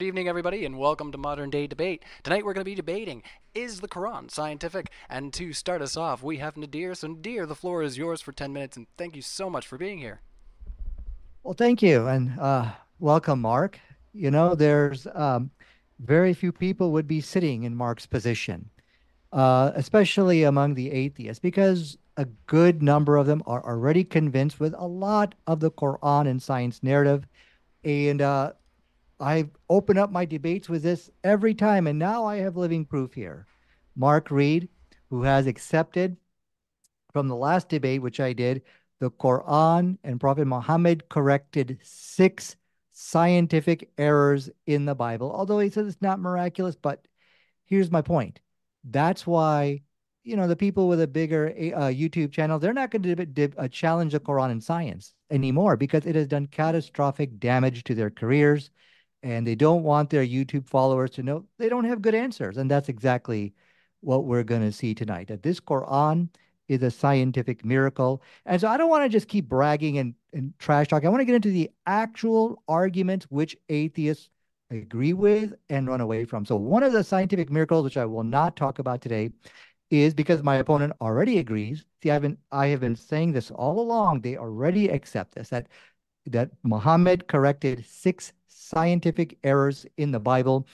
Good evening, everybody, and welcome to Modern Day Debate. Tonight we're going to be debating Is the Quran scientific? And to start us off, we have Nadir. So, Nadir, the floor is yours for 10 minutes, and thank you so much for being here. Well, thank you, and uh, welcome, Mark. You know, there's um, very few people would be sitting in Mark's position, uh, especially among the atheists, because a good number of them are already convinced with a lot of the Quran and science narrative. And uh, I open up my debates with this every time, and now I have living proof here. Mark Reid, who has accepted from the last debate, which I did, the Quran and Prophet Muhammad corrected six scientific errors in the Bible. Although he says it's not miraculous, but here's my point. That's why, you know, the people with a bigger uh, YouTube channel, they're not going to uh, challenge the Quran in science anymore because it has done catastrophic damage to their careers and they don't want their YouTube followers to know they don't have good answers. And that's exactly what we're going to see tonight. That this Quran is a scientific miracle. And so I don't want to just keep bragging and, and trash talking. I want to get into the actual arguments which atheists agree with and run away from. So one of the scientific miracles, which I will not talk about today, is because my opponent already agrees. See, I've been I have been saying this all along. They already accept this that that Muhammad corrected six scientific errors in the Bible.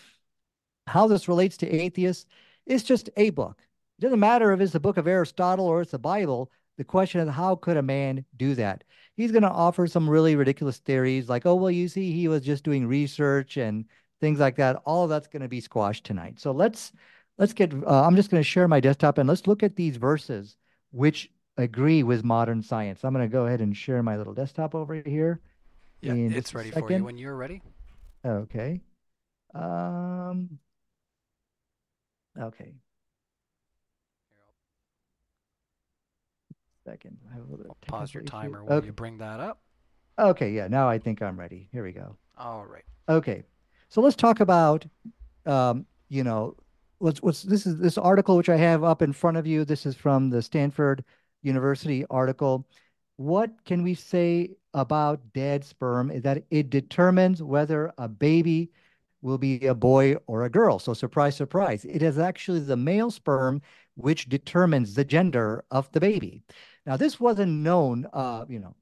How this relates to atheists is just a book. It doesn't matter if it's the book of Aristotle or it's the Bible. The question is, how could a man do that? He's going to offer some really ridiculous theories like, oh, well, you see, he was just doing research and things like that. All that's going to be squashed tonight. So let's let's get. Uh, I'm just going to share my desktop and let's look at these verses which agree with modern science. I'm going to go ahead and share my little desktop over here. Yeah, it's ready for you when you're ready. Okay. Um, okay. Second. I have a little Pause your timer while okay. you bring that up. Okay, yeah, now I think I'm ready. Here we go. All right. Okay. So let's talk about um, you know, what's what's this is this article which I have up in front of you. This is from the Stanford University article. What can we say about dead sperm is that it determines whether a baby will be a boy or a girl. So surprise, surprise. It is actually the male sperm which determines the gender of the baby. Now, this wasn't known, uh, you know,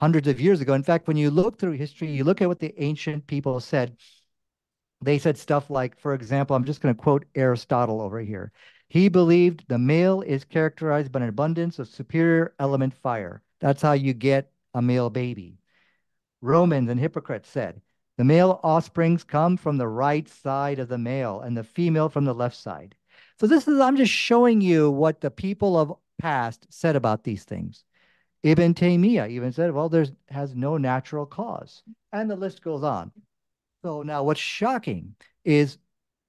hundreds of years ago. In fact, when you look through history, you look at what the ancient people said. They said stuff like, for example, I'm just going to quote Aristotle over here. He believed the male is characterized by an abundance of superior element fire. That's how you get a male baby. Romans and Hippocrates said, the male offsprings come from the right side of the male and the female from the left side. So this is, I'm just showing you what the people of past said about these things. Ibn Taymiyyah even said, well, there's has no natural cause. And the list goes on. So now what's shocking is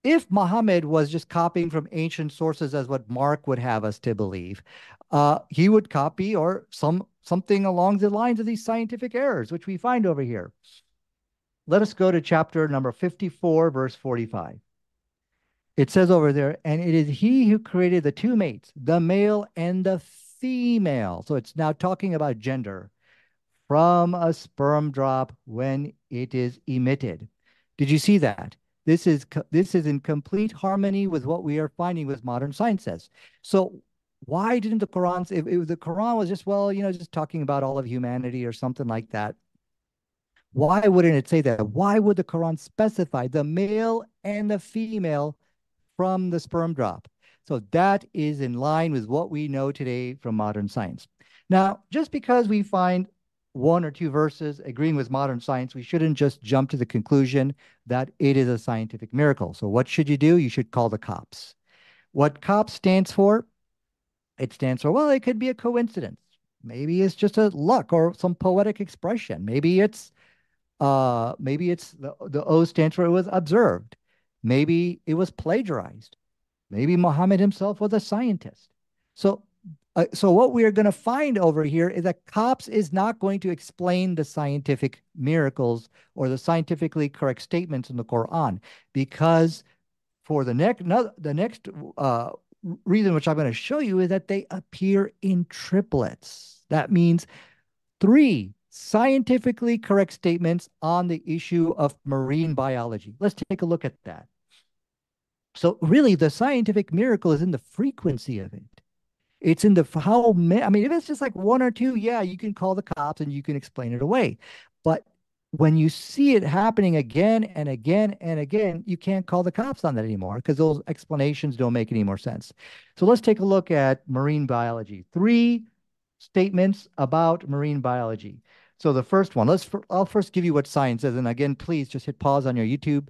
if Muhammad was just copying from ancient sources as what Mark would have us to believe, uh, he would copy or some something along the lines of these scientific errors, which we find over here. Let us go to chapter number 54, verse 45. It says over there, and it is he who created the two mates, the male and the female. So it's now talking about gender from a sperm drop when it is emitted. Did you see that? This is this is in complete harmony with what we are finding with modern sciences. So why didn't the Quran, if, if the Quran was just, well, you know, just talking about all of humanity or something like that, why wouldn't it say that? Why would the Quran specify the male and the female from the sperm drop? So that is in line with what we know today from modern science. Now, just because we find one or two verses agreeing with modern science, we shouldn't just jump to the conclusion that it is a scientific miracle. So what should you do? You should call the cops. What COPS stands for it stands for, well, it could be a coincidence. Maybe it's just a luck or some poetic expression. Maybe it's uh maybe it's the, the O stands for it was observed. Maybe it was plagiarized. Maybe Muhammad himself was a scientist. So uh, so what we are going to find over here is that COPS is not going to explain the scientific miracles or the scientifically correct statements in the Quran because for the next the next uh, reason which I'm going to show you is that they appear in triplets. That means three scientifically correct statements on the issue of marine biology. Let's take a look at that. So really the scientific miracle is in the frequency of it. It's in the how many, I mean, if it's just like one or two, yeah, you can call the cops and you can explain it away. But when you see it happening again and again and again, you can't call the cops on that anymore because those explanations don't make any more sense. So let's take a look at marine biology. Three statements about marine biology. So the first one, let's I'll first give you what science is, and again, please just hit pause on your YouTube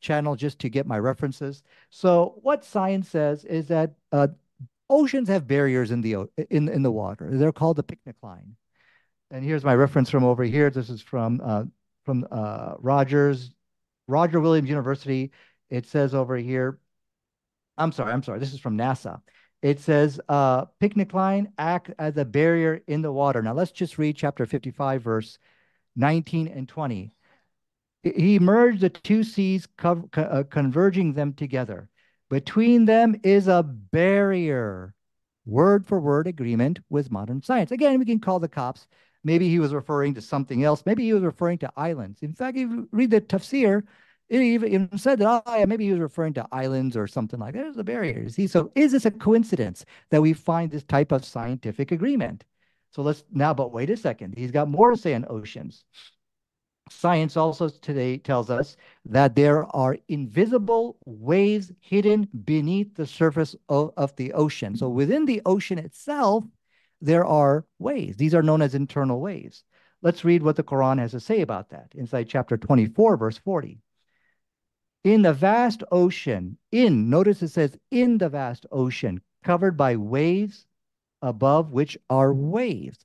channel just to get my references. So what science says is that uh, oceans have barriers in the in in the water. They're called the pycnocline. And here's my reference from over here. This is from uh, from uh, Rogers, Roger Williams University. It says over here, I'm sorry, I'm sorry. This is from NASA. It says uh, pycnocline act as a barrier in the water. Now let's just read chapter 55, verse 19 and 20. He merged the two seas, co uh, converging them together. Between them is a barrier. Word for word agreement with modern science. Again, we can call the cops Maybe he was referring to something else. Maybe he was referring to islands. In fact, if you read the tafsir, it even said that, oh, yeah, maybe he was referring to islands or something like that. There's a barrier. See, so is this a coincidence that we find this type of scientific agreement? So let's now, but wait a second. He's got more to say on oceans. Science also today tells us that there are invisible waves hidden beneath the surface of, of the ocean. So within the ocean itself, there are waves. These are known as internal waves. Let's read what the Quran has to say about that inside chapter 24, verse 40. In the vast ocean, in, notice it says, in the vast ocean, covered by waves, above which are waves.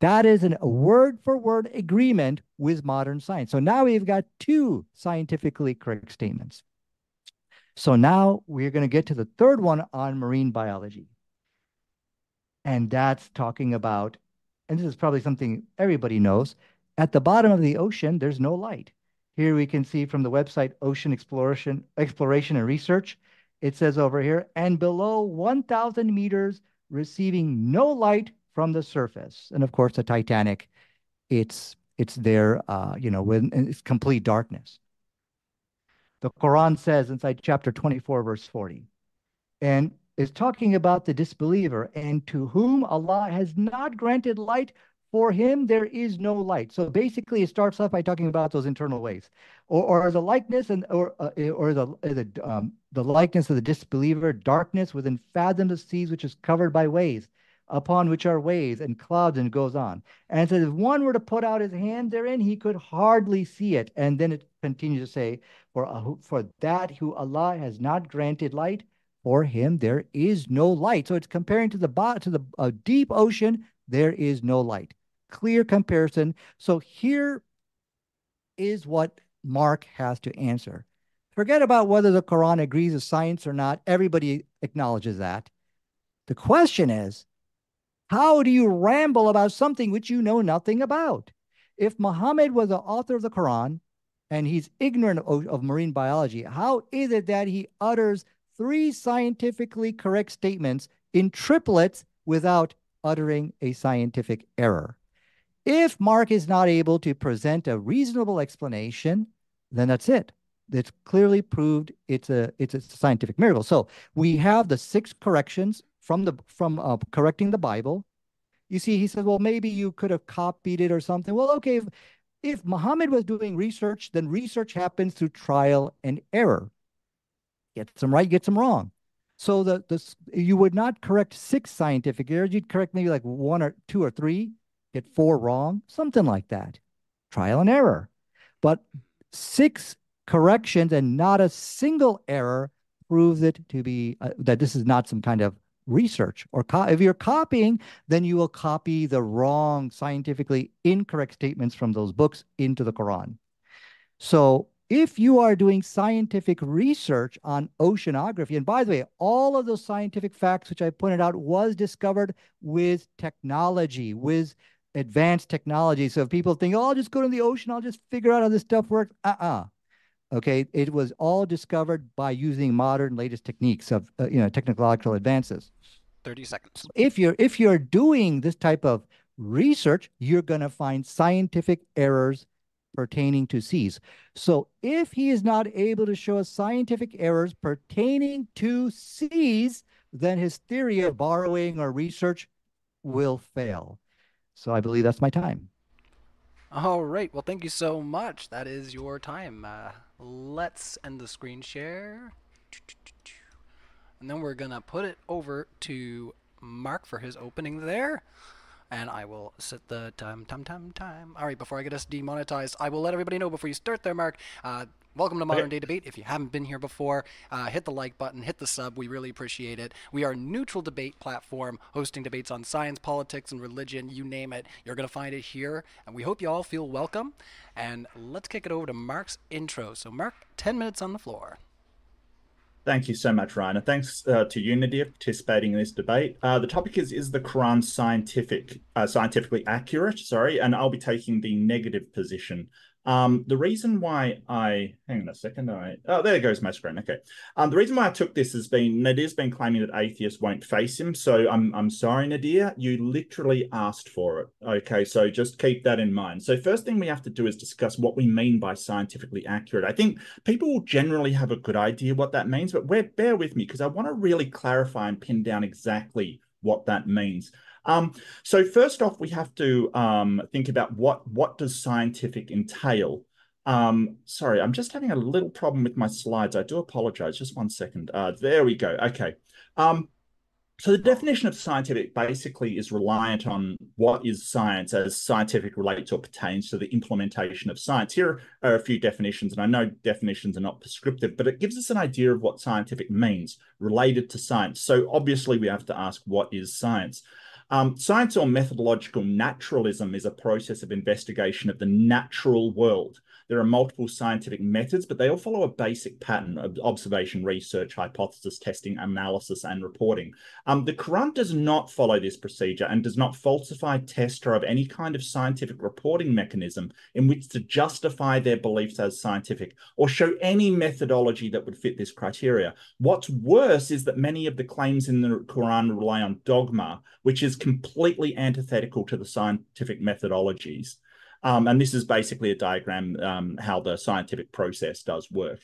That is a word for word agreement with modern science. So now we've got two scientifically correct statements. So now we're going to get to the third one on marine biology. And that's talking about, and this is probably something everybody knows, at the bottom of the ocean, there's no light. Here we can see from the website Ocean Exploration, Exploration and Research, it says over here, and below 1,000 meters, receiving no light from the surface. And of course, the Titanic, it's it's there, uh, you know, when it's complete darkness. The Quran says inside chapter 24, verse 40, and is talking about the disbeliever and to whom Allah has not granted light for him there is no light so basically it starts off by talking about those internal waves or, or the likeness and or uh, or the the um, the likeness of the disbeliever darkness within fathoms of seas which is covered by waves upon which are waves and clouds and goes on and says if one were to put out his hand therein he could hardly see it and then it continues to say for uh, for that who Allah has not granted light for him there is no light. So it's comparing to the to the uh, deep ocean, there is no light. Clear comparison. So here is what Mark has to answer. Forget about whether the Quran agrees with science or not. Everybody acknowledges that. The question is, how do you ramble about something which you know nothing about? If Muhammad was the author of the Quran and he's ignorant of, of marine biology, how is it that he utters three scientifically correct statements in triplets without uttering a scientific error. If Mark is not able to present a reasonable explanation, then that's it. It's clearly proved it's a it's a scientific miracle. So we have the six corrections from the from uh, correcting the Bible. You see, he says, well, maybe you could have copied it or something. Well, okay, if, if Muhammad was doing research, then research happens through trial and error. Get some right, get some wrong. So the the you would not correct six scientific errors. You'd correct maybe like one or two or three, get four wrong, something like that. Trial and error. But six corrections and not a single error proves it to be uh, that this is not some kind of research or if you're copying then you will copy the wrong scientifically incorrect statements from those books into the quran so if you are doing scientific research on oceanography, and by the way, all of those scientific facts which I pointed out was discovered with technology, with advanced technology. So if people think, oh, I'll just go to the ocean, I'll just figure out how this stuff works. Uh-uh. Okay, it was all discovered by using modern latest techniques of uh, you know technological advances. 30 seconds. If you're if you're doing this type of research, you're going to find scientific errors pertaining to seas. So if he is not able to show us scientific errors pertaining to seas, then his theory of borrowing or research will fail. So I believe that's my time. All right. Well, thank you so much. That is your time. Uh, let's end the screen share. And then we're going to put it over to Mark for his opening there and I will set the time, time, time, time. All right, before I get us demonetized, I will let everybody know before you start there, Mark. Uh, welcome to Modern. Day Debate. If you haven't been here before, uh, hit the like button, hit the sub. We really appreciate it. We are a neutral debate platform hosting debates on science, politics, and religion. You name it, you're going to find it here. And we hope you all feel welcome. And let's kick it over to Mark's intro. So, Mark, 10 minutes on the floor. Thank you so much, Ryan. And thanks uh, to Unity for participating in this debate. Uh, the topic is, is the Quran scientific, uh, scientifically accurate? Sorry, and I'll be taking the negative position. Um, the reason why I hang on a second, I oh there goes my screen. Okay. Um, the reason why I took this has been Nadir's been claiming that atheists won't face him. So I'm I'm sorry, Nadir. You literally asked for it. Okay, so just keep that in mind. So first thing we have to do is discuss what we mean by scientifically accurate. I think people will generally have a good idea what that means, but bear with me because I want to really clarify and pin down exactly what that means. Um, so first off, we have to um, think about what what does scientific entail. Um, sorry, I'm just having a little problem with my slides. I do apologize. Just one second. Uh, there we go. Okay. Um, so the definition of scientific basically is reliant on what is science as scientific relates or pertains to the implementation of science. Here are a few definitions, and I know definitions are not prescriptive, but it gives us an idea of what scientific means related to science. So obviously we have to ask what is science? Um, science or methodological naturalism is a process of investigation of the natural world. There are multiple scientific methods, but they all follow a basic pattern of observation, research, hypothesis testing, analysis, and reporting. Um, the Quran does not follow this procedure and does not falsify, test, or have any kind of scientific reporting mechanism in which to justify their beliefs as scientific or show any methodology that would fit this criteria. What's worse is that many of the claims in the Quran rely on dogma, which is completely antithetical to the scientific methodologies. Um, and this is basically a diagram um, how the scientific process does work.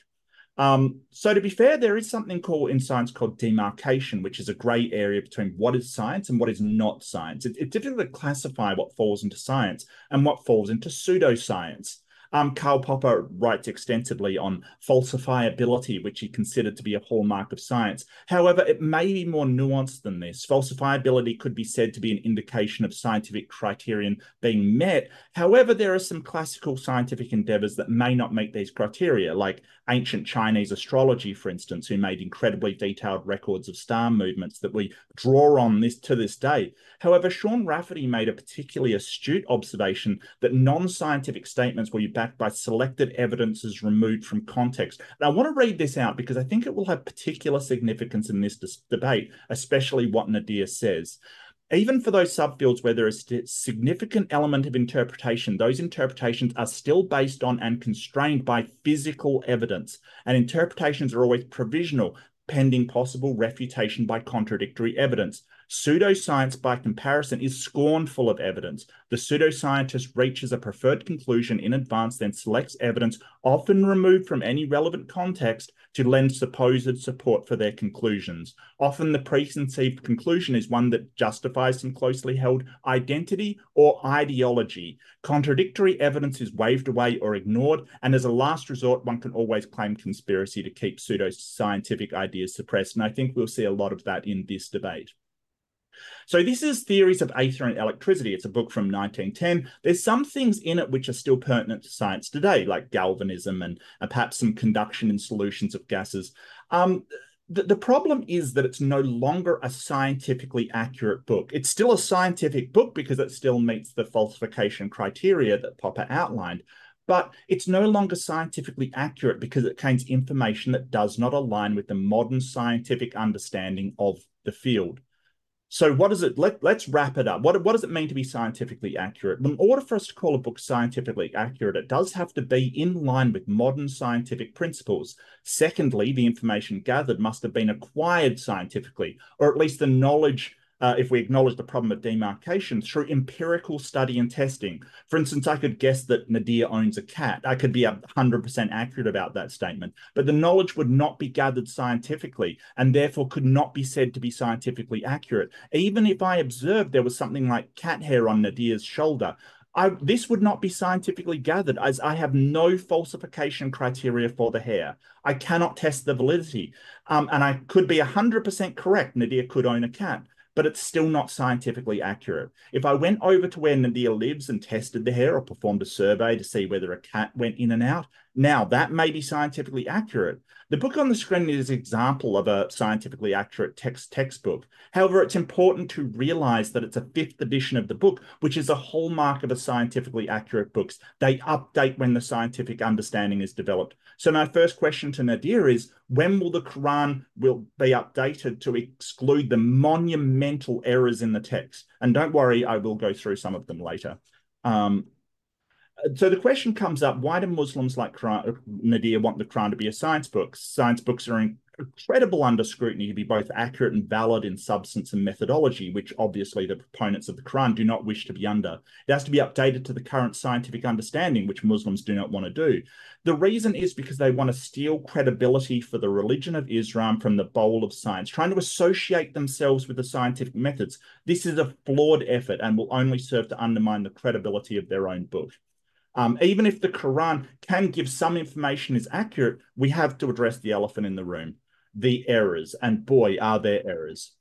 Um, so to be fair, there is something called in science called demarcation, which is a gray area between what is science and what is not science. It, it's difficult to classify what falls into science and what falls into pseudoscience. Um, Karl Popper writes extensively on falsifiability, which he considered to be a hallmark of science. However, it may be more nuanced than this. Falsifiability could be said to be an indication of scientific criterion being met. However, there are some classical scientific endeavors that may not meet these criteria, like ancient Chinese astrology, for instance, who made incredibly detailed records of star movements that we draw on this to this day. However, Sean Rafferty made a particularly astute observation that non-scientific statements where you by selected evidences removed from context. And I want to read this out because I think it will have particular significance in this debate, especially what Nadir says even for those subfields where there is a significant element of interpretation, those interpretations are still based on and constrained by physical evidence. And interpretations are always provisional, pending possible refutation by contradictory evidence. Pseudoscience, by comparison, is scornful of evidence. The pseudoscientist reaches a preferred conclusion in advance, then selects evidence, often removed from any relevant context, to lend supposed support for their conclusions. Often the preconceived conclusion is one that justifies some closely held identity or ideology. Contradictory evidence is waved away or ignored, and as a last resort, one can always claim conspiracy to keep pseudoscientific ideas suppressed. And I think we'll see a lot of that in this debate. So this is Theories of Aether and Electricity. It's a book from 1910. There's some things in it which are still pertinent to science today, like galvanism and, and perhaps some conduction in solutions of gases. Um, the, the problem is that it's no longer a scientifically accurate book. It's still a scientific book because it still meets the falsification criteria that Popper outlined, but it's no longer scientifically accurate because it contains information that does not align with the modern scientific understanding of the field. So what does it let, let's wrap it up. What, what does it mean to be scientifically accurate? In order for us to call a book scientifically accurate, it does have to be in line with modern scientific principles. Secondly, the information gathered must have been acquired scientifically, or at least the knowledge uh, if we acknowledge the problem of demarcation through empirical study and testing. For instance, I could guess that Nadir owns a cat. I could be 100% accurate about that statement, but the knowledge would not be gathered scientifically and therefore could not be said to be scientifically accurate. Even if I observed there was something like cat hair on Nadir's shoulder, I, this would not be scientifically gathered as I have no falsification criteria for the hair. I cannot test the validity. Um, and I could be 100% correct. Nadir could own a cat but it's still not scientifically accurate. If I went over to where Nadir lives and tested the hair or performed a survey to see whether a cat went in and out, now that may be scientifically accurate. The book on the screen is an example of a scientifically accurate text textbook. However, it's important to realize that it's a fifth edition of the book, which is a hallmark of a scientifically accurate books. They update when the scientific understanding is developed. So my first question to Nadir is, when will the Quran will be updated to exclude the monumental errors in the text? And don't worry, I will go through some of them later. Um, so the question comes up why do muslims like Quran, uh, nadir want the quran to be a science book? Science books are incredible under scrutiny to be both accurate and valid in substance and methodology which obviously the proponents of the quran do not wish to be under. It has to be updated to the current scientific understanding which muslims do not want to do. The reason is because they want to steal credibility for the religion of islam from the bowl of science trying to associate themselves with the scientific methods. This is a flawed effort and will only serve to undermine the credibility of their own book um, even if the Quran can give some information is accurate, we have to address the elephant in the room, the errors. And boy, are there errors.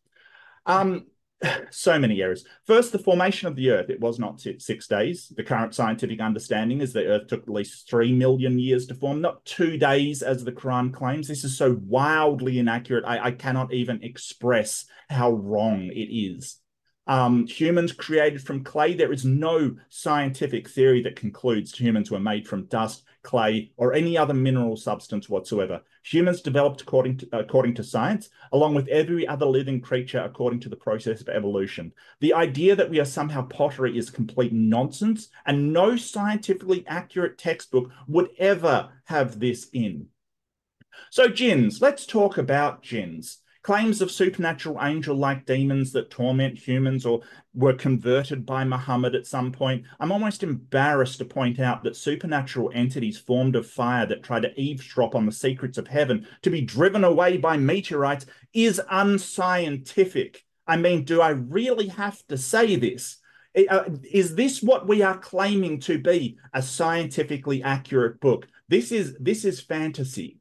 Um, so many errors. First, the formation of the Earth. It was not six days. The current scientific understanding is the Earth took at least three million years to form, not two days, as the Quran claims. This is so wildly inaccurate. I, I cannot even express how wrong it is um, humans created from clay. There is no scientific theory that concludes humans were made from dust, clay, or any other mineral substance whatsoever. Humans developed according to, according to science, along with every other living creature according to the process of evolution. The idea that we are somehow pottery is complete nonsense, and no scientifically accurate textbook would ever have this in. So, jinns, let's talk about jinns claims of supernatural angel like demons that torment humans or were converted by Muhammad at some point. I'm almost embarrassed to point out that supernatural entities formed of fire that try to eavesdrop on the secrets of heaven to be driven away by meteorites is unscientific. I mean, do I really have to say this? Uh, is this what we are claiming to be a scientifically accurate book? This is this is fantasy.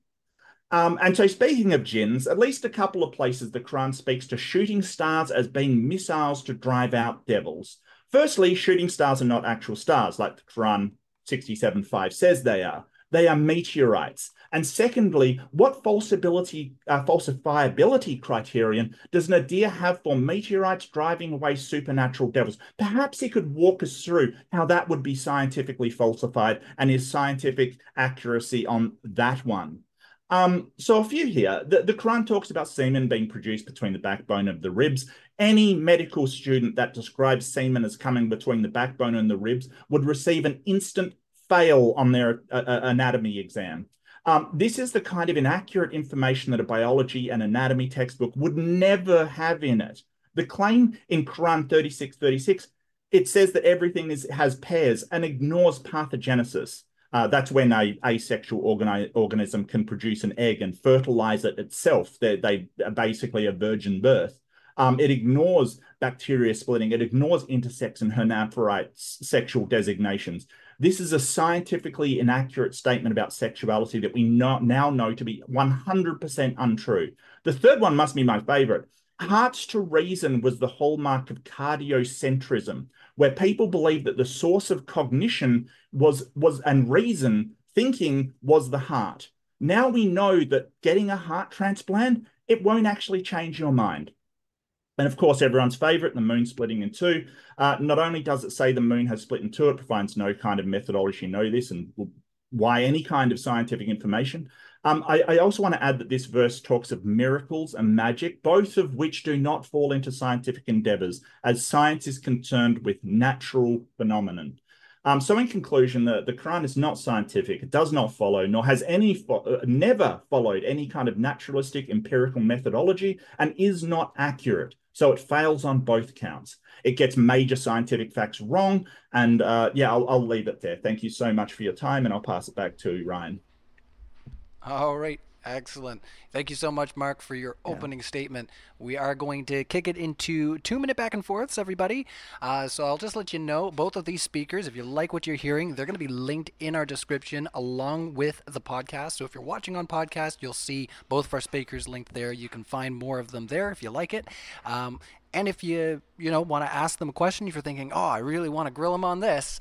Um, and so, speaking of jinns, at least a couple of places the Quran speaks to shooting stars as being missiles to drive out devils. Firstly, shooting stars are not actual stars, like the Quran 67.5 says they are. They are meteorites. And secondly, what falsibility, uh, falsifiability criterion does Nadir have for meteorites driving away supernatural devils? Perhaps he could walk us through how that would be scientifically falsified and his scientific accuracy on that one. Um, so a few here. The, the Quran talks about semen being produced between the backbone of the ribs. Any medical student that describes semen as coming between the backbone and the ribs would receive an instant fail on their uh, uh anatomy exam. Um, this is the kind of inaccurate information that a biology and anatomy textbook would never have in it. The claim in Quran 3636, it says that everything is, has pairs and ignores parthenogenesis. Uh, that's when a asexual organi- organism can produce an egg and fertilize it itself. They, they basically a virgin birth. Um, it ignores bacteria splitting. It ignores intersex and hermaphrodite sexual designations. This is a scientifically inaccurate statement about sexuality that we know, now know to be 100% untrue. The third one must be my favorite. Hearts to reason was the hallmark of cardiocentrism, where people believed that the source of cognition was was and reason thinking was the heart. Now we know that getting a heart transplant it won't actually change your mind. And of course, everyone's favorite, the moon splitting in two. Uh, not only does it say the moon has split in two, it provides no kind of methodology to know this and why any kind of scientific information. Um, I, I, also want to add that this verse talks of miracles and magic, both of which do not fall into scientific endeavors, as science is concerned with natural phenomenon. Um, so, in conclusion, the, the Quran is not scientific. It does not follow, nor has any fo- uh, never followed any kind of naturalistic empirical methodology, and is not accurate. So it fails on both counts. It gets major scientific facts wrong. And uh, yeah, I'll, I'll leave it there. Thank you so much for your time, and I'll pass it back to Ryan. All right. Excellent. Thank you so much, Mark, for your yeah. opening statement. We are going to kick it into two minute back and forths, everybody. Uh, so I'll just let you know both of these speakers, if you like what you're hearing, they're going to be linked in our description along with the podcast. So if you're watching on podcast, you'll see both of our speakers linked there. You can find more of them there if you like it. Um, and if you you know want to ask them a question, if you're thinking, oh, I really want to grill them on this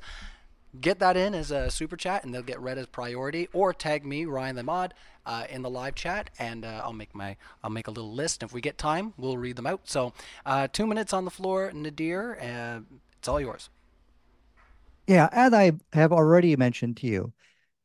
get that in as a super chat and they'll get read as priority or tag me ryan the mod uh, in the live chat and uh, i'll make my i'll make a little list. And if we get time we'll read them out. So uh, two minutes on the floor nadir uh, it's all yours. Yeah as i have already mentioned to you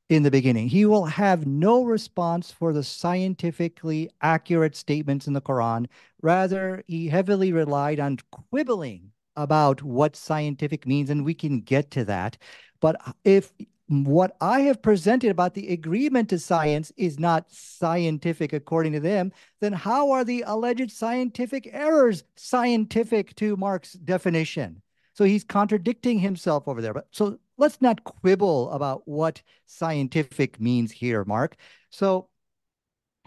in the beginning he will have no response for the scientifically accurate statements in the quran. Rather he heavily relied on quibbling about what scientific means, and we can get to that. But if what I have presented about the agreement to science is not scientific according to them, then how are the alleged scientific errors scientific to Mark's definition? So he's contradicting himself over there. But so let's not quibble about what scientific means here, Mark. So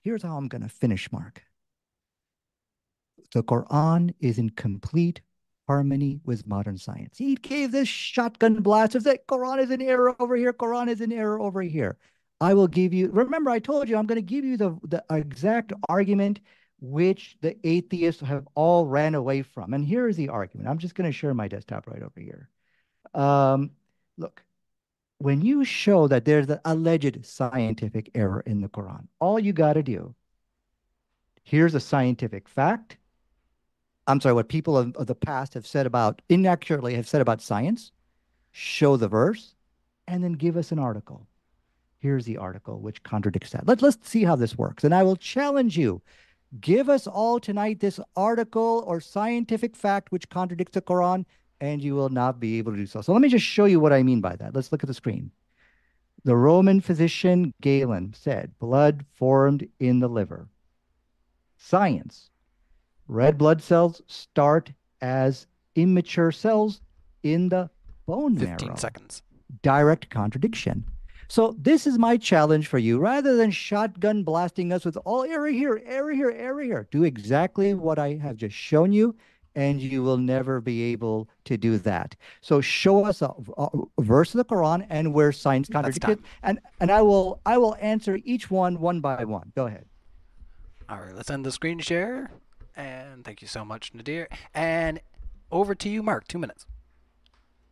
here's how I'm going to finish, Mark. The Quran is in complete harmony with modern science. He gave this shotgun blast of that Quran is an error over here, Quran is an error over here. I will give you, remember, I told you I'm going to give you the, the exact argument which the atheists have all ran away from. And here is the argument. I'm just going to share my desktop right over here. Um, look, when you show that there's an alleged scientific error in the Quran, all you got to do, here's a scientific fact, I'm sorry, what people of, of the past have said about, inaccurately have said about science, show the verse, and then give us an article. Here's the article which contradicts that. Let's let's see how this works. And I will challenge you. Give us all tonight this article or scientific fact which contradicts the Quran, and you will not be able to do so. So let me just show you what I mean by that. Let's look at the screen. The Roman physician Galen said, blood formed in the liver. Science Red blood cells start as immature cells in the bone 15 marrow. seconds. Direct contradiction. So this is my challenge for you. Rather than shotgun blasting us with oh, all error here, error here, error here, do exactly what I have just shown you, and you will never be able to do that. So show us a, a verse of the Quran and where science contradicted, and and I will I will answer each one one by one. Go ahead. All right, let's end the screen share. And thank you so much, Nadir. And over to you, Mark. Two minutes.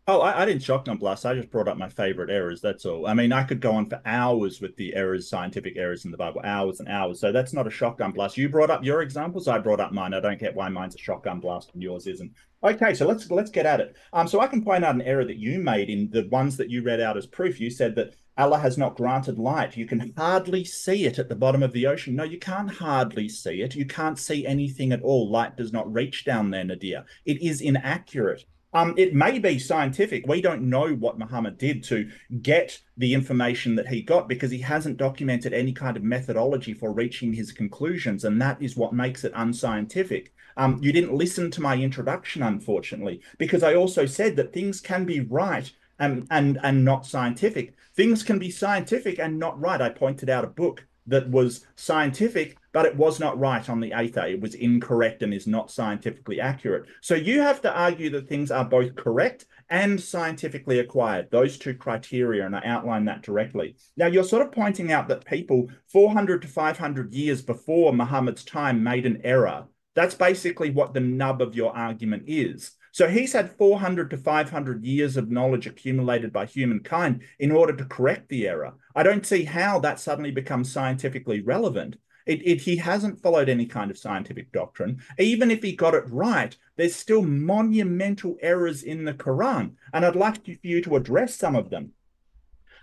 Oh, I, I, didn't shotgun blast. I just brought up my favorite errors. That's all. I mean, I could go on for hours with the errors, scientific errors in the Bible, hours and hours. So that's not a shotgun blast. You brought up your examples. I brought up mine. I don't get why mine's a shotgun blast and yours isn't. Okay, so let's let's get at it. Um, so I can point out an error that you made in the ones that you read out as proof. You said that Allah has not granted light. You can hardly see it at the bottom of the ocean. No, you can't hardly see it. You can't see anything at all. Light does not reach down there, Nadir. It is inaccurate. Um, it may be scientific. We don't know what Muhammad did to get the information that he got because he hasn't documented any kind of methodology for reaching his conclusions, and that is what makes it unscientific. Um, you didn't listen to my introduction, unfortunately, because I also said that things can be right and and and not scientific. Things can be scientific and not right. I pointed out a book that was scientific, but it was not right on the eighth A. It was incorrect and is not scientifically accurate. So you have to argue that things are both correct and scientifically acquired, those two criteria, and I outline that directly. Now, you're sort of pointing out that people 400 to 500 years before Muhammad's time made an error. That's basically what the nub of your argument is. So he's had 400 to 500 years of knowledge accumulated by humankind in order to correct the error. I don't see how that suddenly becomes scientifically relevant. It, it, he hasn't followed any kind of scientific doctrine. Even if he got it right, there's still monumental errors in the Quran. And I'd like for you to address some of them.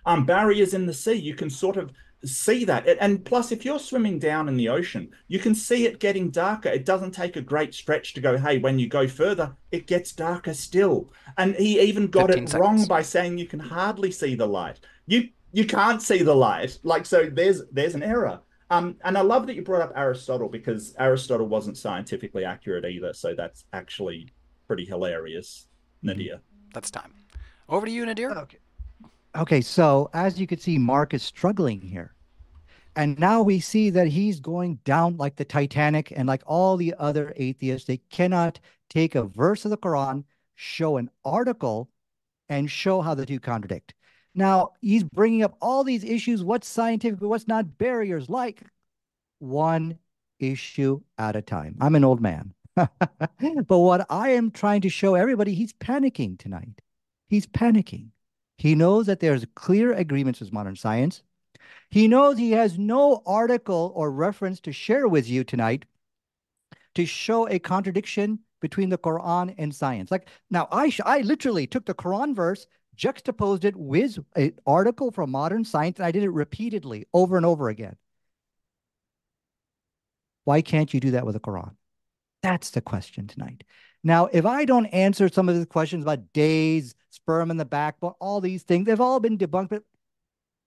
Um, barriers in the sea, you can sort of see that. And plus, if you're swimming down in the ocean, you can see it getting darker. It doesn't take a great stretch to go, hey, when you go further, it gets darker still. And he even got it seconds. wrong by saying you can hardly see the light. You you can't see the light. Like so there's there's an error. Um, and I love that you brought up Aristotle because Aristotle wasn't scientifically accurate either. So that's actually pretty hilarious, Nadir. That's time. Over to you, Nadir. Okay. Okay, so as you can see, Mark is struggling here. And now we see that he's going down like the Titanic and like all the other atheists. They cannot take a verse of the Quran, show an article, and show how the two contradict. Now, he's bringing up all these issues what's scientific, what's not barriers, like one issue at a time. I'm an old man. but what I am trying to show everybody, he's panicking tonight. He's panicking. He knows that there's clear agreements with modern science. He knows he has no article or reference to share with you tonight to show a contradiction between the Quran and science. Like now, I I literally took the Quran verse, juxtaposed it with an article from modern science, and I did it repeatedly over and over again. Why can't you do that with the Quran? That's the question tonight. Now, if I don't answer some of the questions about days, sperm in the backbone, all these things, they've all been debunked. But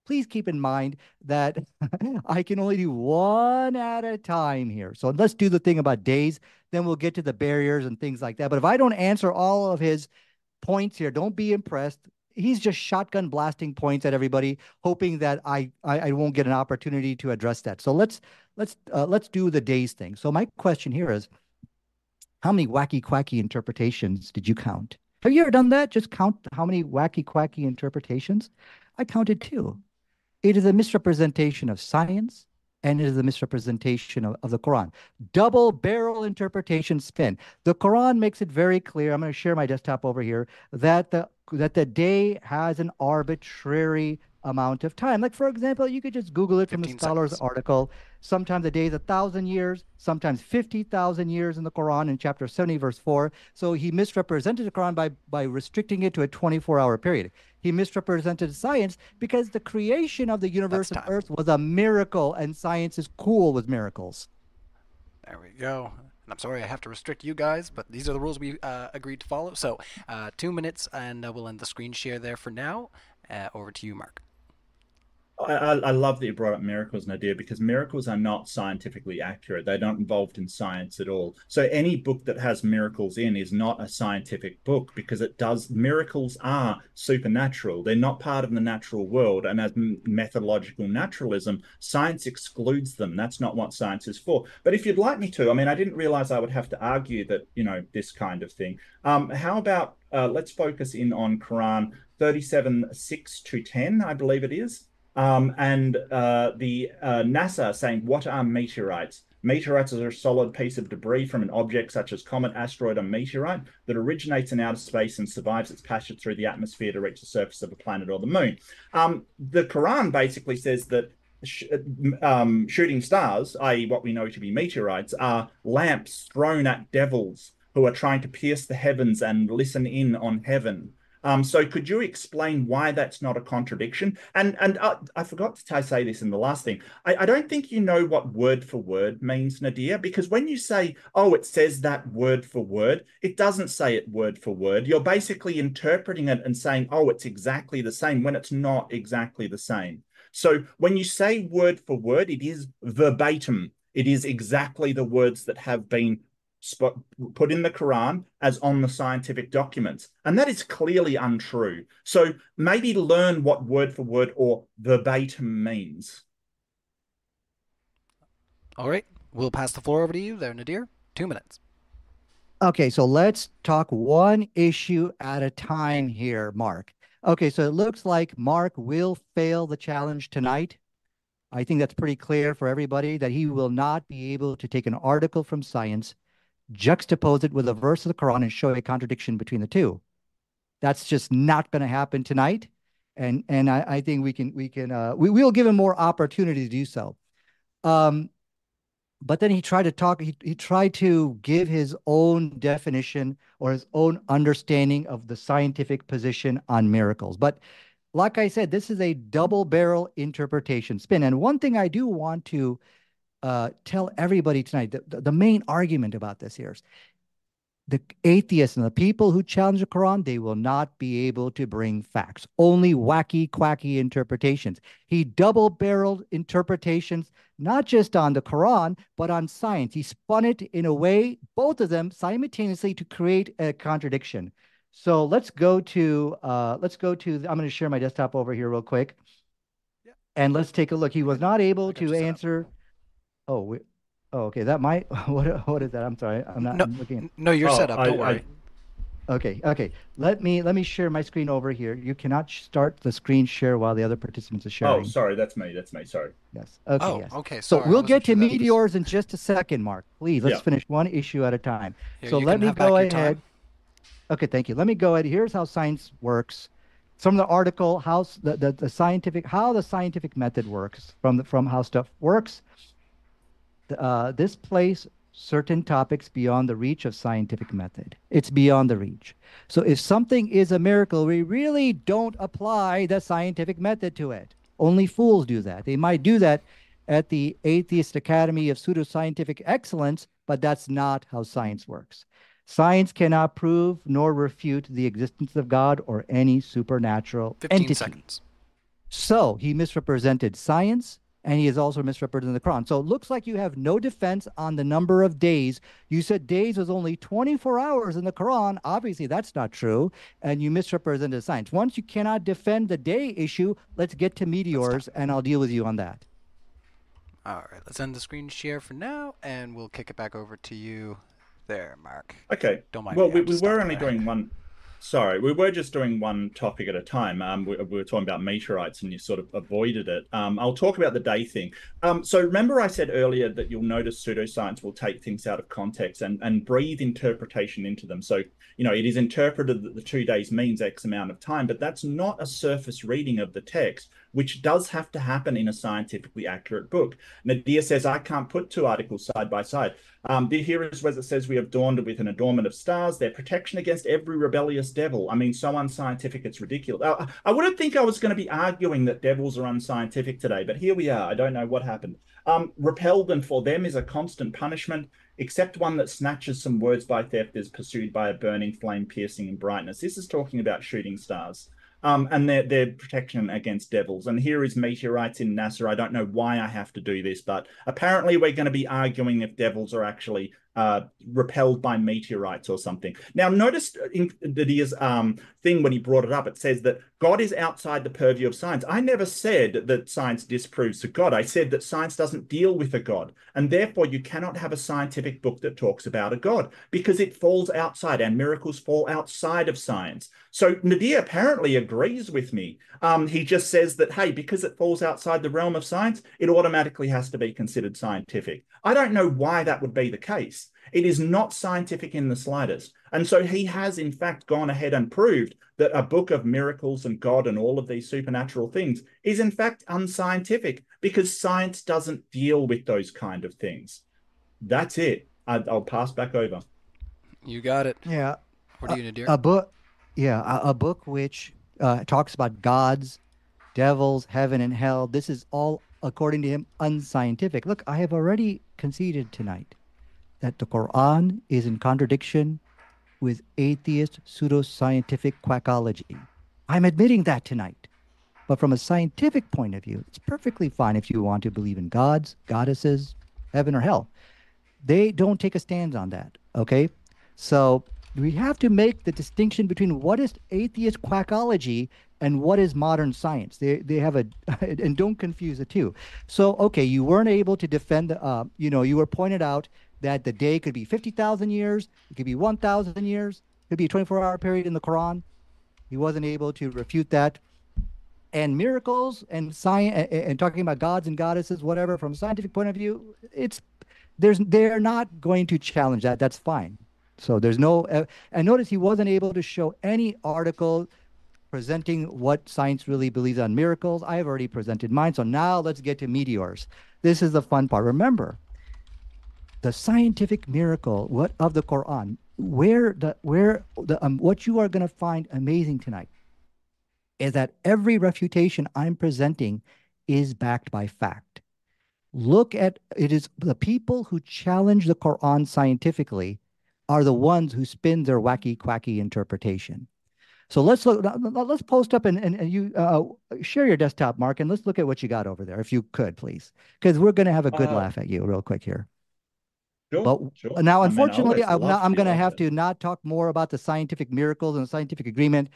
please keep in mind that I can only do one at a time here. So let's do the thing about days, then we'll get to the barriers and things like that. But if I don't answer all of his points here, don't be impressed. He's just shotgun blasting points at everybody, hoping that I, I, I won't get an opportunity to address that. So let's let's uh, let's do the days thing. So my question here is, how many wacky quacky interpretations did you count? Have you ever done that? Just count how many wacky quacky interpretations? I counted two. It is a misrepresentation of science and it is a misrepresentation of, of the Quran. Double barrel interpretation spin. The Quran makes it very clear. I'm going to share my desktop over here that the that the day has an arbitrary amount of time. Like, for example, you could just Google it from the scholar's seconds. article. Sometimes the day is a thousand years, sometimes 50,000 years in the Quran in chapter 70, verse 4. So he misrepresented the Quran by, by restricting it to a 24 hour period. He misrepresented science because the creation of the universe and earth was a miracle, and science is cool with miracles. There we go. And I'm sorry I have to restrict you guys, but these are the rules we uh, agreed to follow. So, uh, two minutes, and uh, we'll end the screen share there for now. Uh, over to you, Mark. I, I, love that you brought up miracles, Nadir, because miracles are not scientifically accurate. They're not involved in science at all. So any book that has miracles in is not a scientific book because it does miracles are supernatural. They're not part of the natural world. And as methodological naturalism, science excludes them. That's not what science is for. But if you'd like me to, I mean, I didn't realize I would have to argue that, you know, this kind of thing. Um, how about uh, let's focus in on Quran 37 6 to 10, I believe it is. Um, and uh, the uh, NASA saying, what are meteorites? Meteorites are a solid piece of debris from an object such as comet, asteroid, or meteorite that originates in outer space and survives its passage through the atmosphere to reach the surface of a planet or the moon. Um, the Quran basically says that sh um, shooting stars, i.e., what we know to be meteorites, are lamps thrown at devils who are trying to pierce the heavens and listen in on heaven. Um, so could you explain why that's not a contradiction? And and uh, I forgot to say this in the last thing. I, I, don't think you know what word for word means, Nadir, because when you say, oh, it says that word for word, it doesn't say it word for word. You're basically interpreting it and saying, oh, it's exactly the same when it's not exactly the same. So when you say word for word, it is verbatim. It is exactly the words that have been put in the Quran as on the scientific documents. And that is clearly untrue. So maybe learn what word for word or verbatim means. All right. We'll pass the floor over to you there, Nadir. Two minutes. Okay, so let's talk one issue at a time here, Mark. Okay, so it looks like Mark will fail the challenge tonight. I think that's pretty clear for everybody that he will not be able to take an article from science juxtapose it with a verse of the Quran and show a contradiction between the two. That's just not going to happen tonight. And and I, I think we can we can uh, we will give him more opportunity to do so. Um, but then he tried to talk. He he tried to give his own definition or his own understanding of the scientific position on miracles. But like I said, this is a double barrel interpretation spin. And one thing I do want to uh, tell everybody tonight the, the main argument about this here is the atheists and the people who challenge the Quran, they will not be able to bring facts, only wacky, quacky interpretations. He double barreled interpretations, not just on the Quran, but on science. He spun it in a way, both of them simultaneously to create a contradiction. So let's go to, uh, let's go to, I'm going to share my desktop over here real quick. Yeah. And let's take a look. He was not able to answer. up. Answer. Oh, we, oh, okay. That might, what, what is that? I'm sorry. I'm not No, I'm looking. at- No, you're Oh, set up. I- Don't I- worry. Okay, okay. Let me let me share my screen over here. You cannot start the screen share while the other participants are oh, sharing. Oh, sorry, that's me. That's me. Sorry. Yes. Okay, oh, yes. okay. So sorry, I we'll get to sure that was- meteors in just a second, Mark. Please, let's Yeah. finish one issue at a time. Here, so let me go ahead. Okay, thank you. Let me go ahead. Here's how science works. From the article, how the, the, the scientific how the scientific method works from the, from how stuff works. Uh, this place certain topics beyond the reach of scientific method. It's beyond the reach. So if something is a miracle, we really don't apply the scientific method to it. Only fools do that. They might do that at the Atheist Academy of Pseudoscientific Excellence, but that's not how science works. Science cannot prove nor refute the existence of God or any supernatural 15 entity. seconds. So he misrepresented science and he has also misrepresented the Quran. So it looks like you have no defense on the number of days. You said days was only 24 hours in the Quran. Obviously, that's not true. And you misrepresented science. Once you cannot defend the day issue, let's get to meteors and I'll deal with you on that. All right, let's end the screen share for now, and we'll kick it back over to you there, Mark. Okay. Don't mind Well, me, we, we were only there. doing one. Sorry, we were just doing one topic at a time. Um, we, we were talking about meteorites, and you sort of avoided it. Um, I'll talk about the day thing. Um, so remember, I said earlier that you'll notice pseudoscience will take things out of context and and breathe interpretation into them. So you know, it is interpreted that the two days means X amount of time, but that's not a surface reading of the text, which does have to happen in a scientifically accurate book. Nadir says, I can't put two articles side by side. Um, the here is where it says we have dawned with an adornment of stars, their protection against every rebellious devil. I mean, so unscientific, it's ridiculous. I, I wouldn't think I was going to be arguing that devils are unscientific today, but here we are. I don't know what happened. Um, repelled and for them is a constant punishment, except one that snatches some words by theft is pursued by a burning flame piercing in brightness. This is talking about shooting stars. Um, and their their protection against devils. And here is meteorites in NASA. I don't know why I have to do this, but apparently we're going to be arguing if devils are actually uh, repelled by meteorites or something. Now, notice in Nadir's um, thing when he brought it up, it says that God is outside the purview of science. I never said that science disproves a God. I said that science doesn't deal with a God. And therefore, you cannot have a scientific book that talks about a God because it falls outside and miracles fall outside of science. So Nadir apparently agrees with me. Um, he just says that, hey, because it falls outside the realm of science, it automatically has to be considered scientific. I don't know why that would be the case. It is not scientific in the slightest. And so he has, in fact, gone ahead and proved that a book of miracles and God and all of these supernatural things is, in fact, unscientific because science doesn't deal with those kind of things. That's it. I, I'll pass back over. You got it. Yeah, What are you, Nadir? a book. Yeah, a, a book which uh, talks about gods, devils, heaven and hell. This is all, according to him, unscientific. Look, I have already conceded tonight that the Quran is in contradiction with atheist pseudoscientific quackology. I'm admitting that tonight. But from a scientific point of view, it's perfectly fine if you want to believe in gods, goddesses, heaven or hell. They don't take a stand on that. Okay. So we have to make the distinction between what is atheist quackology and what is modern science. They they have a and don't confuse the two. So okay, you weren't able to defend uh, you know, you were pointed out that the day could be 50,000 years, it could be 1,000 years, it could be a 24-hour period in the Quran. He wasn't able to refute that. And miracles and science and talking about gods and goddesses, whatever, from a scientific point of view, it's there's they're not going to challenge that. That's fine. So there's no, uh, and notice he wasn't able to show any article presenting what science really believes on miracles. I've already presented mine. So now let's get to meteors. This is the fun part. Remember, the scientific miracle what of the Quran, where the where the um, what you are going to find amazing tonight is that every refutation I'm presenting is backed by fact. Look at it is the people who challenge the Quran scientifically are the ones who spin their wacky quacky interpretation. So let's look. Let's post up and and, and you uh, share your desktop, Mark, and let's look at what you got over there, if you could, please, because we're going to have a good Uh, laugh at you real quick here. Sure, But sure. now, mean, I unfortunately, I'm love I'm going to have to not talk more about the scientific miracles and scientific agreement.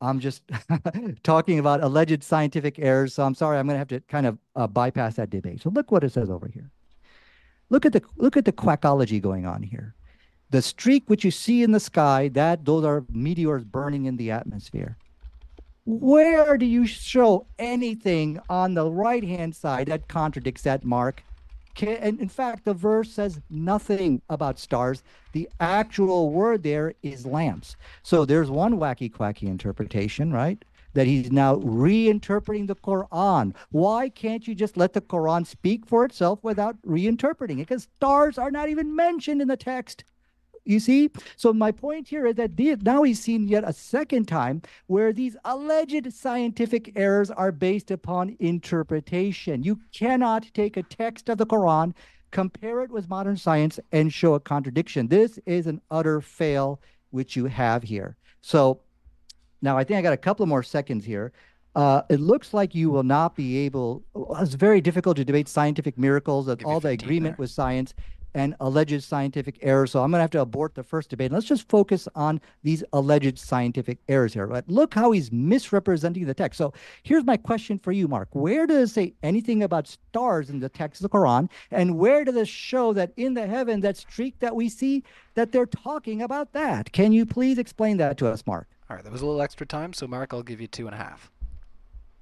I'm just talking about alleged scientific errors. So I'm sorry, I'm going to have to kind of uh, bypass that debate. So look what it says over here. Look at the look at the quackology going on here. The streak which you see in the sky, that those are meteors burning in the atmosphere. Where do you show anything on the right hand side that contradicts that, Mark? Ca- And in fact, the verse says nothing about stars. The actual word there is lamps. So there's one wacky quacky interpretation, right? That he's now reinterpreting the Quran. Why can't you just let the Quran speak for itself without reinterpreting it? Because stars are not even mentioned in the text. You see? So my point here is that the, now he's seen yet a second time where these alleged scientific errors are based upon interpretation. You cannot take a text of the Quran, compare it with modern science, and show a contradiction. This is an utter fail which you have here. So now I think I got a couple more seconds here. Uh, it looks like you will not be able. It's very difficult to debate scientific miracles all the agreement there. with science and alleged scientific errors. So I'm going to have to abort the first debate. Let's just focus on these alleged scientific errors here. But look how he's misrepresenting the text. So here's my question for you, Mark. Where does it say anything about stars in the text of the Quran? And where does it show that in the heaven, that streak that we see, that they're talking about that? Can you please explain that to us, Mark? All right, there was a little extra time, so Mark, I'll give you two and a half.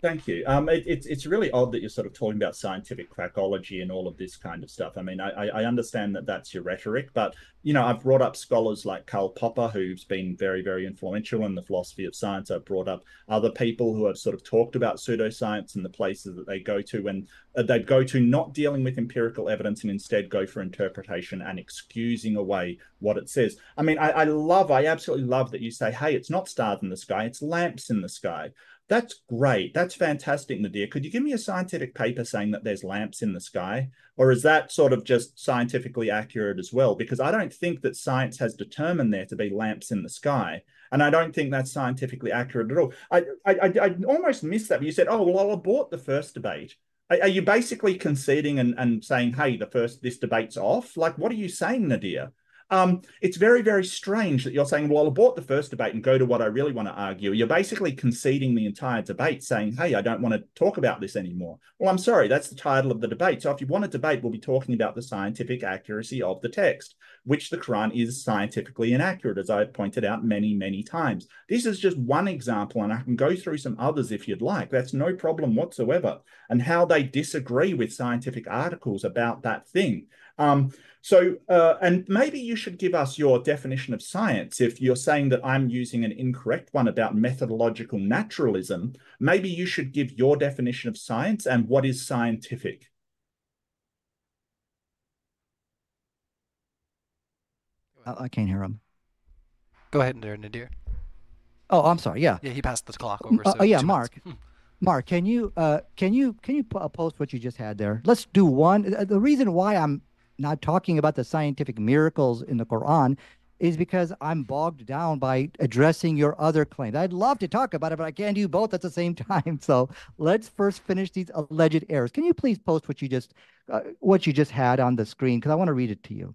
Thank you. Um, it, it's it's really odd that you're sort of talking about scientific quackology and all of this kind of stuff. I mean, I, I understand that that's your rhetoric, but you know, I've brought up scholars like Karl Popper, who's been very very influential in the philosophy of science. I've brought up other people who have sort of talked about pseudoscience and the places that they go to, and uh, they go to not dealing with empirical evidence and instead go for interpretation and excusing away what it says. I mean, I, I love, I absolutely love that you say, hey, it's not stars in the sky, it's lamps in the sky. That's great. That's fantastic, Nadir. Could you give me a scientific paper saying that there's lamps in the sky? Or is that sort of just scientifically accurate as well? Because I don't think that science has determined there to be lamps in the sky. And I don't think that's scientifically accurate at all. I, I, I, I almost missed that. You said, oh, well, I'll abort the first debate. Are, are you basically conceding and, and saying, hey, the first, this debate's off? Like, what are you saying, Nadir? Um, it's very, very strange that you're saying, well, I'll abort the first debate and go to what I really want to argue. You're basically conceding the entire debate, saying, hey, I don't want to talk about this anymore. Well, I'm sorry, that's the title of the debate. So if you want a debate, we'll be talking about the scientific accuracy of the text, which the Quran is scientifically inaccurate, as I've pointed out many, many times. This is just one example, and I can go through some others if you'd like. That's no problem whatsoever. And how they disagree with scientific articles about that thing. Um, so, uh, and maybe you should give us your definition of science. If you're saying that I'm using an incorrect one about methodological naturalism, maybe you should give your definition of science and what is scientific. I, I can't hear him. Go ahead, there, Nadir. Oh, I'm sorry. Yeah. Yeah, he passed the clock over. Uh, so oh, yeah. Mark. Hmm. Mark, can you uh can you can you po- uh, post what you just had there? Let's do one. uh, The reason why I'm not talking about the scientific miracles in the Quran is because I'm bogged down by addressing your other claims. I'd love to talk about it, but I can't do both at the same time. So let's first finish these alleged errors. Can you please post what you just uh, what you just had on the screen because I want to read it to you.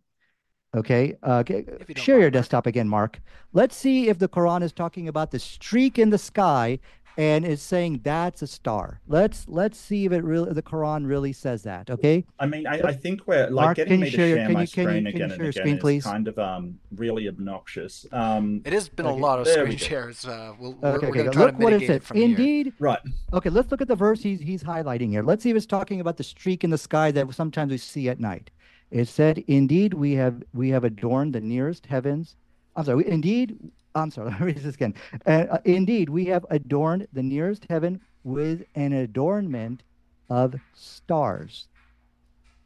Okay. Uh, okay, you share your desktop again, Mark. Let's see if the Quran is talking about the streak in the sky and is saying that's a star. Let's let's see if it really the Quran really says that. Okay. I mean, I, I think we're like Mark, getting can me you to share your- share can my you- can you- screen can you again share and your again screen, is please? kind of um really obnoxious. Um, It has been a lot of there screen shares. Uh, we'll, we're, Okay. we're okay. going to try Look to what it mitigate it says. from here. Indeed. right. Okay. Let's look at the verse he's he's highlighting here. Let's see if it's talking about the streak in the sky that sometimes we see at night. It said, "Indeed, we have we have adorned the nearest heavens." I'm sorry. Indeed, I'm sorry. Let me read this again. Uh, uh, indeed, we have adorned the nearest heaven with an adornment of stars.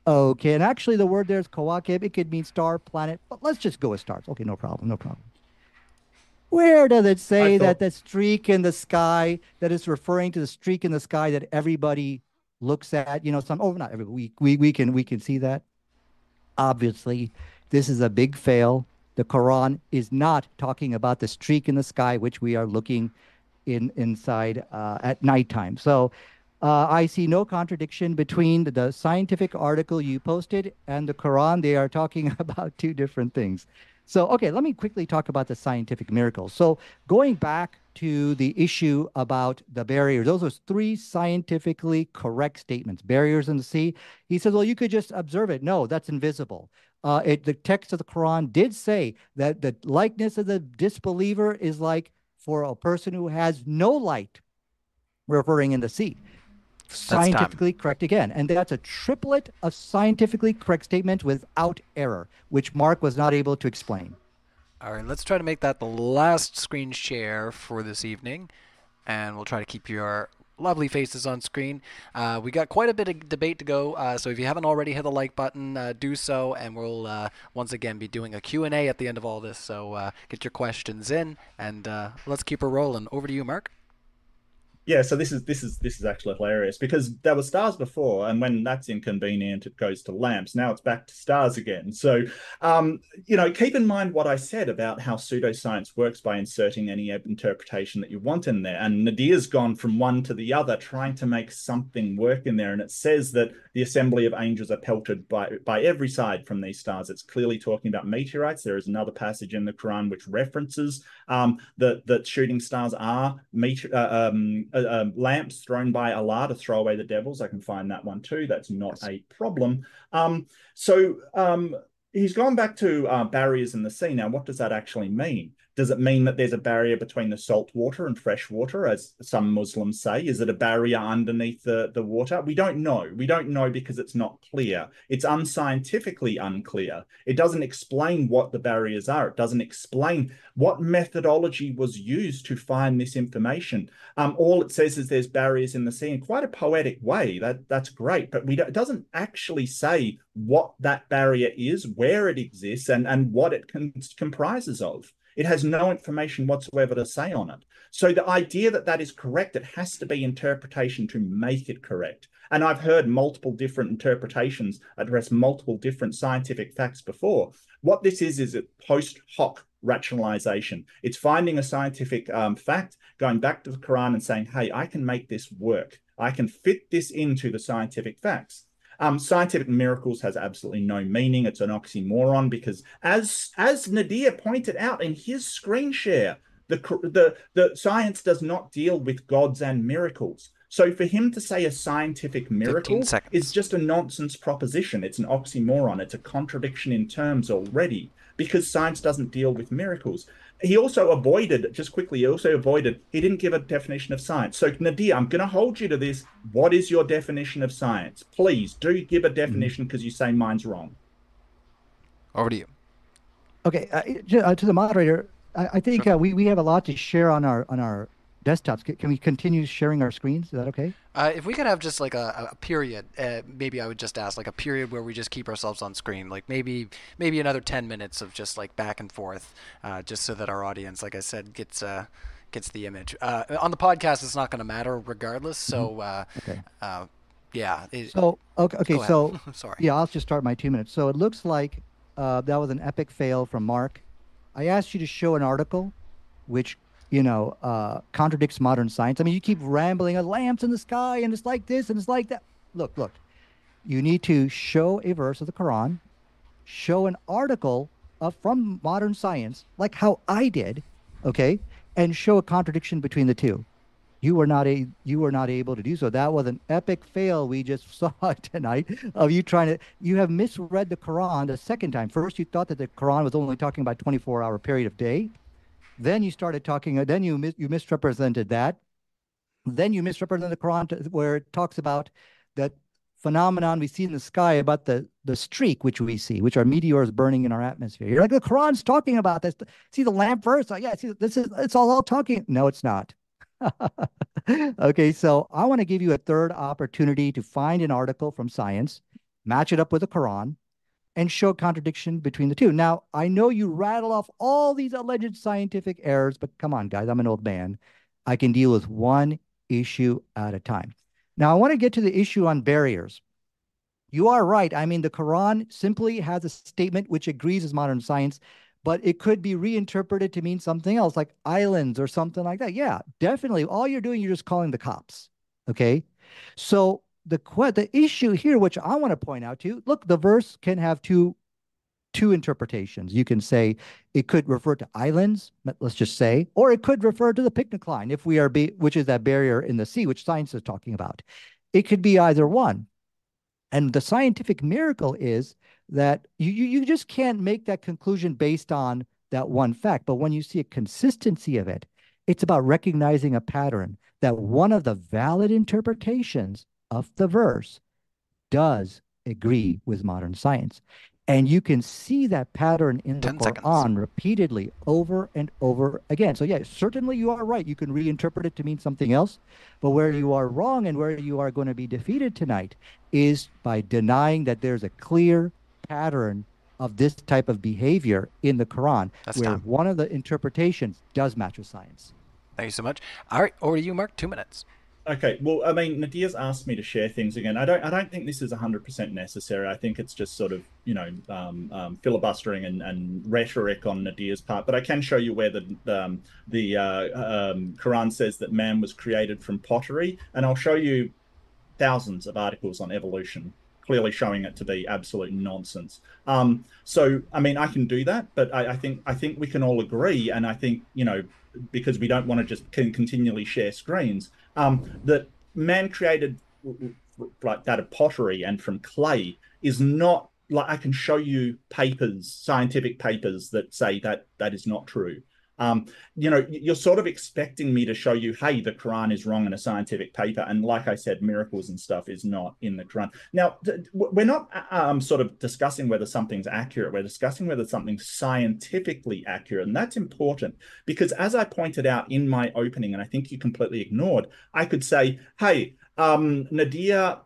Okay, and actually, the word there is kawakib. It could mean star, planet, but let's just go with stars. Okay, no problem, no problem. Where does it say that the streak in the sky that is referring to the streak in the sky that everybody looks at? You know, some oh, not everybody. We we we can we can see that. Obviously, this is a big fail. The Quran is not talking about the streak in the sky, which we are looking in inside uh, at nighttime. So uh, I see no contradiction between the scientific article you posted and the Quran. They are talking about two different things. So, okay, let me quickly talk about the scientific miracles. So, going back to the issue about the barriers, those are three scientifically correct statements. Barriers in the sea. He says, well, you could just observe it. No, that's invisible. Uh, it, the text of the Quran did say that the likeness of the disbeliever is like for a person who has no light, referring in the sea. Scientifically correct again. And that's a triplet of scientifically correct statements without error, which Mark was not able to explain. All right, let's try to make that the last screen share for this evening. And we'll try to keep your lovely faces on screen. Uh, we got quite a bit of debate to go, uh, so if you haven't already hit the like button, uh, do so, and we'll uh, once again be doing a Q&A at the end of all this, so uh, get your questions in, and uh, let's keep her rolling. Over to you, Mark yeah so this is this is this is actually hilarious because there were stars before and when that's inconvenient it goes to lamps. Now it's back to stars again. So um, you know keep in mind what i said about how pseudoscience works by inserting any interpretation that you want in there. And nadir's gone from one to the other trying to make something work in there. And it says that the assembly of angels are pelted by by every side from these stars. It's clearly talking about meteorites. There is another passage in the quran which references um, that that shooting stars are meteor uh, um, uh, um, lamps thrown by Allah to throw away the devils. I can find that one too. That's not yes. a problem. Um, so um, he's gone back to uh, barriers in the sea. Now, what does that actually mean? Does it mean that there's a barrier between the salt water and fresh water, as some Muslims say? Is it a barrier underneath the, the water? We don't know. We don't know because it's not clear. It's unscientifically unclear. It doesn't explain what the barriers are. It doesn't explain what methodology was used to find this information. Um, all it says is there's barriers in the sea in quite a poetic way. That that's great, but we it doesn't actually say what that barrier is, where it exists, and and what it comprises of. It has no information whatsoever to say on it. So the idea that that is correct, it has to be interpretation to make it correct. And I've heard multiple different interpretations address multiple different scientific facts before. What this is, is a post hoc rationalization. It's finding a scientific um, fact, going back to the Quran and saying, hey, I can make this work. I can fit this into the scientific facts. Um, scientific miracles has absolutely no meaning. It's an oxymoron because, as as Nadir pointed out in his screen share, the the the science does not deal with gods and miracles. So for him to say a scientific miracle is just a nonsense proposition. It's an oxymoron. It's a contradiction in terms already because science doesn't deal with miracles he also avoided just quickly he also avoided he didn't give a definition of science so nadir i'm going to hold you to this what is your definition of science please do give a mm-hmm. definition because mm-hmm. you say mine's wrong over to you okay uh, uh to the moderator i, I think sure. uh, we, we have a lot to share on our on our desktops. Can we continue sharing our screens? Is that okay? Uh, if we could have just like a, a period, uh, maybe I would just ask like a period where we just keep ourselves on screen, like maybe maybe another ten minutes of just like back and forth, uh, just so that our audience, like I said, gets uh, gets the image. Uh, on the podcast, it's not going to matter regardless. So mm-hmm. Uh, okay. yeah. It, so okay, okay. So sorry. Yeah, I'll just start my two minutes. So it looks like that was an epic fail from Mark. I asked you to show an article which you know, uh, contradicts modern science. I mean, you keep rambling, a lamps in the sky, and it's like this, and it's like that. Look, look, you need to show a verse of the Quran, show an article of, from modern science, like how I did, okay, and show a contradiction between the two. You were not a you were not able to do so. That was an epic fail we just saw tonight of you trying to you have misread the Quran the second time. First, you thought that the Quran was only talking about 24 hour period of day. Then you started talking, uh, then you, mis- you misrepresented that. Then you misrepresented the Quran where it talks about that phenomenon we see in the sky about the, the streak which we see, which are meteors burning in our atmosphere. You're like, the Quran's talking about this. See the lamp verse? Oh, yeah, see, this is, it's all, all talking. No, it's not. okay, so I want to give you a third opportunity to find an article from science, match it up with the Quran, and show contradiction between the two. Now, I know you rattle off all these alleged scientific errors, but come on, guys, I'm an old man. I can deal with one issue at a time. Now, I want to get to the issue on barriers. You are right. I mean, the Quran simply has a statement which agrees with modern science, but it could be reinterpreted to mean something else, like islands or something like that. Yeah, definitely. All you're doing, you're just calling the cops. Okay. So the the issue here, which I want to point out to you, look, the verse can have two two interpretations. You can say it could refer to islands, let's just say, or it could refer to the pycnocline, if we are, be, which is that barrier in the sea, which science is talking about. It could be either one. And the scientific miracle is that you, you just can't make that conclusion based on that one fact. But when you see a consistency of it, it's about recognizing a pattern that one of the valid interpretations of the verse does agree with modern science. And you can see that pattern in the Quran seconds. repeatedly over and over again. So, yeah, certainly you are right. You can reinterpret it to mean something else. But where you are wrong and where you are going to be defeated tonight is by denying that there's a clear pattern of this type of behavior in the Quran, That's where time. one of the interpretations does match with science. Thank you so much. All right, over to you, Mark. Two minutes. Okay, well, I mean, Nadir's asked me to share things again. I don't, I don't think this is hundred percent necessary. I think it's just sort of, you know, um, um, filibustering and, and rhetoric on Nadir's part. But I can show you where the the, um, the uh, um, Quran says that man was created from pottery, and I'll show you thousands of articles on evolution clearly showing it to be absolute nonsense. Um, so, I mean, I can do that, but I, I, think I think we can all agree, and I think you know, because we don't want to just continually share screens, um, that man created like that of pottery and from clay is not like I can show you papers, scientific papers that say that that is not true. Um, you know, you're sort of expecting me to show you, hey, the Quran is wrong in a scientific paper, and like I said, miracles and stuff is not in the Quran. Now, we're not uh, um, sort of discussing whether something's accurate. We're discussing whether something's scientifically accurate, and that's important because, as I pointed out in my opening, and I think you completely ignored, I could say, hey, um, Nadir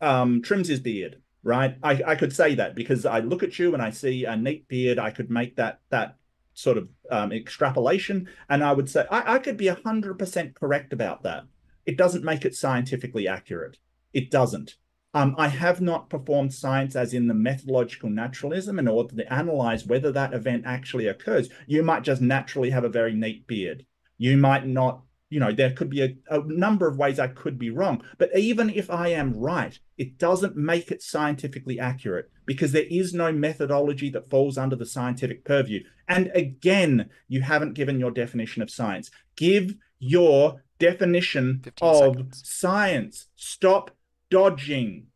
um, trims his beard right? I, I could say that because I look at you and I see a neat beard. I could make that that sort of um, extrapolation. And I would say I, I could be 100% correct about that. It doesn't make it scientifically accurate. It doesn't. Um, I have not performed science as in the methodological naturalism in order to analyze whether that event actually occurs. You might just naturally have a very neat beard. You might not you know, there could be a, a, number of ways I could be wrong. But even if I am right, it doesn't make it scientifically accurate because there is no methodology that falls under the scientific purview. And again, you haven't given your definition of science. Give your definition of seconds. science. Stop dodging.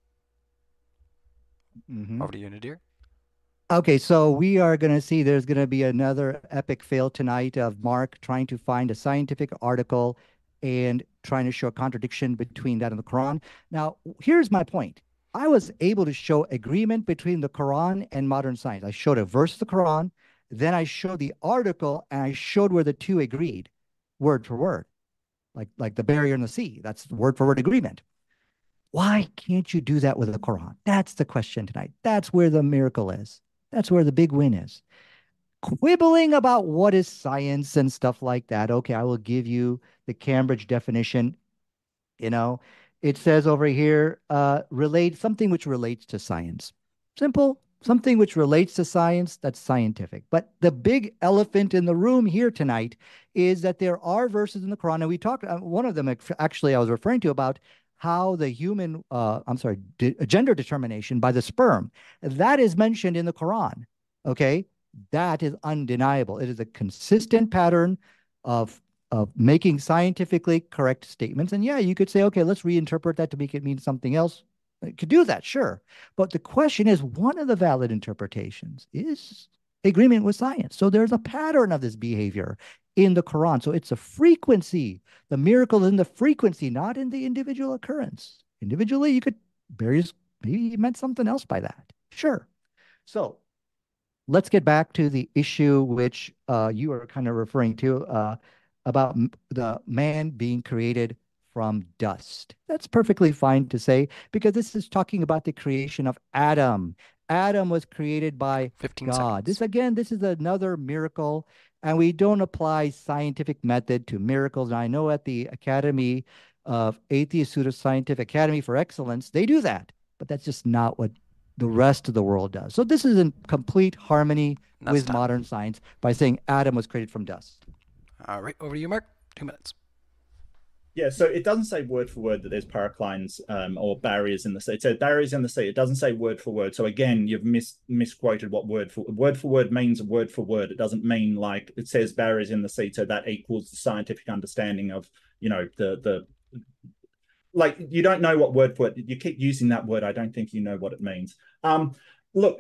Mm-hmm. Over to you, Nadir. Okay, so we are going to see there's going to be another epic fail tonight of Mark trying to find a scientific article and trying to show a contradiction between that and the Quran. Now, here's my point. I was able to show agreement between the Quran and modern science. I showed a verse of the Quran, then I showed the article, and I showed where the two agreed, word for word, like like the barrier in the sea. That's word for word agreement. Why can't you do that with the Quran? That's the question tonight. That's where the miracle is. That's where the big win is. Quibbling about what is science and stuff like that. Okay, I will give you the Cambridge definition. You know, it says over here, uh, relate something which relates to science. Simple, something which relates to science that's scientific. But the big elephant in the room here tonight is that there are verses in the Quran, and we talked, uh, one of them actually I was referring to about how the human, uh, I'm sorry, gender determination by the sperm, that is mentioned in the Quran. Okay. That is undeniable. It is a consistent pattern of of making scientifically correct statements. And yeah, you could say, okay, let's reinterpret that to make it mean something else. It could do that, sure. But the question is, one of the valid interpretations is agreement with science. So there's a pattern of this behavior in the Quran. So it's a frequency. The miracle is in the frequency, not in the individual occurrence. Individually, you could various maybe you meant something else by that. Sure. So let's get back to the issue which uh, you are kind of referring to uh, about the man being created from dust. That's perfectly fine to say because this is talking about the creation of Adam. Adam was created by 15 God. Seconds. This again, this is another miracle and we don't apply scientific method to miracles. And I know at the Academy of Atheist Pseudoscientific Academy for Excellence, they do that, but that's just not what the rest of the world does. So this is in complete harmony That's with done. modern science by saying Adam was created from dust. All right, over to you, Mark. Two minutes. Yeah, so it doesn't say word for word that there's paraclines um, or barriers in the sea. It says barriers in the sea. It doesn't say word for word. So again, you've mis- misquoted what word for word for word means. Word for word. It doesn't mean like it says barriers in the sea. So that equals the scientific understanding of you know the the like you don't know what word for it. You keep using that word. I don't think you know what it means. Um, look,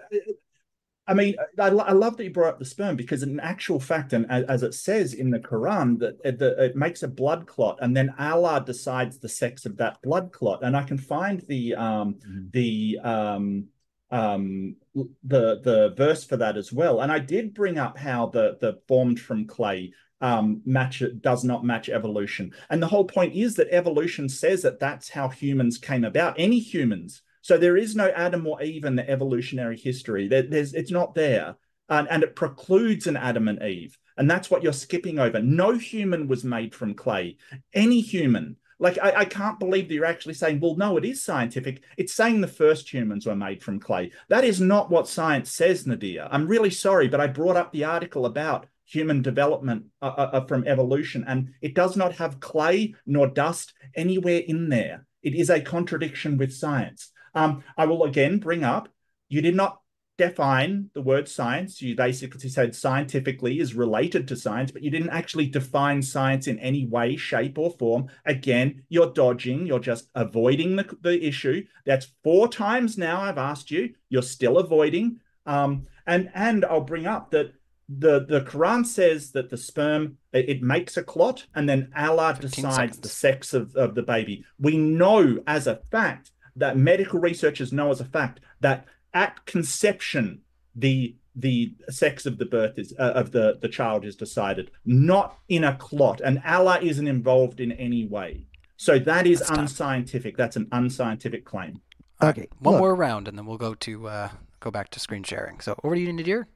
I mean, I, I love that you brought up the sperm because, in actual fact, and as, it says in the Quran, that it, the, it makes a blood clot, and then Allah decides the sex of that blood clot. And I can find the um, Mhm. the um, um, the the verse for that as well. And I did bring up how the the formed from clay um, match does not match evolution. And the whole point is that evolution says that that's how humans came about. Any humans. So there is no Adam or Eve in the evolutionary history. There, it's not there, and, and it precludes an Adam and Eve. And that's what you're skipping over. No human was made from clay. Any human. Like I, I can't believe that you're actually saying, well, no, it is scientific. It's saying the first humans were made from clay. That is not what science says, Nadir. I'm really sorry, but I brought up the article about human development uh, uh, from evolution, and it does not have clay nor dust anywhere in there. It is a contradiction with science. Um, I will again bring up you did not define the word science. You basically said scientifically is related to science, but you didn't actually define science in any way, shape, or form. Again, you're dodging, you're just avoiding the, the issue. That's four times now I've asked you. You're still avoiding. Um, and and I'll bring up that the the Quran says that the sperm it, it makes a clot, and then Allah decides seconds. the sex of, of the baby. We know as a fact that medical researchers know as a fact that at conception the the sex of the birth is uh, of the the child is decided not in a clot and allah isn't involved in any way so that is That's done. unscientific that's an unscientific claim All right, Okay, one look. more round, and then we'll go to uh, go back to screen sharing. So over to you, Nadir.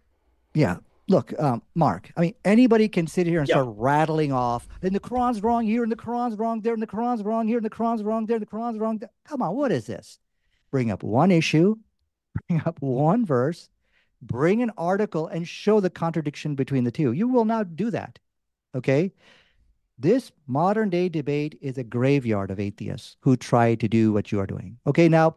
Yeah. Look, um, Mark, I mean, anybody can sit here and Yeah. start rattling off, then the Quran's wrong here, and the Quran's wrong there, and the Quran's wrong here, and the Quran's wrong there, and the Quran's wrong there. Come on, what is this? Bring up one issue, bring up one verse, bring an article, and show the contradiction between the two. You will not do that. Okay? This modern day debate is a graveyard of atheists who try to do what you are doing. Okay, now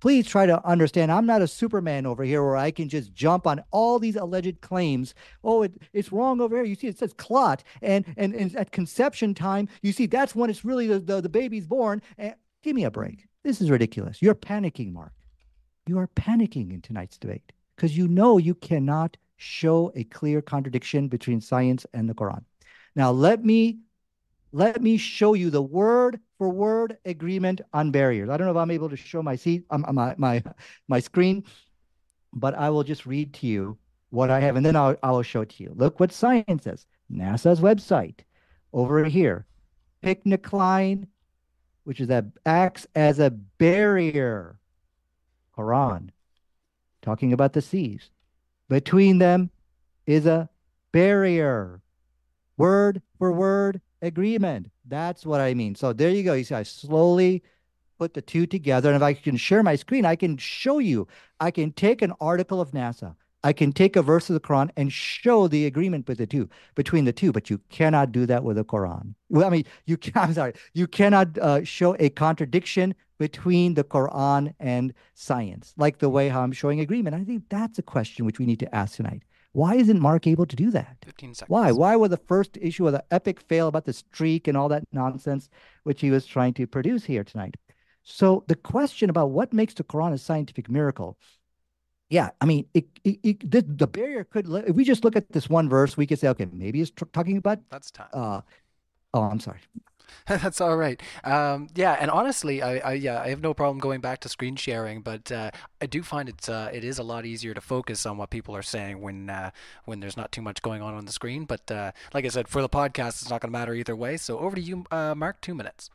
please try to understand I'm not a Superman over here where I can just jump on all these alleged claims. Oh, it, it's wrong over here. You see, it says clot, and, and and at conception time, you see that's when it's really the, the, the baby's born. And give me a break. This is ridiculous. You're panicking, Mark. You are panicking in tonight's debate because you know you cannot show a clear contradiction between science and the Quran. Now let me let me show you the word for word agreement on barriers. I don't know if I'm able to show my seat, um, my my my screen, but I will just read to you what I have, and then I'll I will show it to you. Look what science says. NASA's website over here. Pycnocline, which is that acts as a barrier. Quran, talking about the seas. Between them is a barrier. Word for word agreement. That's what I mean. So there you go. You see, I slowly put the two together. And if I can share my screen, I can show you. I can take an article of NASA. I can take a verse of the Quran and show the agreement with the two between the two, but you cannot do that with the Quran. Well, I mean, you can, I'm sorry, you cannot uh, show a contradiction between the Quran and science, like the way how I'm showing agreement. I think that's a question which we need to ask tonight. Why isn't Mark able to do that? 15 seconds. Why? Why was the first issue of the epic fail about the streak and all that nonsense, which he was trying to produce here tonight? So the question about what makes the Quran a scientific miracle, yeah, I mean, it, it, it, the, the barrier could. If we just look at this one verse, we could say, okay, maybe it's talking about. That's time. Uh, oh, I'm sorry. That's all right. Um, yeah, and honestly, I, I yeah, I have no problem going back to screen sharing, but uh, I do find it's uh, it is a lot easier to focus on what people are saying when uh, when there's not too much going on on the screen. But uh, like I said, for the podcast, it's not going to matter either way. So over to you, uh, Mark. Two minutes.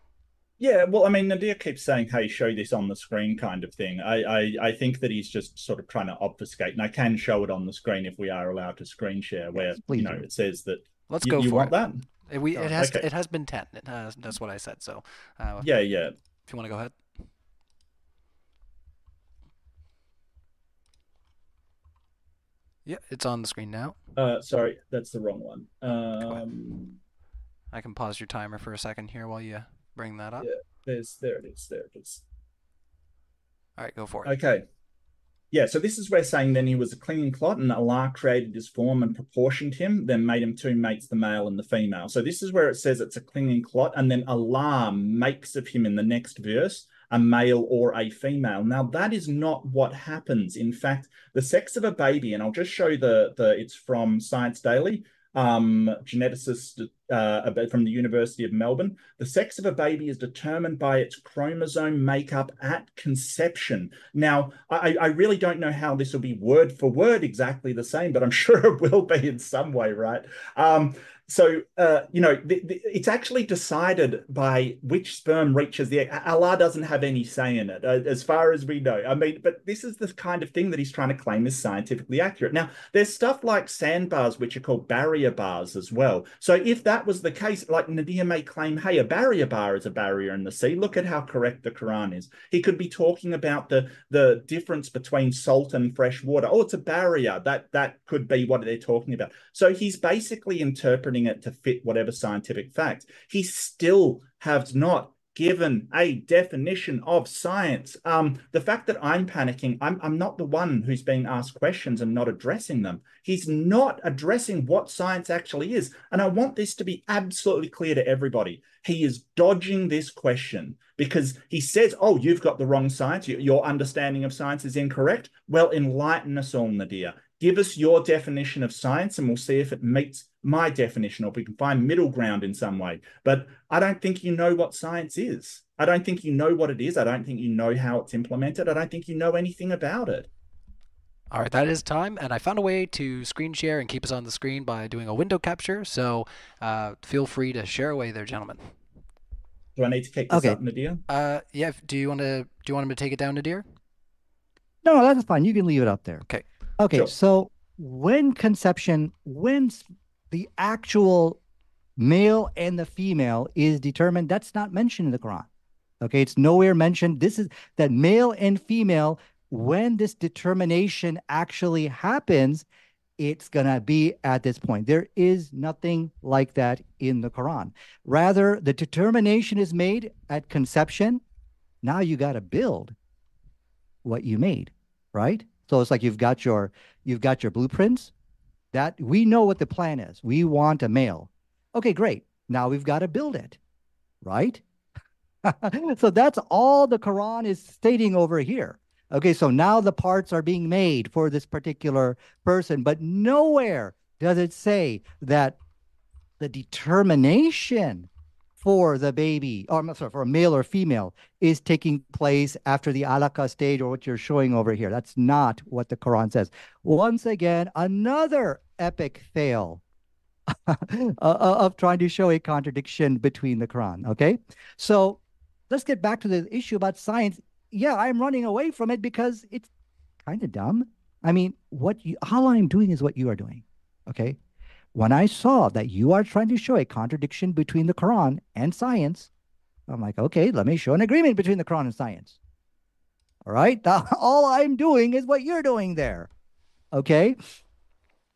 Yeah, well, I mean, Nadir keeps saying, "Hey, show this on the screen," kind of thing. I, I, I think that he's just sort of trying to obfuscate, and I can show it on the screen if we are allowed to screen share, where please you know do. it says that Let's you, go you for want it. that. It, we it oh, has okay. it has been ten. Has, that's what I said. So uh, yeah, yeah. If you want to go ahead. Yeah, it's on the screen now. Uh, sorry, that's the wrong one. Um, I can pause your timer for a second here while you bring that up. Yeah, there's there it is. There it is. All right, go for it. Okay. Yeah, so this is where saying then he was a clinging clot, and Allah created his form and proportioned him, then made him two mates, the male and the female. So this is where it says it's a clinging clot, and then Allah makes of him in the next verse a male or a female. Now that is not what happens. In fact, the sex of a baby, and I'll just show the the it's from Science Daily um, geneticist uh, from the University of Melbourne. The sex of a baby is determined by its chromosome makeup at conception. Now, I, I, really don't know how this will be word for word exactly the same, but I'm sure it will be in some way, right? Um, so, uh, you know, the, the, it's actually decided by which sperm reaches the egg. Allah doesn't have any say in it, uh, as far as we know. I mean, but this is the kind of thing that he's trying to claim is scientifically accurate. Now, there's stuff like sandbars, which are called barrier bars as well. So, if that was the case, like Nadir may claim, hey, a barrier bar is a barrier in the sea. Look at how correct the Quran is. He could be talking about the the difference between salt and fresh water. Oh, it's a barrier. That that could be what they're talking about. So he's basically interpreting it to fit whatever scientific fact. He still has not given a definition of science. Um, the fact that I'm panicking, I'm, I'm not the one who's being asked questions and not addressing them. He's not addressing what science actually is. And I want this to be absolutely clear to everybody. He is dodging this question because he says, Oh, you've got the wrong science. Your understanding of science is incorrect. Well, enlighten us all, Nadir. Give us your definition of science and we'll see if it meets my definition or if we can find middle ground in some way. But I don't think you know what science is. I don't think you know what it is. I don't think you know how it's implemented. I don't think you know anything about it. All right, that is time, and I found a way to screen share and keep us on the screen by doing a window capture. So uh, feel free to share away there, gentlemen. Do I need to kick this okay. up, Nadir? Uh, yeah. Do you want to? Do you want him to take it down, Nadir? No, that's fine. You can leave it up there. Okay. Okay, sure. so when conception, when the actual male and the female is determined, that's not mentioned in the Quran. Okay, it's nowhere mentioned. This is that male and female, when this determination actually happens, it's going to be at this point. There is nothing like that in the Quran. Rather, the determination is made at conception. Now you got to build what you made, right? So it's like you've got your you've got your blueprints. That we know what the plan is. We want a male. Okay, great. Now we've got to build it, right? so that's all the Quran is stating over here. Okay, so now the parts are being made for this particular person, but nowhere does it say that the determination for the baby, or I'm sorry, for a male or female, is taking place after the alaka stage or what you're showing over here. That's not what the Quran says. Once again, another epic fail uh, uh, of trying to show a contradiction between the Quran. Okay, so let's get back to the issue about science. Yeah, I'm running away from it because it's kind of dumb. I mean, what you, all I'm doing is what you are doing. Okay, when I saw that you are trying to show a contradiction between the Quran and science, I'm like, okay, let me show an agreement between the Quran and science. All right. All I'm doing is what you're doing there. Okay.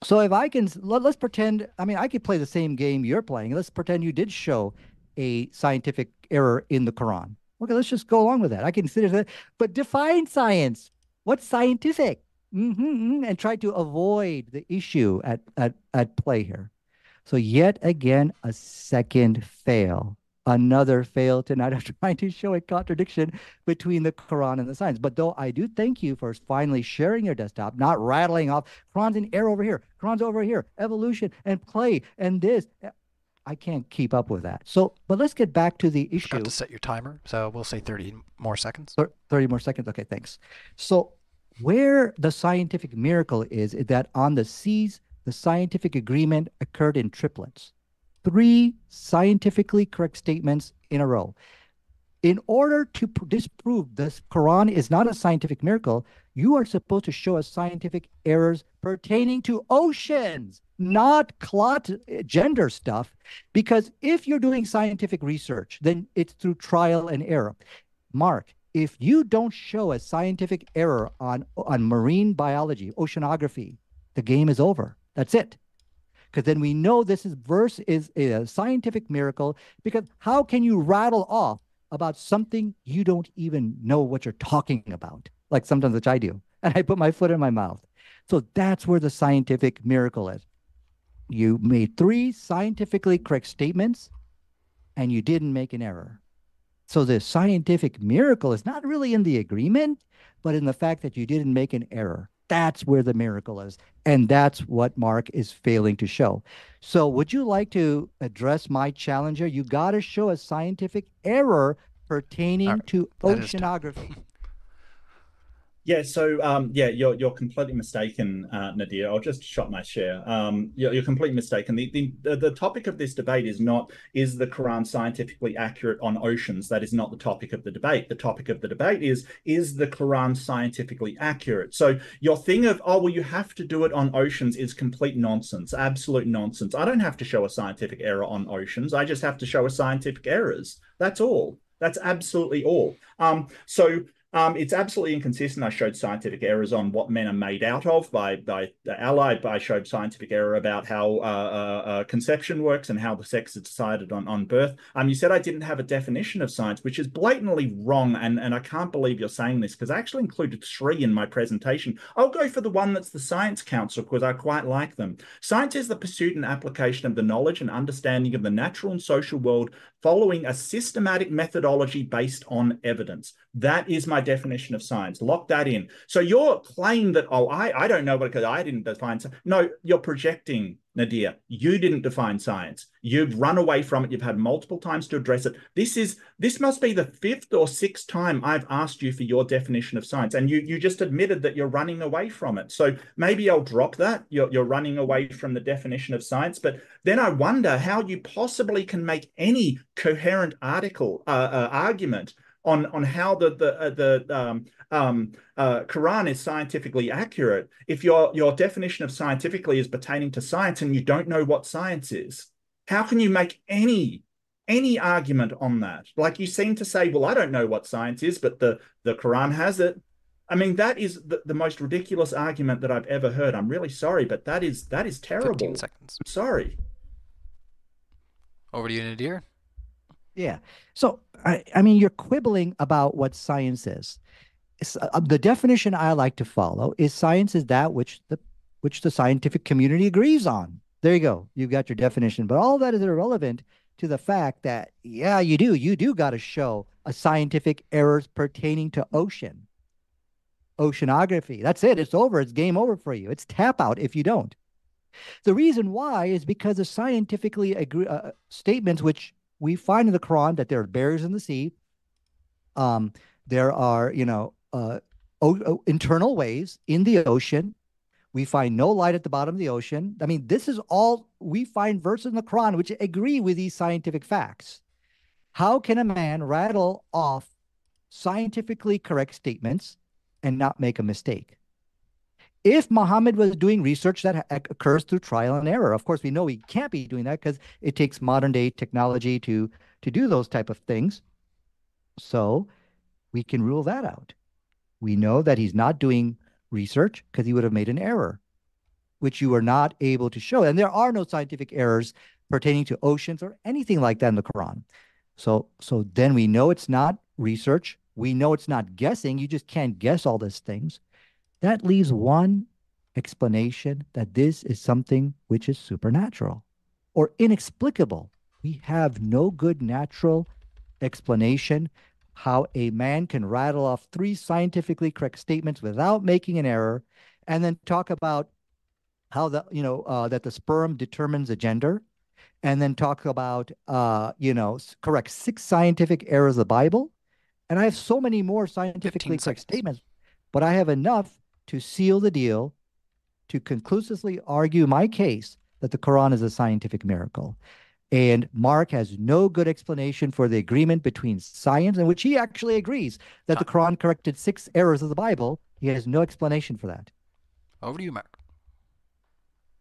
So if I can, let, us pretend, I mean, I could play the same game you're playing. Let's pretend you did show a scientific error in the Quran. Okay, let's just go along with that. I consider that, but define science. What's scientific? Mm-hmm, mm-hmm, and try to avoid the issue at, at, at play here. So yet again, a second fail. Another fail tonight of trying to show a contradiction between the Quran and the science. But though I do thank you for finally sharing your desktop, not rattling off Quran's in air over here, Quran's over here, evolution and play and this. I can't keep up with that. So, but let's get back to the issue. To set your timer, so we'll say 30 more seconds. 30 more seconds. Okay, thanks. So where the scientific miracle is, is that on the seas, the scientific agreement occurred in triplets. Three scientifically correct statements in a row. In order to disprove this Quran is not a scientific miracle, you are supposed to show us scientific errors pertaining to oceans, not clot eh, gender stuff. Because if you're doing scientific research, then it's through trial and error. Mark, if you don't show a scientific error on on marine biology, oceanography, the game is over. That's it. Because then we know this is verse is a scientific miracle. Because how can you rattle off about something you don't even know what you're talking about? Like sometimes which I do. And I put my foot in my mouth. So that's where the scientific miracle is. You made three scientifically correct statements and you didn't make an error. So the scientific miracle is not really in the agreement, but in the fact that you didn't make an error. That's where the miracle is. And that's what Mark is failing to show. So, would you like to address my challenger? You got to show a scientific error pertaining right. to oceanography. Yeah, so um, yeah, you're you're completely mistaken, uh, Nadir. I'll just shut my share. Um, you're, you're completely mistaken. The, the the topic of this debate is not is the Quran scientifically accurate on oceans. That is not the topic of the debate. The topic of the debate is is the Quran scientifically accurate. So your thing of oh well, you have to do it on oceans is complete nonsense, absolute nonsense. I don't have to show a scientific error on oceans. I just have to show a scientific errors. That's all. That's absolutely all. Um, so um, it's absolutely inconsistent. I showed scientific errors on what men are made out of by by allied. I showed scientific error about how uh, uh, uh, conception works and how the sex is decided on on birth. Um, you said I didn't have a definition of science, which is blatantly wrong, and and I can't believe you're saying this because I actually included three in my presentation. I'll go for the one that's the Science Council because I quite like them. Science is the pursuit and application of the knowledge and understanding of the natural and social world following a systematic methodology based on evidence. That is my definition of science. Lock that in. So your claim that, oh, I, I don't know because I didn't define science. No, you're projecting, Nadir. You didn't define science. You've run away from it. You've had multiple times to address it. This is this must be the fifth or sixth time I've asked you for your definition of science. And you you just admitted that you're running away from it. So maybe I'll drop that. You're, you're running away from the definition of science. But then I wonder how you possibly can make any coherent article uh, uh, argument on on how the the uh, the um, um, uh, Quran is scientifically accurate if your your definition of scientifically is pertaining to science and you don't know what science is. How can you make any any argument on that? Like you seem to say, well, I don't know what science is, but the the Quran has it. I mean, that is the, the most ridiculous argument that I've ever heard. I'm really sorry, but that is that is terrible. 15 seconds. I'm sorry. Over to you, Nadir. Yeah. So, I, I mean, you're quibbling about what science is. Uh, the definition I like to follow is science is that which the which the scientific community agrees on. There you go. You've got your definition. But all that is irrelevant to the fact that, yeah, you do. You do got to show a scientific errors pertaining to ocean, oceanography. That's it. It's over. It's game over for you. It's tap out if you don't. The reason why is because the scientifically agree, uh, statements which we find in the Quran that there are barriers in the sea. Um, there are, you know, uh, o- internal waves in the ocean. We find no light at the bottom of the ocean. I mean, this is all we find verses in the Quran which agree with these scientific facts. How can a man rattle off scientifically correct statements and not make a mistake? If Muhammad was doing research that occurs through trial and error. Of course, we know he can't be doing that because it takes modern day technology to to do those type of things. So we can rule that out. We know that he's not doing research because he would have made an error, which you are not able to show. And there are no scientific errors pertaining to oceans or anything like that in the Quran. So so then we know it's not research. We know it's not guessing. You just can't guess all these things. That leaves one explanation that this is something which is supernatural or inexplicable. We have no good natural explanation how a man can rattle off three scientifically correct statements without making an error and then talk about how the you know uh, that the sperm determines a gender and then talk about uh, you know correct six scientific errors of the bible and i have so many more scientifically correct statements but i have enough to seal the deal, to conclusively argue my case that the Quran is a scientific miracle. And Mark has no good explanation for the agreement between science, in which he actually agrees that the uh, Quran corrected six errors of the Bible. He has no explanation for that. Over to you, Mark.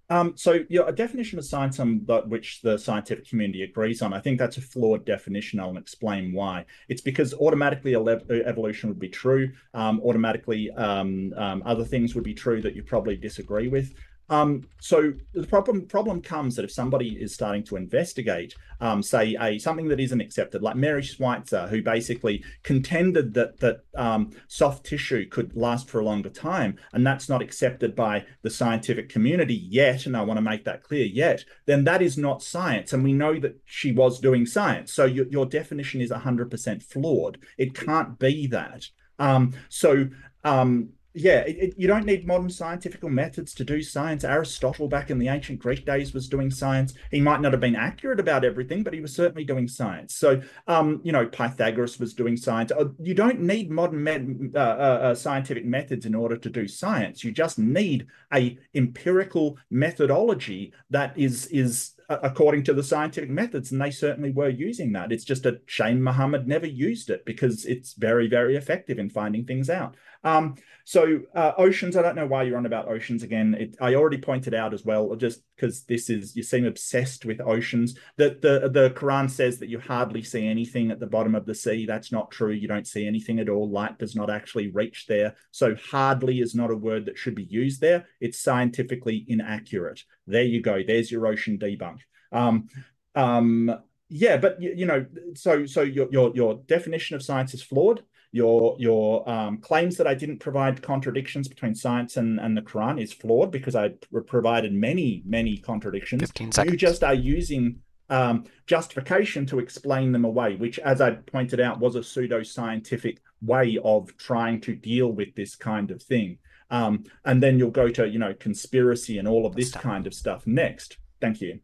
Um, so, yeah, a definition of science um, which the scientific community agrees on, I think that's a flawed definition. I'll explain why. It's because automatically evolution would be true. Um, automatically, um, um, other things would be true that you probably disagree with. Um, so the problem problem comes that if somebody is starting to investigate, um, say a something that isn't accepted, like Mary Schweitzer, who basically contended that that um, soft tissue could last for a longer time, and that's not accepted by the scientific community yet, and I want to make that clear yet, then that is not science, and we know that she was doing science. So your, your definition is 100% flawed. It can't be that. Um, so um, yeah, it, it, you don't need modern scientific methods to do science. Aristotle, back in the ancient Greek days, was doing science. He might not have been accurate about everything, but he was certainly doing science. So, um, you know, Pythagoras was doing science. Uh, you don't need modern med- uh, uh, uh, scientific methods in order to do science. You just need a empirical methodology that is is according to the scientific methods, and they certainly were using that. It's just a shame Muhammad never used it because it's very, very effective in finding things out. Um, so uh, oceans, I don't know why you're on about oceans again. It, I already pointed out as well, just because this is you seem obsessed with oceans. That the the Quran says that you hardly see anything at the bottom of the sea. That's not true. You don't see anything at all. Light does not actually reach there. So hardly is not a word that should be used there. It's scientifically inaccurate. There you go. There's your ocean debunk. Um, um, yeah, but you, you know, so so your your your definition of science is flawed your your um, claims that I didn't provide contradictions between science and, and the Quran is flawed because I provided many many contradictions. 15 seconds. You just are using um, justification to explain them away, which, as I pointed out, was a pseudo scientific way of trying to deal with this kind of thing. Um, and then you'll go to you know conspiracy and all of this kind of stuff next. Thank you.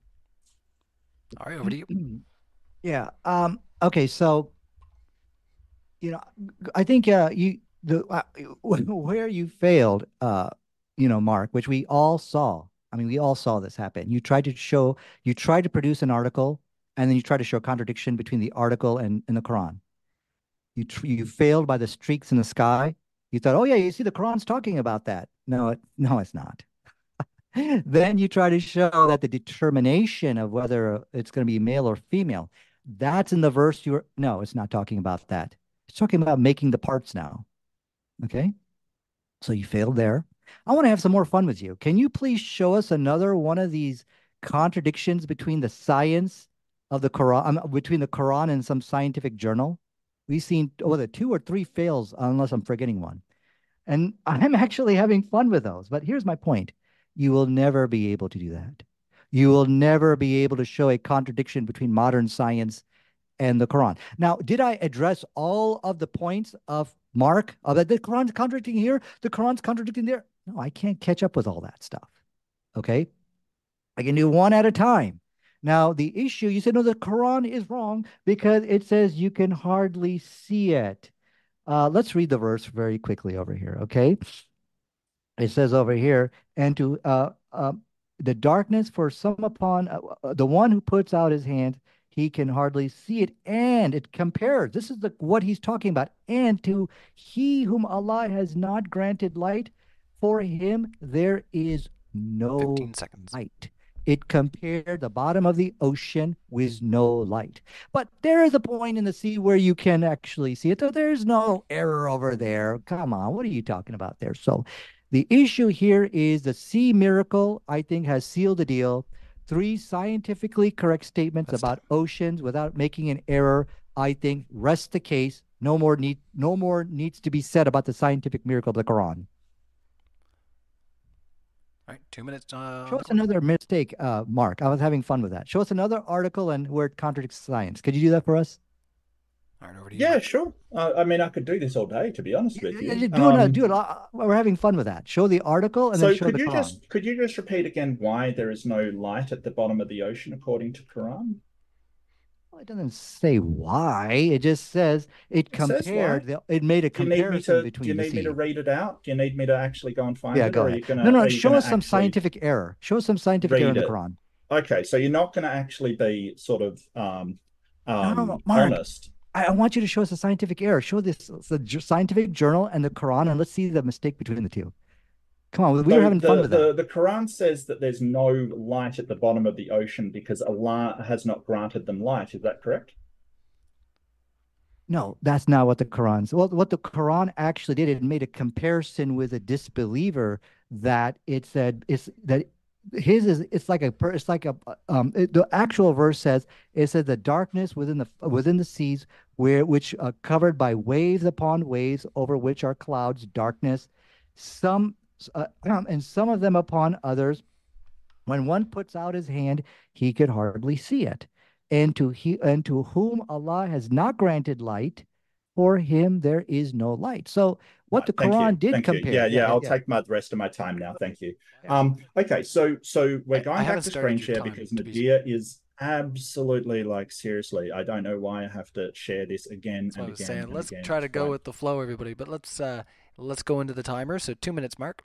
All right, over to you. Yeah. Um, okay. So you know, I think uh, you the uh, where you failed, uh, you know, Mark, which we all saw. I mean, we all saw this happen. You tried to show, you tried to produce an article, and then you tried to show a contradiction between the article and, and the Quran. You you failed by the streaks in the sky. You thought, oh yeah, you see, the Quran's talking about that. No, it, no, it's not. then you try to show that the determination of whether it's going to be male or female, that's in the verse you're. No, it's not talking about that. It's talking about making the parts now. Okay. So you failed there. I want to have some more fun with you. Can you please show us another one of these contradictions between the science of the Quran, um, between the Quran and some scientific journal? We've seen whether two or three fails, unless I'm forgetting one. And I'm actually having fun with those. But here's my point you will never be able to do that. You will never be able to show a contradiction between modern science and the Quran. Now, did I address all of the points of Mark? Of that the Quran's contradicting here, the Quran's contradicting there. No, I can't catch up with all that stuff. Okay, I can do one at a time. Now, the issue you said no, the Quran is wrong because it says you can hardly see it. Uh, let's read the verse very quickly over here. Okay, it says over here, and to uh, uh, the darkness for some upon uh, uh, the one who puts out his hand he can hardly see it. And it compares. This is the what he's talking about. And to he whom Allah has not granted light, for him there is no light. It compared the bottom of the ocean with no light. But there is a point in the sea where you can actually see it. So there's no error over there. Come on, what are you talking about there? So the issue here is the sea miracle, I think, has sealed the deal three scientifically correct statements That's about oceans without making an error, I think rests the case. No more need no more needs to be said about the scientific miracle of the Quran. All right, two minutes. Uh, Show us another mistake, uh, Mark. I was having fun with that. Show us another article and where it contradicts science. Could you do that for us? All right, over to you. Yeah, sure. Uh, I mean, I could do this all day, to be honest with you. Do um, it. Do it. We're having fun with that. Show the article and so then show could the you Quran. just could you just repeat again why there is no light at the bottom of the ocean according to Quran? Well, it doesn't say why. It just says it, it compared. The, it made a comparison to, between. Do you need me to read it out? Do you need me to actually go and find yeah, it? Go ahead. Gonna, no, no. Show us some scientific error. Show us some scientific error in the Quran. Okay, so you're not going to actually be sort of um, um, no, no, Mark, honest. I, I want you to show us a scientific error. Show this the scientific journal and the Quran, and let's see the mistake between the two. Come on, we so were having the, fun with the, that. The Quran says that there's no light at the bottom of the ocean because Allah has not granted them light. Is that correct? No, that's not what the Quran. Says. Well, what the Quran actually did, it made a comparison with a disbeliever that it said it's that his is it's like a it's like a um it, the actual verse says it says the darkness within the within the seas where which are covered by waves upon waves over which are clouds darkness some uh, and some of them upon others when one puts out his hand he could hardly see it and to he and to whom Allah has not granted light for him there is no light so what the Quran did Thank compare. You. Yeah, yeah, yeah, I'll yeah. take my the rest of my time now. Thank you. Um, okay, so so we're going back to screen share because Nadir be... is absolutely like seriously. I don't know why I have to share this again That's and again. Saying. And let's again. try to go with the flow, everybody. But let's uh let's go into the timer. So two minutes, Mark.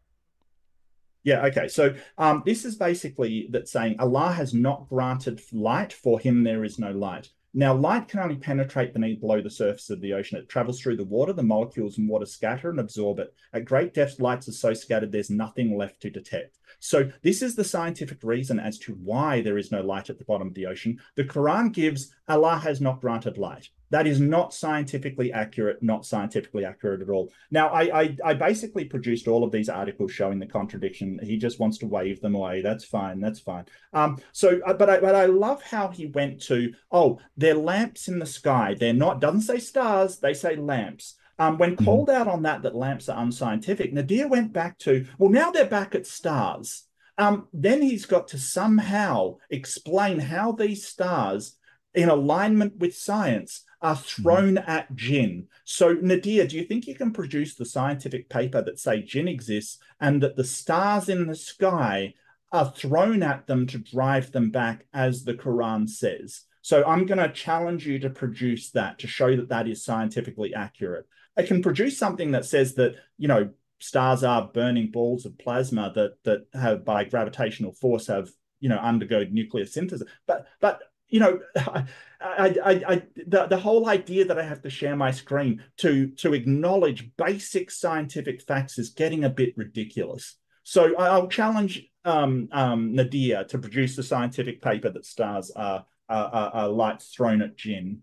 Yeah, okay. So um, this is basically that saying Allah has not granted light, for him there is no light. Now, light can only penetrate beneath below the surface of the ocean. It travels through the water. The molecules in water scatter and absorb it. At great depths, lights are so scattered there's nothing left to detect. So this is the scientific reason as to why there is no light at the bottom of the ocean. The Quran gives Allah has not granted light. That is not scientifically accurate, not scientifically accurate at all. Now, I, I, I basically produced all of these articles showing the contradiction. He just wants to wave them away. That's fine. That's fine. Um, so, uh, but I, but I love how he went to, oh, they're lamps in the sky. They're not, doesn't say stars, they say lamps. Um, when mm-hmm. called out on that, that lamps are unscientific, Nadir went back to, well, now they're back at stars. Um, then he's got to somehow explain how these stars, in alignment with science, are mm-hmm. thrown mm-hmm. at jinn. So, Nadir, do you think you can produce the scientific paper that say jinn exists and that the stars in the sky are thrown at them to drive them back, as the Quran says? So, I'm going to challenge you to produce that to show that that is scientifically accurate. I can produce something that says that, you know, stars are burning balls of plasma that that have by gravitational force have you know undergo nuclear synthesis but but you know I, I, I, the, the whole idea that i have to share my screen to to acknowledge basic scientific facts is getting a bit ridiculous so i'll challenge um, um, nadir to produce the scientific paper that stars are, are, are lights thrown at jinn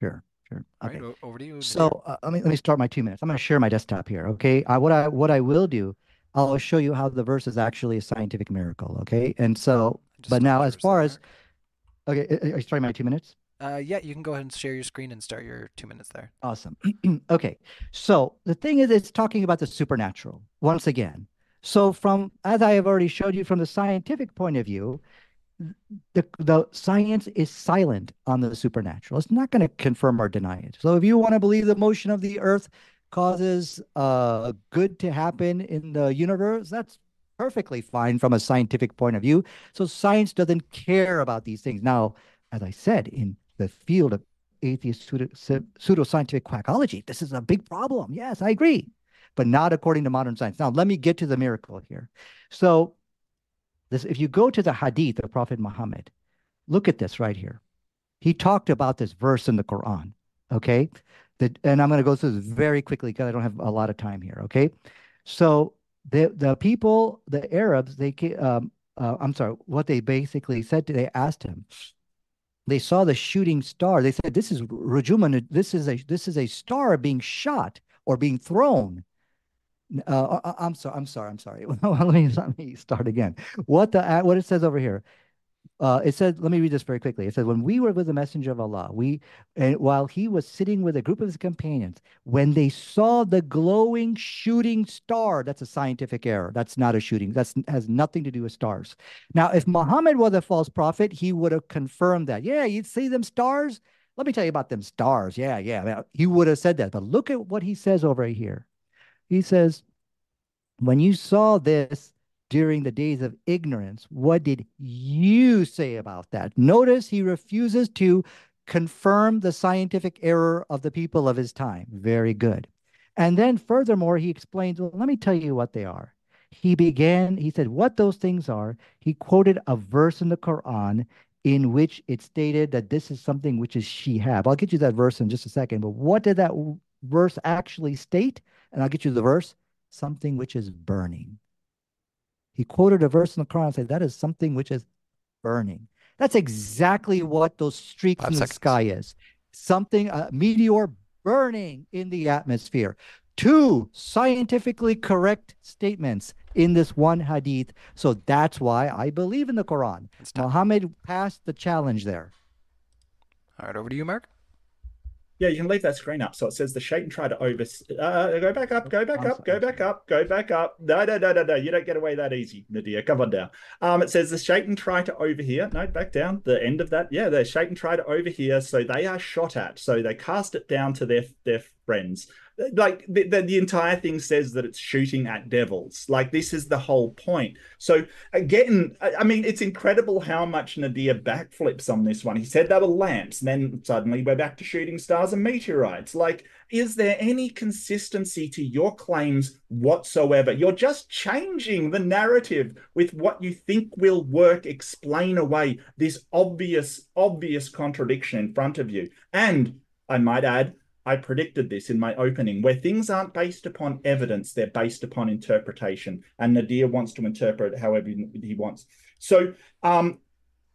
sure Sure. Okay. Right, over to you. So uh, let me let me start my two minutes. I'm going to share my desktop here. Okay. I, what I what I will do, I'll show you how the verse is actually a scientific miracle. Okay. And so, but now as far as, okay, are you starting my two minutes? Uh, yeah, you can go ahead and share your screen and start your two minutes there. Awesome. okay. So the thing is, it's talking about the supernatural once again. So from as I have already showed you from the scientific point of view, the the science is silent on the supernatural. It's not going to confirm or deny it. So if you want to believe the motion of the earth causes uh, good to happen in the universe, that's perfectly fine from a scientific point of view. So science doesn't care about these things. Now, as I said, in the field of atheist pseudo, pseudoscientific quackology, this is a big problem. Yes, I agree, but not according to modern science. Now, let me get to the miracle here. So this, if you go to the Hadith of Prophet Muhammad, look at this right here. He talked about this verse in the Quran. Okay, and I'm going to go through this very quickly because I don't have a lot of time here. Okay, so the the people, the Arabs, they um, uh, I'm sorry, what they basically said, to, they asked him. They saw the shooting star. They said, "This is Rujuman. This is a this is a star being shot or being thrown." Uh, uh, uh, I'm sorry. I'm sorry. I'm sorry. let me let me start again. What the what it says over here? Uh, it says, let me read this very quickly. It says, when we were with the messenger of Allah, we, and while he was sitting with a group of his companions, when they saw the glowing shooting star, that's a scientific error. That's not a shooting. That has nothing to do with stars. Now, if Muhammad was a false prophet, he would have confirmed that. Yeah, you'd see them stars. Let me tell you about them stars. Yeah, yeah. He would have said that. But look at what he says over here. He says, when you saw this during the days of ignorance, what did you say about that? Notice he refuses to confirm the scientific error of the people of his time. Very good. And then furthermore, he explains, well, let me tell you what they are. He began, he said, what those things are. He quoted a verse in the Quran in which it stated that this is something which is shihab. I'll get you that verse in just a second, but what did that verse actually state? And I'll get you the verse something which is burning. He quoted a verse in the Quran and said, That is something which is burning. That's exactly what those streaks Five in seconds. the sky is. Something, a meteor burning in the atmosphere. two scientifically correct statements in this one hadith. So that's why I believe in the Quran. Muhammad passed the challenge there. All right, over to you, Mark. Yeah, you can leave that screen up. So it says the Shaitan tried to over. Uh, go back up, go back up, go back up, go back up. No, no, no, no, no. You don't get away that easy, Nadir. Come on down. Um, it says the Shaitan tried to overhear. No, back down. The end of that. Yeah, the Shaitan tried to overhear. So they are shot at. So they cast it down to their their friends. Like the, the, the, entire thing says that it's shooting at devils. Like this is the whole point. So uh, again i mean it's incredible how much nadir backflips on this one. He said they were lamps and then suddenly we're back to shooting stars and meteorites. Like is there any consistency to your claims whatsoever? You're just changing the narrative with what you think will work. Explain away this obvious obvious contradiction in front of you. And i might add I predicted this in my opening, where things aren't based upon evidence, they're based upon interpretation. And Nadir wants to interpret however he wants. So, um,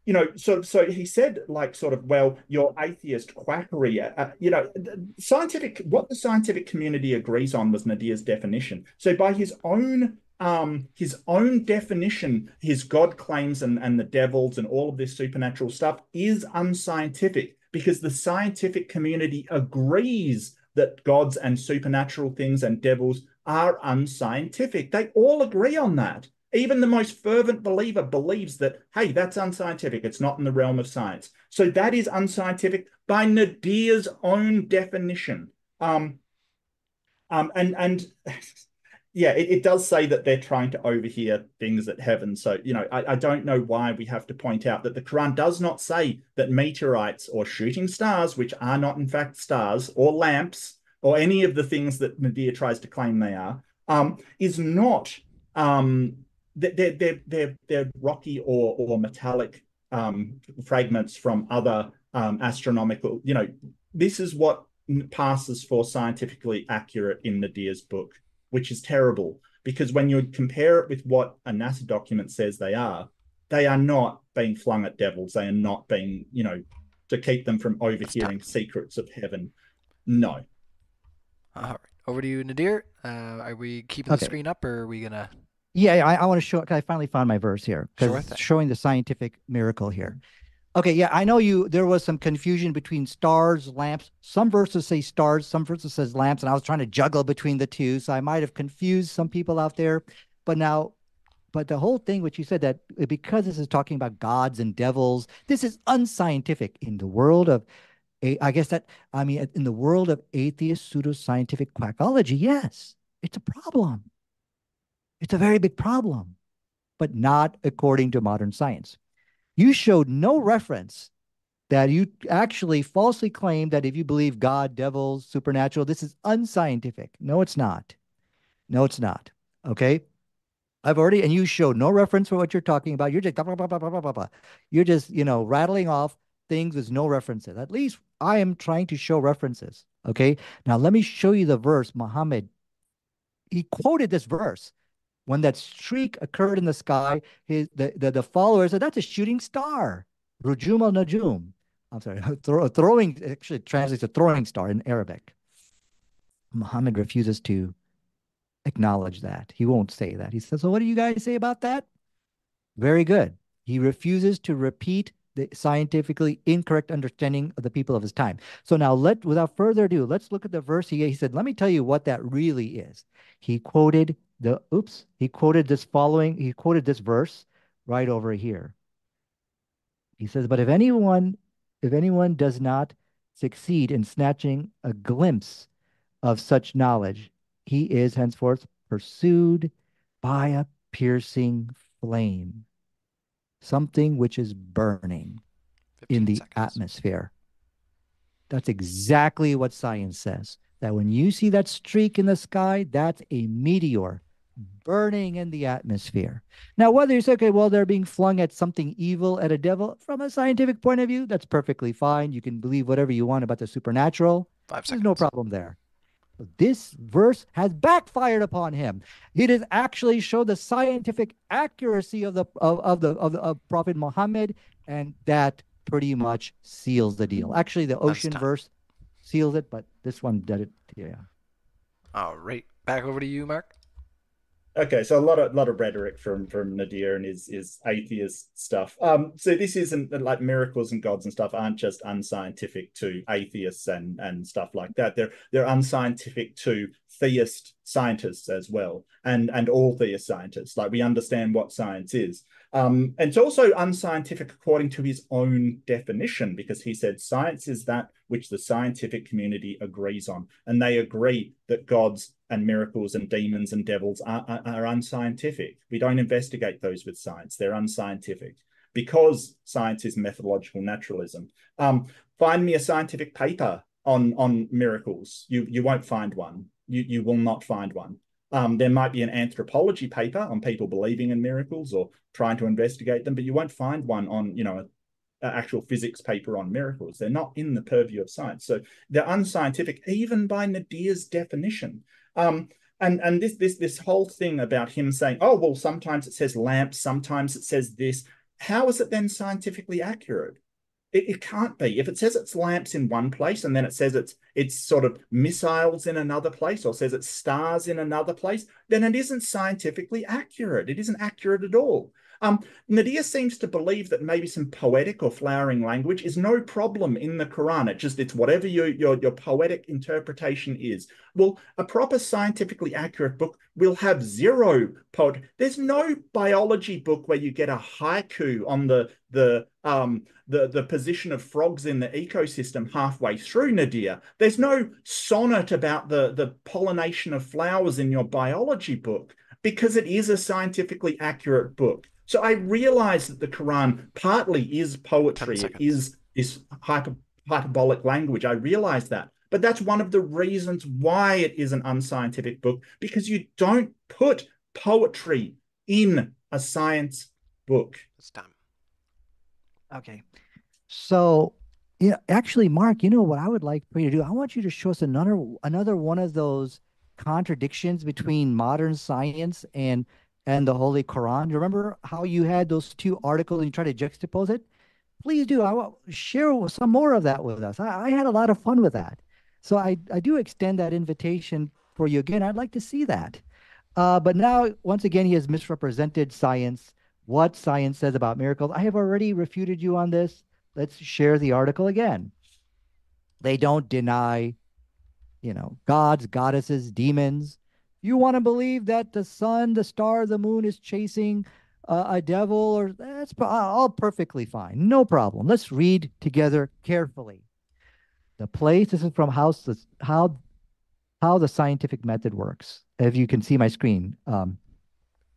you know, so so he said, like, sort of, well, your atheist quackery, uh, uh you know, scientific. What the scientific community agrees on was Nadir's definition. So, by his own um, his own definition, his God claims and and the devils and all of this supernatural stuff is unscientific because the scientific community agrees that gods and supernatural things and devils are unscientific. They all agree on that. Even the most fervent believer believes that, hey, that's unscientific. It's not in the realm of science. So that is unscientific by Nadir's own definition. Um, um, and and yeah, it, it, does say that they're trying to overhear things at heaven. So, you know, I, I, don't know why we have to point out that the Quran does not say that meteorites or shooting stars, which are not in fact stars, or lamps, or any of the things that Nadir tries to claim they are, um, is not um, they're, they're, they're, they're rocky or, or metallic um, fragments from other um, astronomical, you know, this is what passes for scientifically accurate in Nadir's book which is terrible because when you compare it with what a NASA document says they are, they are not being flung at devils. They are not being, you know, to keep them from overhearing secrets of heaven. No. All right. Over to you, Nadir. Uh, are we keeping okay. the screen up or are we going to? Yeah, I, I want to show. I finally found my verse here because sure showing the scientific miracle here. Okay, yeah, I know you. There was some confusion between stars, lamps. Some verses say stars, some verses says lamps, and I was trying to juggle between the two, so I might have confused some people out there. But now, but the whole thing, which you said that uh, because this is talking about gods and devils, this is unscientific in the world of, I guess that I mean, in the world of atheist pseudoscientific quackology, yes, it's a problem. It's a very big problem, but not according to modern science you showed no reference that you actually falsely claimed that if you believe God, devils, supernatural, this is unscientific. No, it's not. No, it's not. Okay. I've already, and you showed no reference for what you're talking about. You're just, blah, blah, blah, you're just, you know, rattling off things with no references. At least I am trying to show references. Okay. Now let me show you the verse. Muhammad, he quoted this verse when that streak occurred in the sky, his the, the, the followers said, that's a shooting star. Rujum al Najum. I'm sorry, throw, throwing actually translates to throwing star in Arabic. Muhammad refuses to acknowledge that. He won't say that. He says, So what do you guys say about that? Very good. He refuses to repeat the scientifically incorrect understanding of the people of his time. So now let without further ado, let's look at the verse he, he said, let me tell you what that really is. He quoted the oops, he quoted this following, he quoted this verse right over here. He says, But if anyone, if anyone does not succeed in snatching a glimpse of such knowledge, he is henceforth pursued by a piercing flame, something which is burning in the seconds. atmosphere. That's exactly what science says. That when you see that streak in the sky, that's a meteor burning in the atmosphere. Now, whether you say, okay, well, they're being flung at something evil, at a devil, from a scientific point of view, that's perfectly fine. You can believe whatever you want about the supernatural. Five seconds. There's no problem there. This verse has backfired upon him. It has actually showed the scientific accuracy of the of, of the of the of Prophet Muhammad, and that pretty much seals the deal. Actually, the ocean verse seals it, but this one did it. Yeah. All right, back over to you, Mark. Okay, so a lot of lot of rhetoric from from Nadir and his his atheist stuff. Um, so this isn't like miracles and gods and stuff aren't just unscientific to atheists and and stuff like that. They're they're unscientific to theist scientists as well, and and all theist scientists. Like we understand what science is. Um, and it's also unscientific according to his own definition, because he said science is that which the scientific community agrees on. And they agree that gods and miracles and demons and devils are, are, are unscientific. We don't investigate those with science, they're unscientific because science is methodological naturalism. Um, find me a scientific paper on, on miracles. You, you won't find one. You, you will not find one. Um, there might be an anthropology paper on people believing in miracles or trying to investigate them, but you won't find one on, you know, an actual physics paper on miracles. They're not in the purview of science. So they're unscientific, even by Nadir's definition. Um, and and this this this whole thing about him saying, oh well, sometimes it says lamp, sometimes it says this. How is it then scientifically accurate? It, it can't be. If it says it's lamps in one place and then it says it's it's sort of missiles in another place or says it's stars in another place, then it isn't scientifically accurate. It isn't accurate at all. Um, seems to believe that maybe some poetic or flowering language is no problem in the Quran. It just it's whatever your, your your poetic interpretation is. Well, a proper scientifically accurate book will have zero pod. There's no biology book where you get a haiku on the the um the the position of frogs in the ecosystem halfway through Nadir. There's no sonnet about the the pollination of flowers in your biology book because it is a scientifically accurate book. So I realize that the Quran partly is poetry, it is this hyper, hyperbolic language. I realize that. But that's one of the reasons why it is an unscientific book, because you don't put poetry in a science book. It's time. Okay. So, yeah, actually, Mark, you know what I would like for you to do? I want you to show us another another one of those contradictions between modern science and and the Holy Quran. You remember how you had those two articles and you try to juxtapose it? Please do. I will share some more of that with us. I, I had a lot of fun with that. So I, I do extend that invitation for you again. I'd like to see that. Uh, but now, once again, he has misrepresented science, what science says about miracles. I have already refuted you on this. Let's share the article again. They don't deny, you know, gods, goddesses, demons, you want to believe that the sun, the star, the moon is chasing uh, a devil, or that's all perfectly fine. No problem. Let's read together carefully. The place, this is from how, how, how the scientific method works. If you can see my screen, um,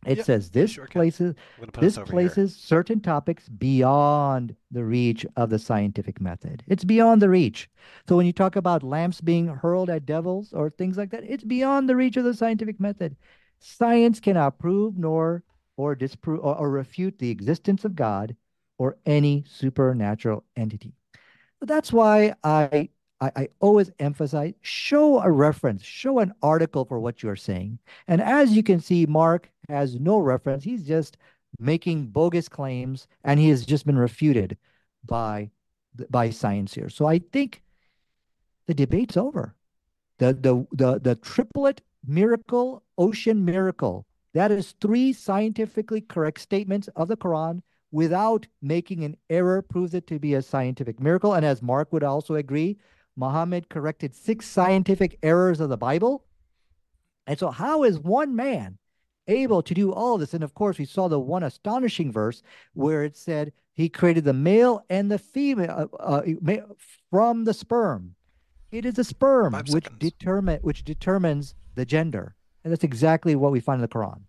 it yep, says this sure places this places here. certain topics beyond the reach of the scientific method. It's beyond the reach. So when you talk about lamps being hurled at devils or things like that, it's beyond the reach of the scientific method. Science cannot prove nor or disprove or, or refute the existence of God or any supernatural entity. But that's why I I, I, always emphasize show a reference, show an article for what you're saying. And as you can see, Mark has no reference. He's just making bogus claims and he has just been refuted by by science here. So I think the debate's over. The the the the triplet miracle, ocean miracle. That is three scientifically correct statements of the Quran without making an error proves it to be a scientific miracle. And as Mark would also agree, Muhammad corrected six scientific errors of the Bible. And so, how is one man able to do all this? And of course, we saw the one astonishing verse where it said he created the male and the female uh, uh, from the sperm. It is the sperm Five which determine which determines the gender, and that's exactly what we find in the Quran.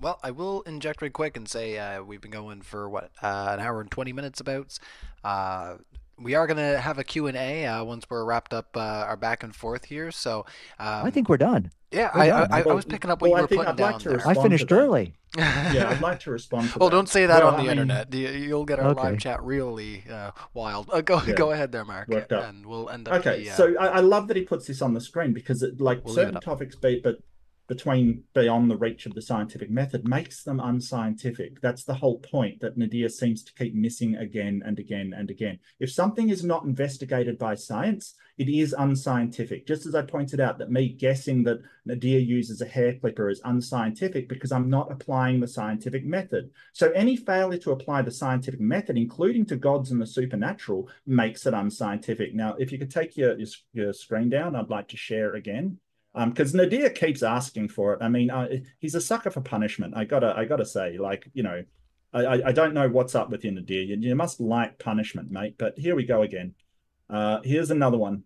Well, I will inject right quick and say uh, we've been going for what uh, an hour and twenty minutes about. Uh, we are going to have a Q&A uh, once we're wrapped up uh, our back and forth here. So um, I think we're done. Yeah, we're I, done. I, I, I, was picking up what well, you were putting down like there. I finished early. yeah, I'd like to respond. To well, that. don't say that well, on the mean, internet. You'll get our okay. live chat really uh, wild. Uh, go yeah. go ahead there, Mark, and we'll end up. Okay, the, uh, so I, love that he puts this on the screen because it, like we'll certain topics, be, but between beyond the reach of the scientific method makes them unscientific. That's the whole point that Nadir seems to keep missing again and again and again. If something is not investigated by science, it is unscientific. Just as I pointed out that me guessing that Nadir uses a hair clipper is unscientific because I'm not applying the scientific method. So any failure to apply the scientific method, including to gods and the supernatural, makes it unscientific. Now, if you could take your, your, your screen down, I'd like to share again because um, Nadir keeps asking for it. I mean, uh, he's a sucker for punishment. I gotta, I gotta say, like, you know, I, I don't know what's up with you, Nadir. You, you must like punishment, mate. But here we go again. Uh, here's another one.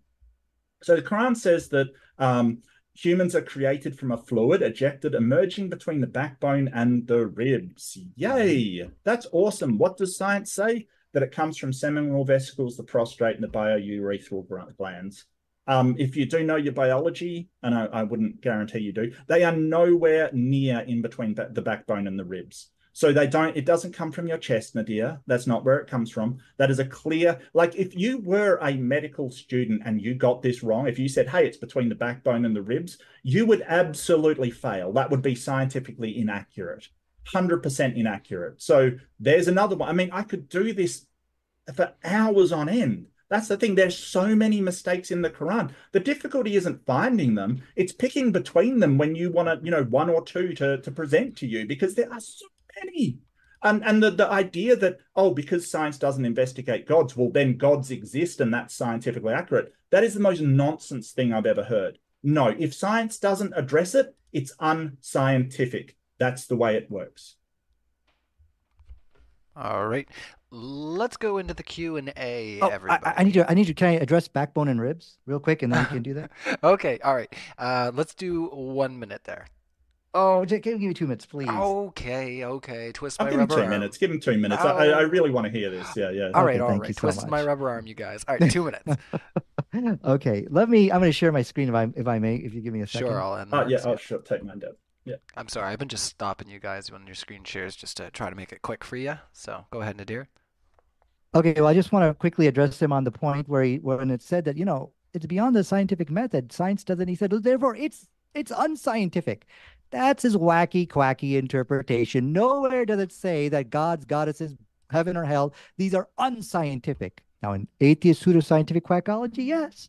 So the Quran says that um, humans are created from a fluid ejected, emerging between the backbone and the ribs. Yay! That's awesome. What does science say? That it comes from seminal vesicles, the prostate, and the bulbourethral glands. Um, if you do know your biology, and I, I, wouldn't guarantee you do, they are nowhere near in between the backbone and the ribs. So they don't, it doesn't come from your chest, Nadir. That's not where it comes from. That is a clear, like if you were a medical student and you got this wrong, if you said, hey, it's between the backbone and the ribs, you would absolutely fail. That would be scientifically inaccurate, 100% inaccurate. So there's another one. I mean, I could do this for hours on end that's the thing. There's so many mistakes in the Quran. The difficulty isn't finding them; it's picking between them when you want to, you know, one or two to to present to you because there are so many. And and the the idea that oh, because science doesn't investigate gods, well then gods exist and that's scientifically accurate. That is the most nonsense thing I've ever heard. No, if science doesn't address it, it's unscientific. That's the way it works. All right. Let's go into the Q and A. Oh, everybody, I, I, need to. I need to. Can I address backbone and ribs real quick, and then we can do that? okay. All right. Uh, let's do one minute there. Oh, give, give me two minutes, please. Okay, okay. Twist I'll my give rubber him two arm. minutes. Give him two minutes. Oh. I, I really want to hear this. Yeah, yeah. All right, okay, all thank right. You so Twist much. my rubber arm, you guys. All right, two minutes. okay, let me. I'm going to share my screen if I if I may. If you give me a second. Sure, I'll end. Oh, yeah. Oh, sure. Take mine down. Yeah. I'm sorry. I've been just stopping you guys when your screen shares just to try to make it quick for you. So go ahead, Nadir. Okay, well, I just want to quickly address him on the point where he when it said that you know it's beyond the scientific method. Science doesn't. He said, therefore, it's it's unscientific. That's his wacky, quacky interpretation. Nowhere does it say that gods, goddesses, heaven or hell, these are unscientific. Now, in atheist pseudoscientific quackology, yes,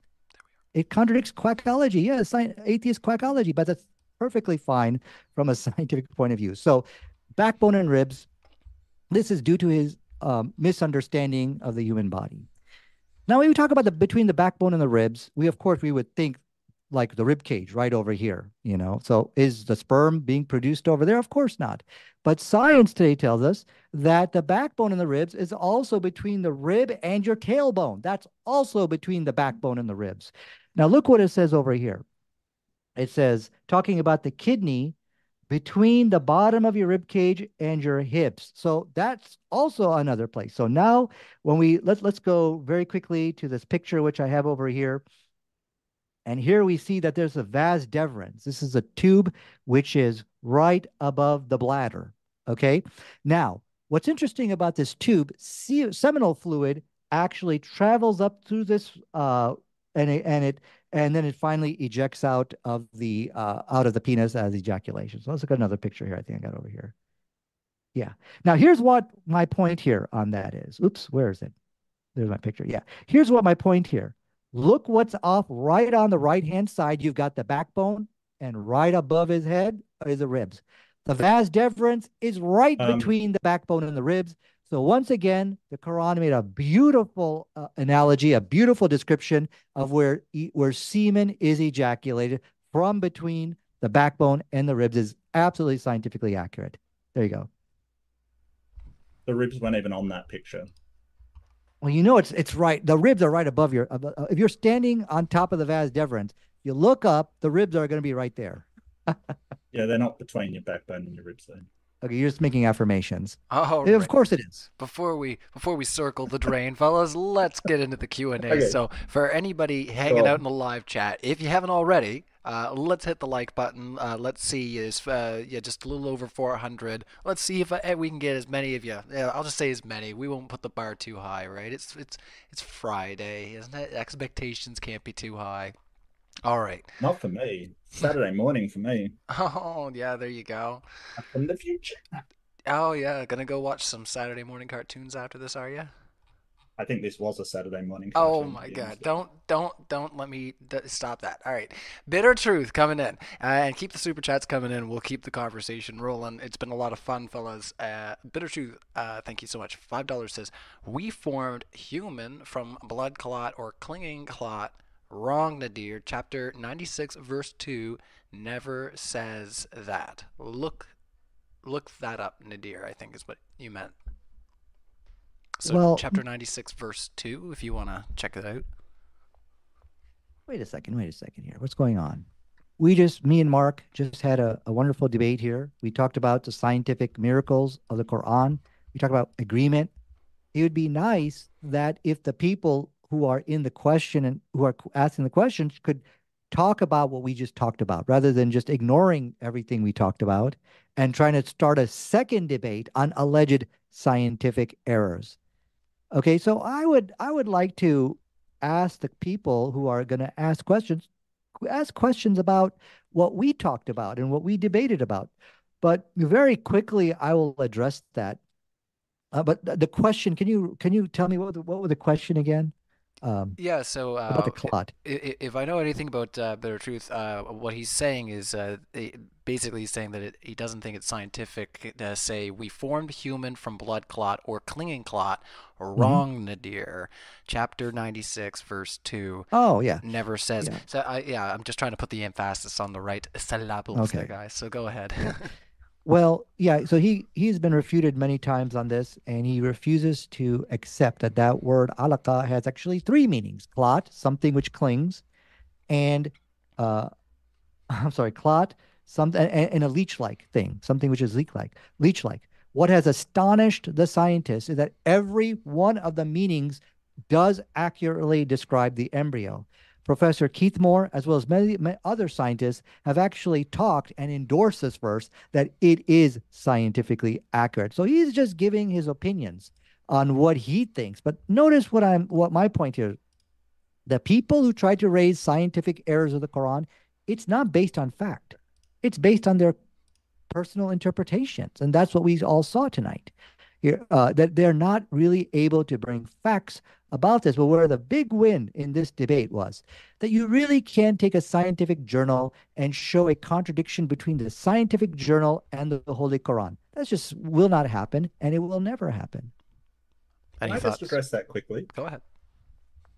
it contradicts quackology. Yes, atheist quackology, but that's perfectly fine from a scientific point of view. So, backbone and ribs. This is due to his um, misunderstanding of the human body. Now, when we talk about the between the backbone and the ribs, we of course we would think like the rib cage right over here, you know. So is the sperm being produced over there? Of course not. But science today tells us that the backbone and the ribs is also between the rib and your tailbone. That's also between the backbone and the ribs. Now look what it says over here. It says talking about the kidney between the bottom of your rib cage and your hips. So that's also another place. So now when we let's let's go very quickly to this picture which I have over here. And here we see that there's a vas deferens. This is a tube which is right above the bladder. Okay. Now, what's interesting about this tube, seminal fluid actually travels up through this uh, and it, and it and then it finally ejects out of the uh, out of the penis as ejaculation. So let's look at another picture here. I think I got over here. Yeah. Now here's what my point here on that is. Oops, where is it? There's my picture. Yeah. Here's what my point here. Look what's off right on the right hand side. You've got the backbone, and right above his head is the ribs. The vas deferens is right um, between the backbone and the ribs. So once again, the Quran made a beautiful uh, analogy, a beautiful description of where where semen is ejaculated from between the backbone and the ribs is absolutely scientifically accurate. There you go. The ribs weren't even on that picture. Well, you know it's it's right. The ribs are right above your. Uh, if you're standing on top of the vas deferens, you look up, the ribs are going to be right there. yeah, they're not between your backbone and your ribs, though. Okay, you're just making affirmations. Oh, of right. course it is. Before we before we circle the drain, fellas, let's get into the Q and A. Okay. So, for anybody hanging cool. out in the live chat, if you haven't already, uh, let's hit the like button. Uh, let's see, is uh, yeah, just a little over 400. Let's see if uh, we can get as many of you. Yeah, I'll just say as many. We won't put the bar too high, right? It's it's it's Friday, isn't it? Expectations can't be too high. All right. Not for me. Saturday morning for me. Oh, yeah, there you go. From the future. Oh, yeah, gonna go watch some Saturday morning cartoons after this, are you? I think this was a Saturday morning Oh my God! Don't don't don't let me d- stop that. All right, bitter truth coming in, uh, and keep the super chats coming in. We'll keep the conversation rolling. It's been a lot of fun, fellas. Uh, bitter truth, uh, thank you so much. Five dollars says we formed human from blood clot or clinging clot. Wrong, Nadir. Chapter ninety six, verse two, never says that. Look look that up, Nadir. I think is what you meant. So Well- chapter 96 verse 2 if you want to check it out. Wait a second, wait a second here. What's going on? We just, me and Mark, just had a, a wonderful debate here. We talked about the scientific miracles of the Quran. We talked about agreement. It would be nice that if the people who are in the question and who are asking the questions could talk about what we just talked about rather than just ignoring everything we talked about and trying to start a second debate on alleged scientific errors. Okay, so I would I would like to ask the people who are going to ask questions ask questions about what we talked about and what we debated about. But very quickly, I will address that. Uh, but the, question, can you can you tell me what what was the question again? Um, Yeah, so about the uh, clot. i- i- if I know anything about uh, Bitter Truth, uh, what he's saying is uh, basically he's saying that it, he doesn't think it's scientific to say we formed human from blood clot or clinging clot. Mm-hmm. Wrong, Nadir. Chapter 96, verse 2 Oh yeah. never says. Yeah. So I, yeah, I'm just trying to put the emphasis on the right syllables there, guys. So go ahead. Well, yeah, so he he's been refuted many times on this, and he refuses to accept that that word alaka has actually three meanings: clot, something which clings, and uh, I'm sorry, clot, something, and, and a leech-like thing, something which is leech-like, leech-like. What has astonished the scientists is that every one of the meanings does accurately describe the embryo. Professor Keith Moore, as well as many, many other scientists, have actually talked and endorsed this verse that it is scientifically accurate. So he's just giving his opinions on what he thinks. But notice what I'm what my point here. The people who try to raise scientific errors of the Quran, it's not based on fact. It's based on their personal interpretations. And that's what we all saw tonight. Uh, that they're not really able to bring facts about this. But where the big win in this debate was that you really can take a scientific journal and show a contradiction between the scientific journal and the, the Holy Quran. That just will not happen, and it will never happen. Can Any I thoughts? just address that quickly? Go ahead.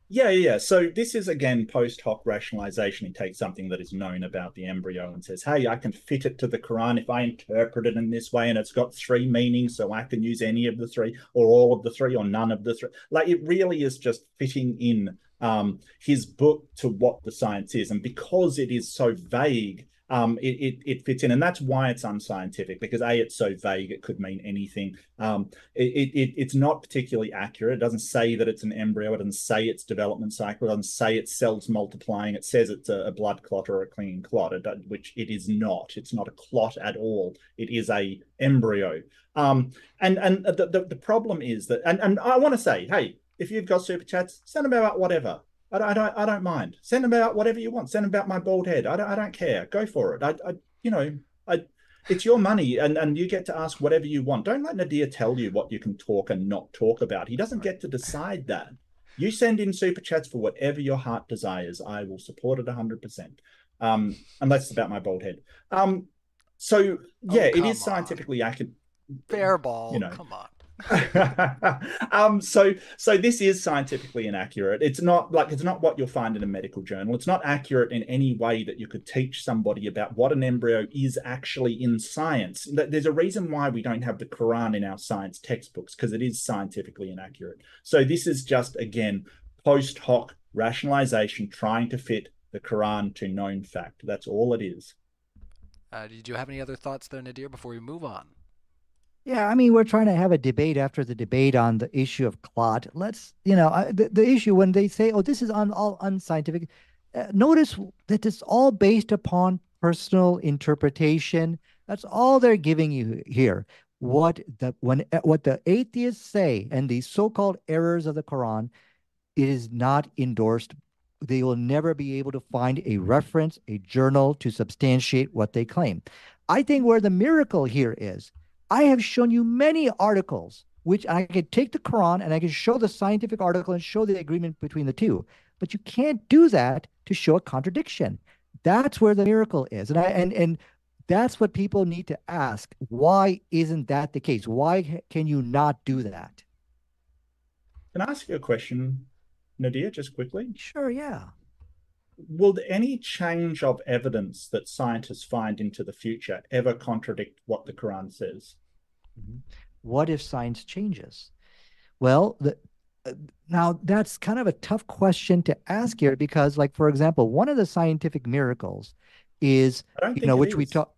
Yeah, yeah. So this is again post hoc rationalization. He takes something that is known about the embryo and says, "Hey, I can fit it to the Quran if I interpret it in this way, and it's got three meanings, so I can use any of the three, or all of the three, or none of the three. Like it really is just fitting in um, his book to what the science is, and because it is so vague, um, it, it it fits in, and that's why it's unscientific. Because a, it's so vague, it could mean anything. Um, it, it it's not particularly accurate. It doesn't say that it's an embryo. It doesn't say it's development cycle. It doesn't say it's cells multiplying. It says it's a, a blood clot or a clinging clot, which it is not. It's not a clot at all. It is a embryo. Um, and and the, the the problem is that, and and I want to say, hey, if you've got super chats, send them about whatever. I don't, I don't, I don't mind. Send them about whatever you want. Send them about my bald head. I don't, I don't care. Go for it. I, I you know, I, it's your money and, and you get to ask whatever you want. Don't let Nadir tell you what you can talk and not talk about. He doesn't get to decide that. You send in super chats for whatever your heart desires. I will support it 100%. Um, unless it's about my bald head. Um, so yeah, it come is scientifically accurate. Fair ball. You know. Come on. um, so so this is scientifically inaccurate. It's not like it's not what you'll find in a medical journal. It's not accurate in any way that you could teach somebody about what an embryo is actually in science. There's a reason why we don't have the Quran in our science textbooks because it is scientifically inaccurate. So this is just again post hoc rationalization trying to fit the Quran to known fact. That's all it is. Uh, did you have any other thoughts there, Nadir, before we move on? Yeah, I mean, we're trying to have a debate after the debate on the issue of clot. Let's, you know, the, the issue when they say, oh, this is un, all unscientific, uh, notice that it's all based upon personal interpretation. That's all they're giving you here. What the when uh, what the atheists say and the so-called errors of the Quran is not endorsed they will never be able to find a reference, a journal to substantiate what they claim. I think where the miracle here is, I have shown you many articles which I could take the Quran and I can show the scientific article and show the agreement between the two. But you can't do that to show a contradiction. That's where the miracle is. And I and and that's what people need to ask. Why isn't that the case? Why can you not do that? Can I ask you a question, Nadir, just quickly? Sure, yeah. Will any change of evidence that scientists find into the future ever contradict what the Quran says? Mm-hmm. What if science changes? Well, the, uh, now that's kind of a tough question to ask here because, like, for example, one of the scientific miracles is, you know, which is. we talk,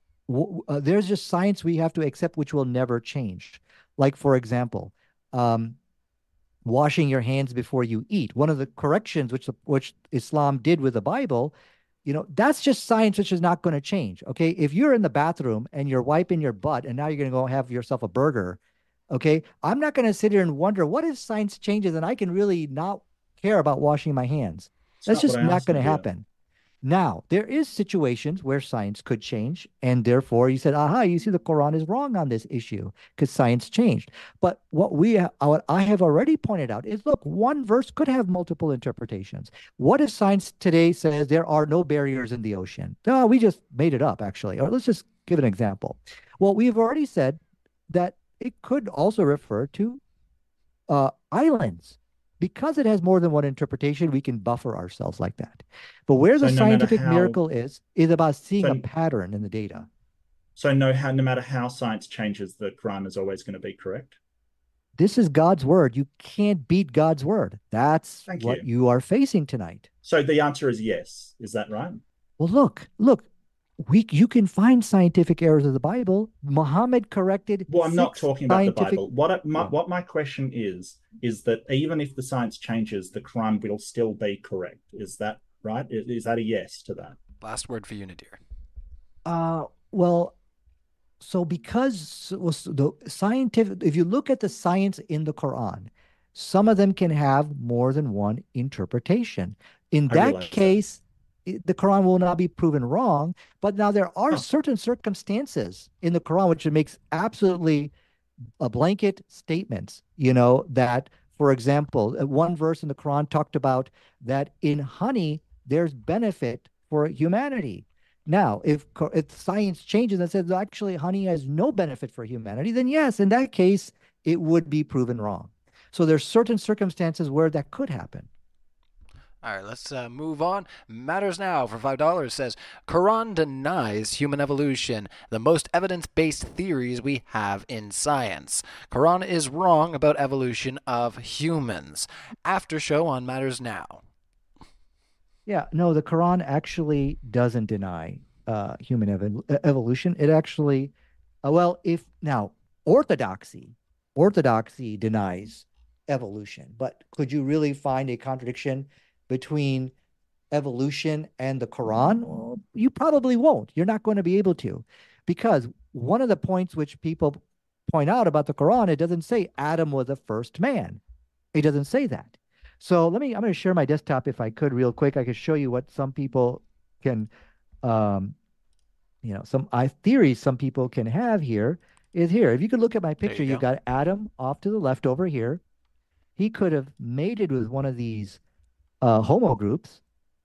uh, there's just science we have to accept which will never change. Like, for example, um, washing your hands before you eat. One of the corrections which which Islam did with the Bible, you know, that's just science which is not going to change. Okay, if you're in the bathroom and you're wiping your butt and now you're going to go have yourself a burger, okay, I'm not going to sit here and wonder what if science changes and I can really not care about washing my hands. It's that's not just not going to happen. Now, there is situations where science could change, and therefore you said, aha, you see the Quran is wrong on this issue because science changed. But what we what I have already pointed out is look, one verse could have multiple interpretations. What if science today says there are no barriers in the ocean? No, we just made it up actually. Or let's just give an example. Well, we've already said that it could also refer to uh, islands because it has more than one interpretation, we can buffer ourselves like that. But where so the no scientific how, miracle is, is about seeing so, a pattern in the data. So no, how, no matter how science changes, the Quran is always going to be correct. This is God's word. You can't beat God's word. That's Thank what you. you are facing tonight. So the answer is yes. Is that right? Well, look, look, we you can find scientific errors of the Bible. Muhammad corrected. Well, I'm not talking about scientific... the Bible. What I, my, what my question is is that even if the science changes, the Quran will still be correct. Is that right? Is, is that a yes to that? Last word for you, Nadir. Uh, well, so because the scientific, if you look at the science in the Quran, some of them can have more than one interpretation. In that case. That the Quran will not be proven wrong. But now there are certain circumstances in the Quran which makes absolutely a blanket statements, you know, that, for example, uh, one verse in the Quran talked about that in honey, there's benefit for humanity. Now, if, if science changes and says actually honey has no benefit for humanity, then yes, in that case, it would be proven wrong. So there's certain circumstances where that could happen. All right, let's uh, move on. Matters Now for $5 says Quran denies human evolution, the most evidence based theories we have in science. Quran is wrong about evolution of humans. After show on Matters Now. Yeah, no, the Quran actually doesn't deny uh, human ev- evolution. It actually, uh, well, if now orthodoxy, orthodoxy denies evolution, but could you really find a contradiction? Between evolution and the Quran? Well, you probably won't. You're not going to be able to. Because one of the points which people point out about the Quran, it doesn't say Adam was the first man. It doesn't say that. So let me, I'm going to share my desktop if I could real quick. I could show you what some people can, um, you know, some I theories some people can have here is here. If you could look at my picture, you have got Adam off to the left over here. He could have mated with one of these uh, homo groups.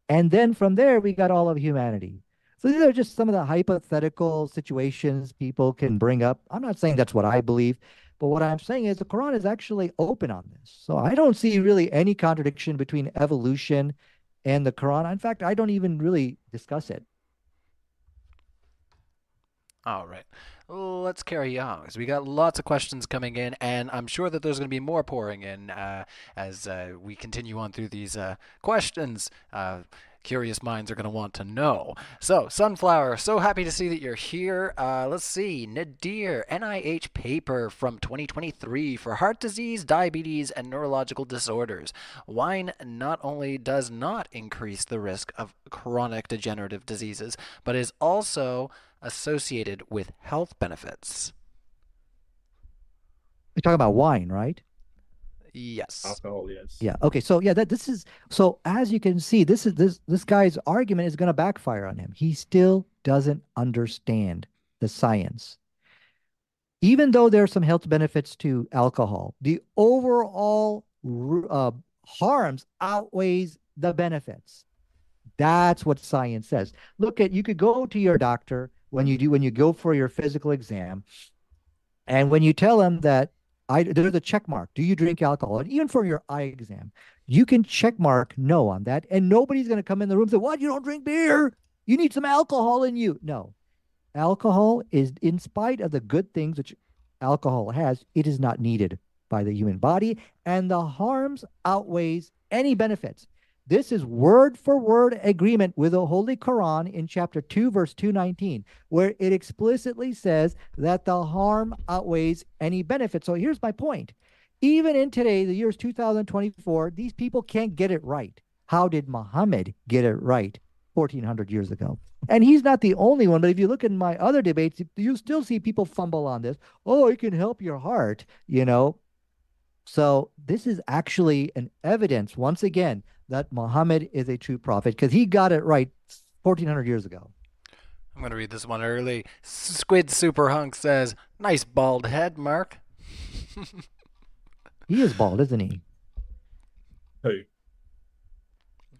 And then from there, we got all of humanity. So these are just some of the hypothetical situations people can bring up. I'm not saying that's what I believe, but what I'm saying is the Quran is actually open on this. So I don't see really any contradiction between evolution and the Quran. In fact, I don't even really discuss it. All right let's carry on because we got lots of questions coming in, and I'm sure that there's going to be more pouring in uh, as uh, we continue on through these uh, questions. Curious minds are going to want to know. So, Sunflower, so happy to see that you're here. Uh, let's see, Nadir, NIH paper from 2023 for heart disease, diabetes, and neurological disorders. Wine not only does not increase the risk of chronic degenerative diseases, but is also associated with health benefits. You're talking about wine, right? Yes. Alcohol, yes. Yeah. Okay. So yeah, that this is so as you can see, this is this this guy's argument is going to backfire on him. He still doesn't understand the science. Even though there are some health benefits to alcohol, the overall uh, harms outweighs the benefits. That's what science says. Look at you could go to your doctor when you do when you go for your physical exam, and when you tell him that I there's a check mark. Do you drink alcohol? And even for your eye exam, you can check mark no on that, and nobody's going to come in the room and say, "What? You don't drink beer? You need some alcohol in you." No, alcohol is, in spite of the good things which alcohol has, it is not needed by the human body, and the harms outweighs any benefits. This is word for word agreement with the Holy Quran in chapter 2, verse 219, where it explicitly says that the harm outweighs any benefit. So here's my point. Even in today, the year is 2024, these people can't get it right. How did Muhammad get it right 1400 years ago? And he's not the only one, but if you look in my other debates, you still see people fumble on this. Oh, it can help your heart, you know. So this is actually an evidence, once again, that Muhammad is a true prophet because he got it right 1400 years ago. I'm going to read this one early. Squid Super Hunk says, Nice bald head, Mark. he is bald, isn't he? Who?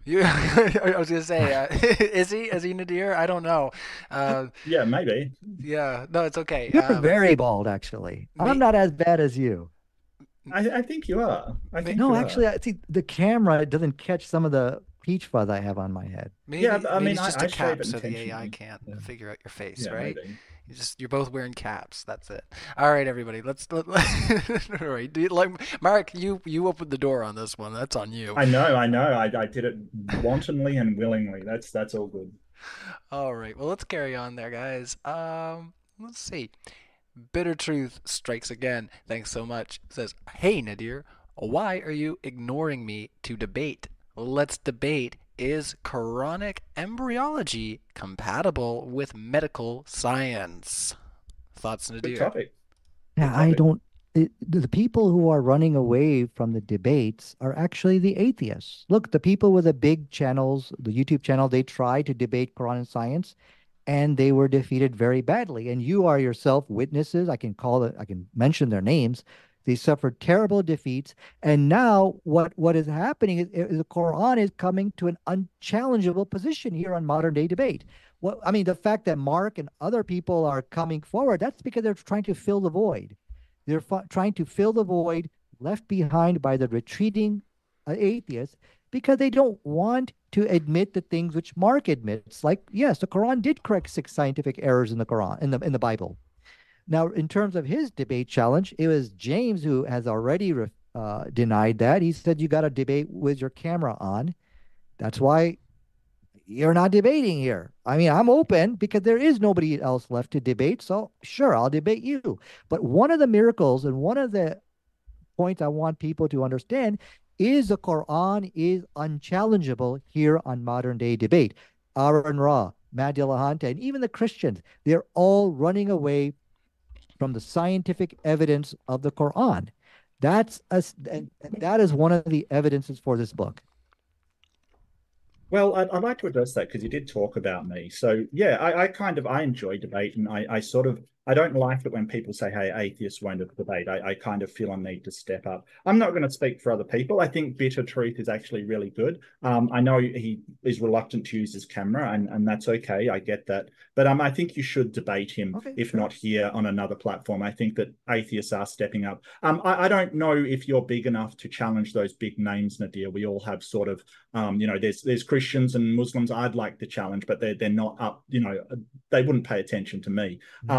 You, I was gonna say, uh, is he? Is he Nadir? I don't know. Uh, yeah, maybe. Yeah, no, it's okay. You're um, very bald, actually. Me, I'm not as bad as you. I, I think you are. I think no, actually, I see the camera doesn't catch some of the peach fuzz I have on my head. Maybe, yeah, I mean, it's just I, a cap, so the AI can't yeah. figure out your face, yeah, right? Maybe. You just you're both wearing caps. That's it. All right, everybody. Let's. Let, all right, you, like Mark, you you opened the door on this one. That's on you. I know. I know. I, I did it wantonly and willingly. That's that's all good. All right. Well, let's carry on there, guys. Um, let's see. Bitter Truth strikes again. Thanks so much. Says, Hey Nadir, why are you ignoring me to debate? Let's debate is Quranic embryology compatible with medical science? Thoughts, Nadir? Good topic. Yeah, I don't. It, the people who are running away from the debates are actually the atheists. Look, the people with the big channels, the YouTube channel, they try to debate Quran and science, and they were defeated very badly. And you are yourself witnesses. I can call it, I can mention their names. They suffered terrible defeats. And now what, what is happening is, is the Quran is coming to an unchallengeable position here on modern day debate. Well, I mean, the fact that Mark and other people are coming forward, that's because they're trying to fill the void. They're trying to fill the void left behind by the retreating uh, atheists because they don't want to admit the things which Mark admits. Like, yes, the Quran did correct six scientific errors in the Quran in the in the Bible. Now, in terms of his debate challenge, it was James who has already uh, denied that. He said you got to debate with your camera on. That's why you're not debating here. I mean, I'm open because there is nobody else left to debate. So, sure, I'll debate you. But one of the miracles and one of the points I want people to understand is the Quran is unchallengeable here on modern day debate. Aaron Ra, Matt Dillahunty, and even the Christians, they're all running away from the scientific evidence of the Quran. That's a, that is one of the evidences for this book. Well, I'd, I'd like to address that because you did talk about me. So yeah, I, I kind of I enjoy debate, and I, I sort of I don't like it when people say, hey, atheists won't debate. I, I kind of feel a need to step up. I'm not going to speak for other people. I think Bitter Truth is actually really good. Um, I know he is reluctant to use his camera, and, and that's okay. I get that. But um, I think you should debate him, okay, if sure. not here on another platform. I think that atheists are stepping up. Um, I, I, don't know if you're big enough to challenge those big names, Nadir. We all have sort of, um, you know, there's there's Christians and Muslims I'd like to challenge, but they're, they're not up, you know, they wouldn't pay attention to me. Mm-hmm.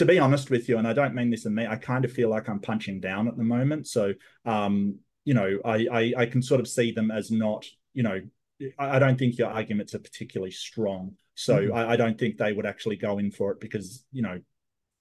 To be honest with you, and I don't mean this in me, I kind of feel like I'm punching down at the moment. So, um, you know, I, I, I can sort of see them as not, you know, I, I don't think your arguments are particularly strong. So mm-hmm. I, I don't think they would actually go in for it because, you know,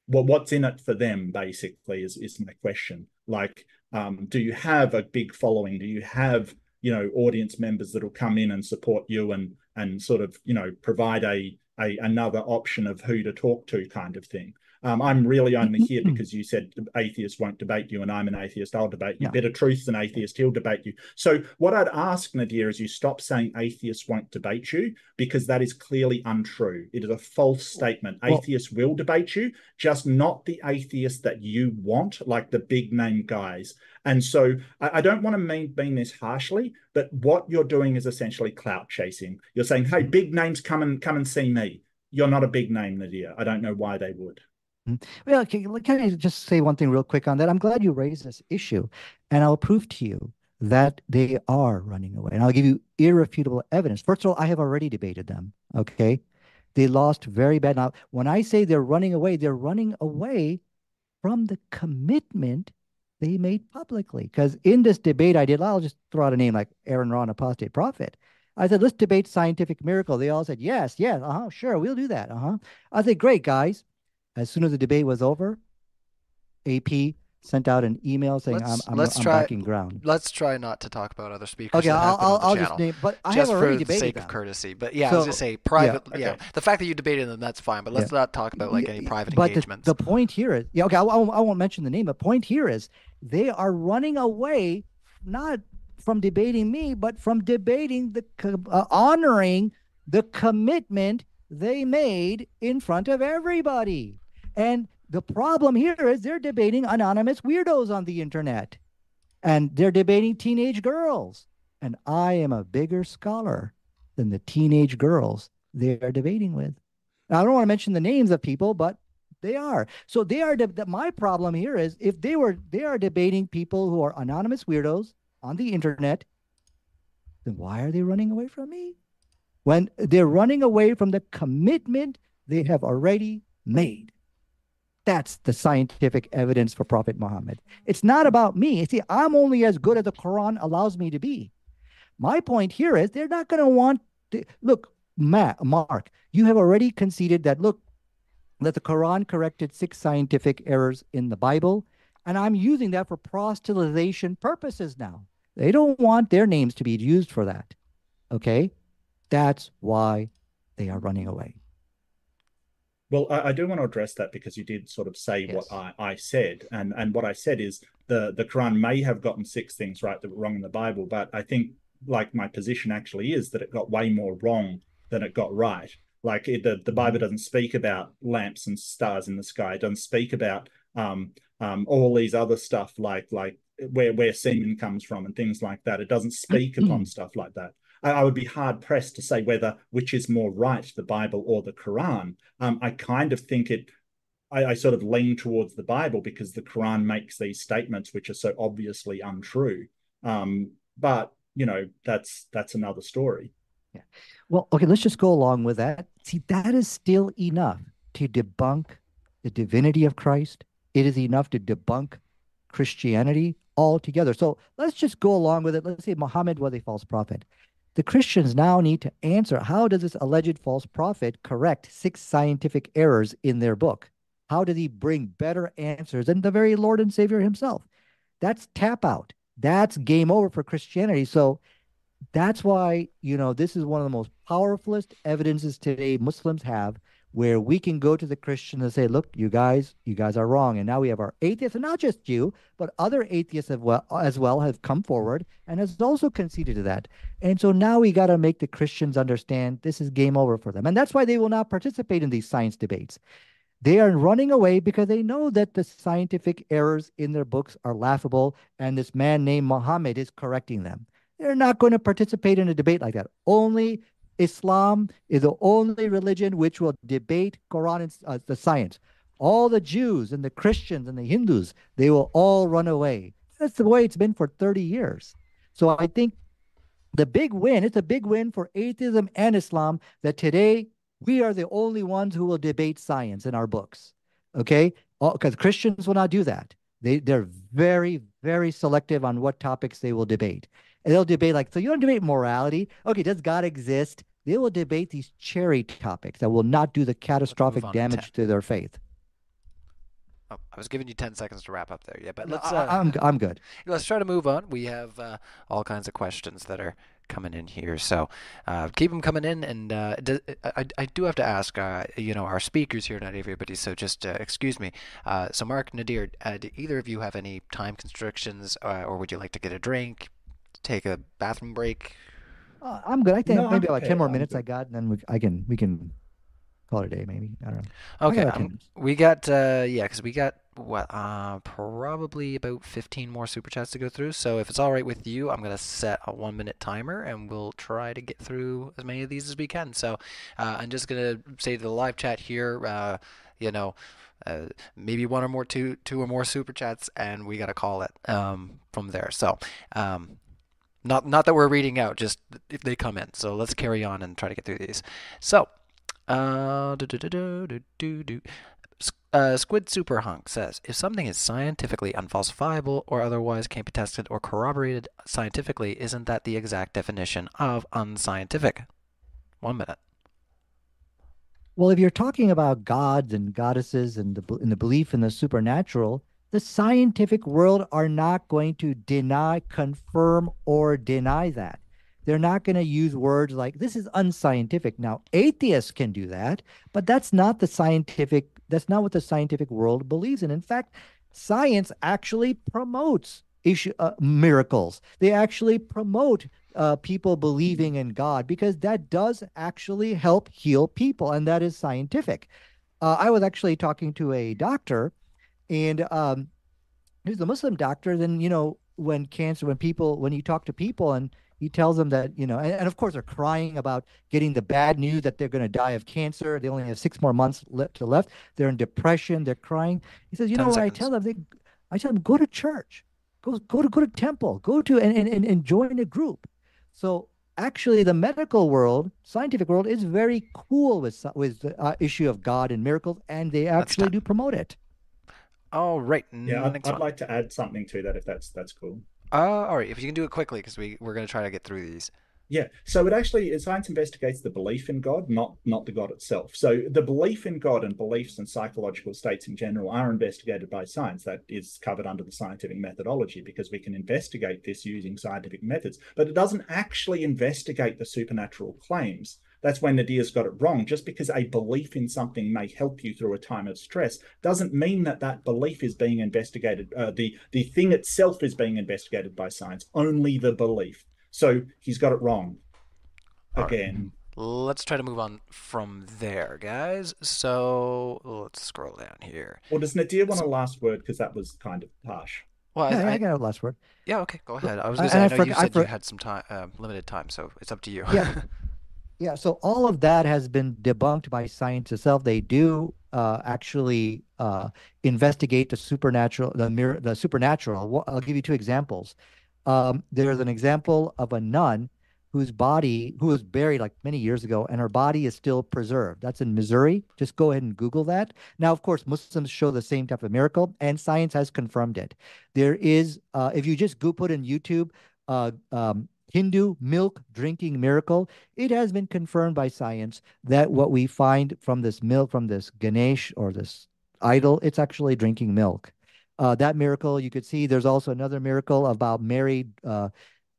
what what's in it for them basically is is my question. Like, um, do you have a big following? Do you have you know audience members that will come in and support you and and sort of you know provide a a, another option of who to talk to kind of thing. Um, I'm really only here because you said atheists won't debate you, and I'm an atheist. I'll debate you. Yeah. Bitter Truth than atheist. He'll debate you. So what I'd ask Nadir is you stop saying atheists won't debate you because that is clearly untrue. It is a false statement. Well- atheists will debate you, just not the atheists that you want, like the big name guys. And so I, I don't want to mean, mean this harshly, but what you're doing is essentially clout chasing. You're saying, "Hey, big names, come and come and see me." You're not a big name, Nadir. I don't know why they would. Well, can, can I just say one thing real quick on that? I'm glad you raised this issue, and I'll prove to you that they are running away. And I'll give you irrefutable evidence. First of all, I have already debated them. Okay. They lost very bad. Now, when I say they're running away, they're running away from the commitment they made publicly. Because in this debate I did, I'll just throw out a name like Aaron Ra, apostate prophet. I said, let's debate scientific miracle. They all said, yes, yes, uh-huh, sure, we'll do that. Uh-huh. I said, great, guys. As soon as the debate was over, AP sent out an email saying, Let's- I'm, I'm, let's I'm try- backing ground. Let's try not to talk about other speakers. Okay, I'll, I'll, I'll just name, but I just have for already the sake them. of courtesy. But yeah, I So- was just say private. okay. Yeah, the fact that you debated them, that's fine. But let's not talk about like any Yeah, private but engagements. The, the point here is, yeah, okay, I, I won't, I won't mention the name. The point here is they are running away, not from debating me, but from debating the uh, honoring the commitment they made in front of everybody. And the problem here is they're debating anonymous weirdos on the internet, and they're debating teenage girls. And I am a bigger scholar than the teenage girls they are debating with. Now, I don't want to mention the names of people, but they are. So they are. De- my problem here is if they were, they are debating people who are anonymous weirdos on the internet. Then why are they running away from me? When they're running away from the commitment they have already made. That's the scientific evidence for Prophet Muhammad. It's not about me. See, I'm only as good as the Quran allows me to be. My point here is they're not going to want to look, Matt, Mark, you have already conceded that look, that the Quran corrected six scientific errors in the Bible, and I'm using that for proselytization purposes now. They don't want their names to be used for that. Okay? That's why they are running away. Well, I, I do want to address that because you did sort of say Yes. what I, I said, and and what I said is the the Quran may have gotten six things right that were wrong in the Bible, but I think like my position actually is that it got way more wrong than it got right. Like it, the the Bible doesn't speak about lamps and stars in the sky. It doesn't speak about um um all these other stuff like like where where semen comes from and things like that. It doesn't speak upon stuff like that. I, would be hard pressed to say whether which is more right, the Bible or the Quran. Um, I kind of think it. I, I sort of lean towards the Bible because the Quran makes these statements which are so obviously untrue. Um, but you know that's that's another story. Well, okay, let's just go along with that. See, that is still enough to debunk the divinity of Christ. It is enough to debunk Christianity altogether. So let's just go along with it. Let's say Muhammad was a false prophet. The Christians now need to answer how does this alleged false prophet correct six scientific errors in their book? How does he bring better answers than the very Lord and Savior himself? That's tap out. That's game over for Christianity. So that's why, you know, this is one of the most powerfulest evidences today Muslims have where we can go to the Christians and say, look, you guys, you guys are wrong. And now we have our atheists, and not just you, but other atheists as well, as well have come forward and has also conceded to that. And so now we got to make the Christians understand this is game over for them. And that's why they will not participate in these science debates. They are running away because they know that the scientific errors in their books are laughable and this man named Muhammad is correcting them. They're not going to participate in a debate like that. Only Islam is the only religion which will debate Quran and uh, the science. All the Jews and the Christians and the Hindus, they will all run away. That's the way it's been for 30 years. So I think the big win, it's a big win for atheism and Islam that today we are the only ones who will debate science in our books. Okay? Because Christians will not do that. They, they're very, very selective on what topics they will debate. And they'll debate like, so you don't debate morality. Okay, does God exist? They will debate these cherry topics that will not do the catastrophic on to damage to their faith. Oh, I was giving you ten seconds to wrap up there. Yeah, but let's. I, Uh, I'm I'm good. let's try to move on. We have uh, all kinds of questions that are coming in here. So uh, keep them coming in. And uh, do, I, I do have to ask, uh, you know, our speakers here, not everybody. So just uh, excuse me. Uh, so Mark, Nadir, uh, do either of you have any time constrictions, or would you like to get a drink, take a bathroom break? I'm good. I think No, maybe I'm about okay. ten more I'm minutes good. I got, and then we, I can we can call it a day. Maybe I don't know. Okay, got about 10 um, we got uh, yeah, because we got what uh, probably about 15 more super chats to go through. So if it's all right with you, I'm gonna set a one minute timer, and we'll try to get through as many of these as we can. So uh, I'm just gonna say to the live chat here, uh, you know. Uh, maybe one or more two two or more super chats and we gotta call it um, from there so um, not not that we're reading out just if they come in so let's carry on and try to get through these so uh, do, do, do. Uh, Squid Super Hunk says, if something is scientifically unfalsifiable or otherwise can't be tested or corroborated scientifically, isn't that the exact definition of unscientific? One minute. Well, if you're talking about gods and goddesses and the and the belief in the supernatural, the scientific world are not going to deny, confirm, or deny that. They're not going to use words like this is unscientific. Now, atheists can do that, but that's not the scientific, that's not what the scientific world believes in. In fact, science actually promotes issue uh, miracles. They actually promote uh, people believing in God because that does actually help heal people, and that is scientific. Uh, I was actually talking to a doctor, and um, he was a Muslim doctor. Then you know when cancer, when people, when you talk to people, and he tells them that you know, and, and of course they're crying about getting the bad news that they're going to die of cancer. They only have six more months left to left. They're in depression. They're crying. He says, you 10 know what I tell them? They, I tell them go to church, go go to go to temple, go to and and, and, and join a group. So actually, the medical world, scientific world, is very cool with with the uh, issue of God and miracles, and they actually do promote it. All right. Yeah, I'd, next I'd one. like to add something to that if that's that's cool. Uh, all right. If you can do it quickly, because we we're gonna try to get through these. Yeah, so it actually science investigates the belief in God, not not the God itself. So the belief in God and beliefs and psychological states in general are investigated by science. That is covered under the scientific methodology because we can investigate this using scientific methods, but it doesn't actually investigate the supernatural claims. That's when Nadir's got it wrong. Just because a belief in something may help you through a time of stress doesn't mean that that belief is being investigated. Uh, the the thing itself is being investigated by science. Only the belief. So he's got it wrong. All right. Again. Let's try to move on from there, guys. So let's scroll down here. Well, does Nadir want a last word? Because that was kind of harsh. Well, Yeah, I, I, I, got a last word. yeah, okay, go ahead. I was I- gonna say, I, and I know you forg- I said you had some time, uh, limited time, so it's up to you. Yeah. Yeah, so all of that has been debunked by science itself. They do uh, actually uh, investigate the supernatural, the mir- the supernatural. I'll give you two examples. Um, there's an example of a nun whose body, who was buried like many years ago, and her body is still preserved. That's in Missouri. Just go ahead and Google that. Now, of course, Muslims show the same type of miracle, and science has confirmed it. There is, uh, if you just go put in YouTube, uh, um, Hindu milk drinking miracle, it has been confirmed by science that what we find from this milk, from this Ganesh or this idol, it's actually drinking milk. Uh, that miracle, you could see there's also another miracle about Mary uh,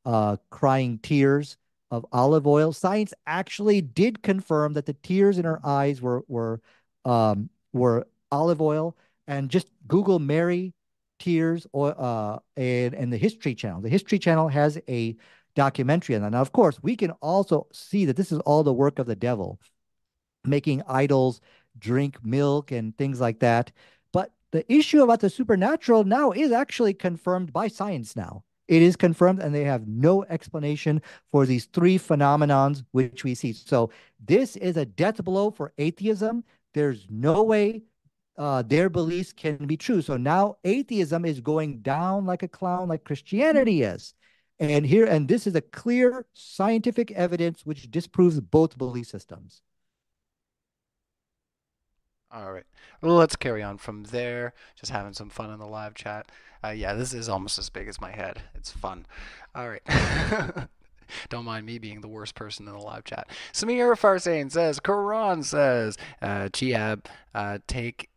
uh, crying tears of olive oil. Science actually did confirm that the tears in her eyes were were um, were olive oil. And just Google Mary tears or uh, and and the History Channel. The History Channel has a documentary on that. Now, of course, we can also see that this is all the work of the devil, making idols drink milk and things like that. But the issue about the supernatural now is actually confirmed by science now. It is confirmed, and they have no explanation for these three phenomenons which we see. So this is a death blow for atheism. There's no way uh, their beliefs can be true. So now atheism is going down like a clown, like Christianity is. And here, and this is a clear scientific evidence which disproves both belief systems. All right. Well, let's carry on from there. Just having some fun in the live chat. Uh, yeah, this is almost as big as my head. It's fun. All right. Don't mind me being the worst person in the live chat. Samir Farsain says, Quran says, uh, uh, take,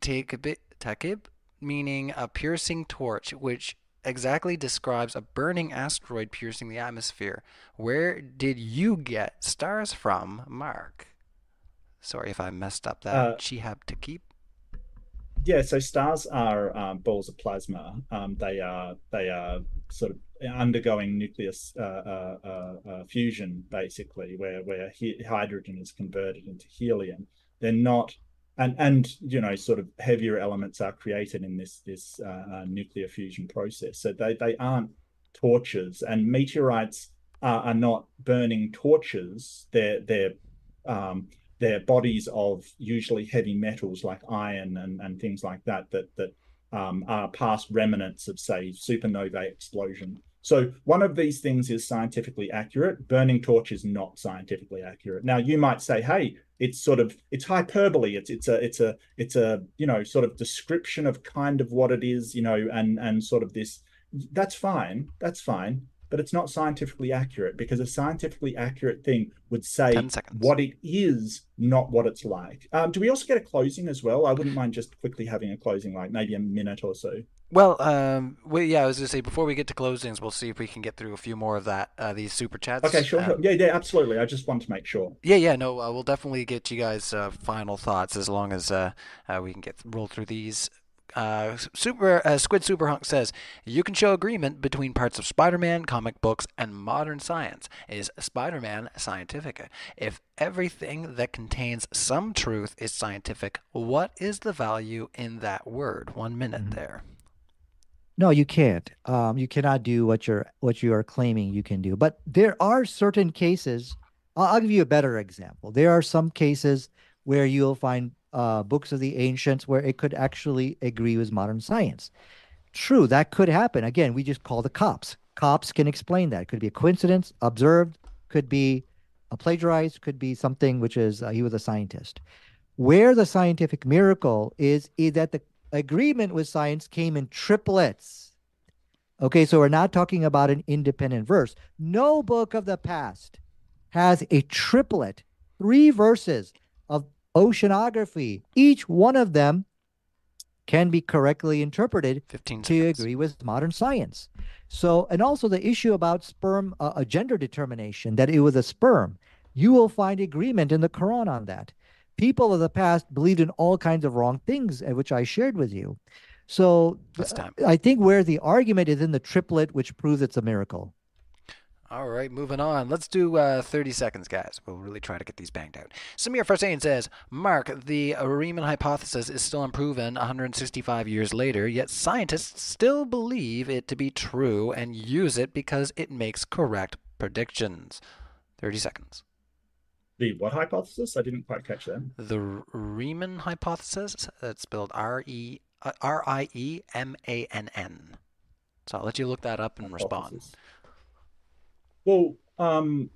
take a bit, takib, meaning a piercing torch, which exactly describes a burning asteroid piercing the atmosphere? Where did you get stars from, Mark? Sorry if I messed up that. Uh, Chihab to keep. Yeah, so stars are um, balls of plasma. Um, they are they are sort of undergoing nucleus uh, uh, uh, uh fusion, basically, where where hydrogen is converted into helium. They're not, and and you know, sort of heavier elements are created in this this uh, uh, nuclear fusion process. So they they aren't torches, and meteorites are, are not burning torches. They're they're um, they're bodies of usually heavy metals like iron and, and things like that that that um, are past remnants of say supernova explosion. So one of these things is scientifically accurate. Burning torch is not scientifically accurate. Now you might say, hey, it's sort of it's hyperbole. It's it's a it's a it's a you know sort of description of kind of what it is, you know, and and sort of this. That's fine. That's fine but it's not scientifically accurate because a scientifically accurate thing would say what it is, not what it's like. Um, do we also get a closing as well? I wouldn't mind just quickly having a closing, like maybe a minute or so. Well, um, well, yeah, I was gonna say before we get to closings, we'll see if we can get through a few more of that uh, these super chats. Okay, sure, sure. Yeah, yeah, absolutely. I just want to make sure. Yeah, yeah, no, uh, we'll definitely get you guys uh, final thoughts as long as uh, uh, we can get roll through these uh, Super uh, Squid Superhunk says you can show agreement between parts of Spider-Man, comic books, and modern science. Is Spider-Man scientific? If everything that contains some truth is scientific, what is the value in that word? One minute mm-hmm. there. No, you can't. Um, you cannot do what you're what you are claiming you can do. But there are certain cases. I'll, I'll give you a better example. There are some cases where you'll find uh, books of the ancients where it could actually agree with modern science. True, that could happen. Again, we just call the cops. Cops can explain that. It could be a coincidence, observed, could be a plagiarized, could be something which is uh, he was a scientist. Where the scientific miracle is, is that the agreement with science came in triplets. Okay, so we're not talking about an independent verse. No book of the past has a triplet, three verses of oceanography. Each one of them can be correctly interpreted to agree with modern science. So, and also the issue about sperm, uh, a gender determination, that it was a sperm, you will find agreement in the Quran on that. People of the past believed in all kinds of wrong things, uh, which I shared with you. So, I think where the argument is in the triplet, which proves it's a miracle. All right, moving on. Let's do uh, 30 seconds, guys. We'll really try to get these banged out. Samir Farsain says, Mark, the Riemann hypothesis is still unproven 165 years later, yet scientists still believe it to be true and use it because it makes correct predictions. 30 seconds. The what hypothesis? I didn't quite catch that. The Riemann hypothesis. That's spelled R E uh, R I E M A N N. So I'll let you look that up and hypothesis. respond. Well, um,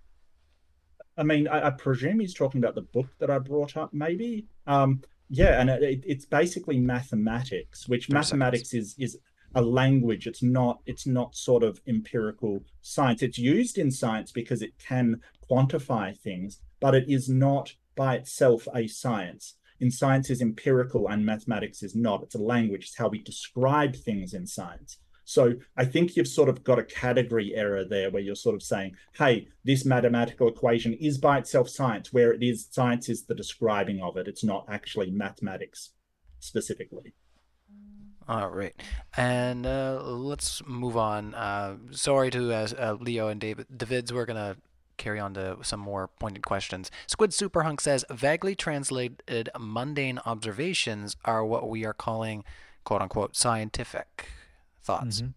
I mean, I, I, presume he's talking about the book that I brought up, maybe. Um, yeah, and it, it's basically mathematics, which mathematics is is a language. It's not it's not sort of empirical science. It's used in science because it can quantify things, but it is not by itself a science. In science is empirical and mathematics is not. It's a language. It's how we describe things in science. So I think you've sort of got a category error there where you're sort of saying, hey, this mathematical equation is by itself science, where it is science is the describing of it. It's not actually mathematics specifically. All right, and uh, let's move on. Uh, sorry to uh, uh Leo and David. Davids, we're gonna carry on to some more pointed questions. Squid Superhunk says vaguely translated mundane observations are what we are calling "quote unquote" scientific. Thoughts? Mm-hmm.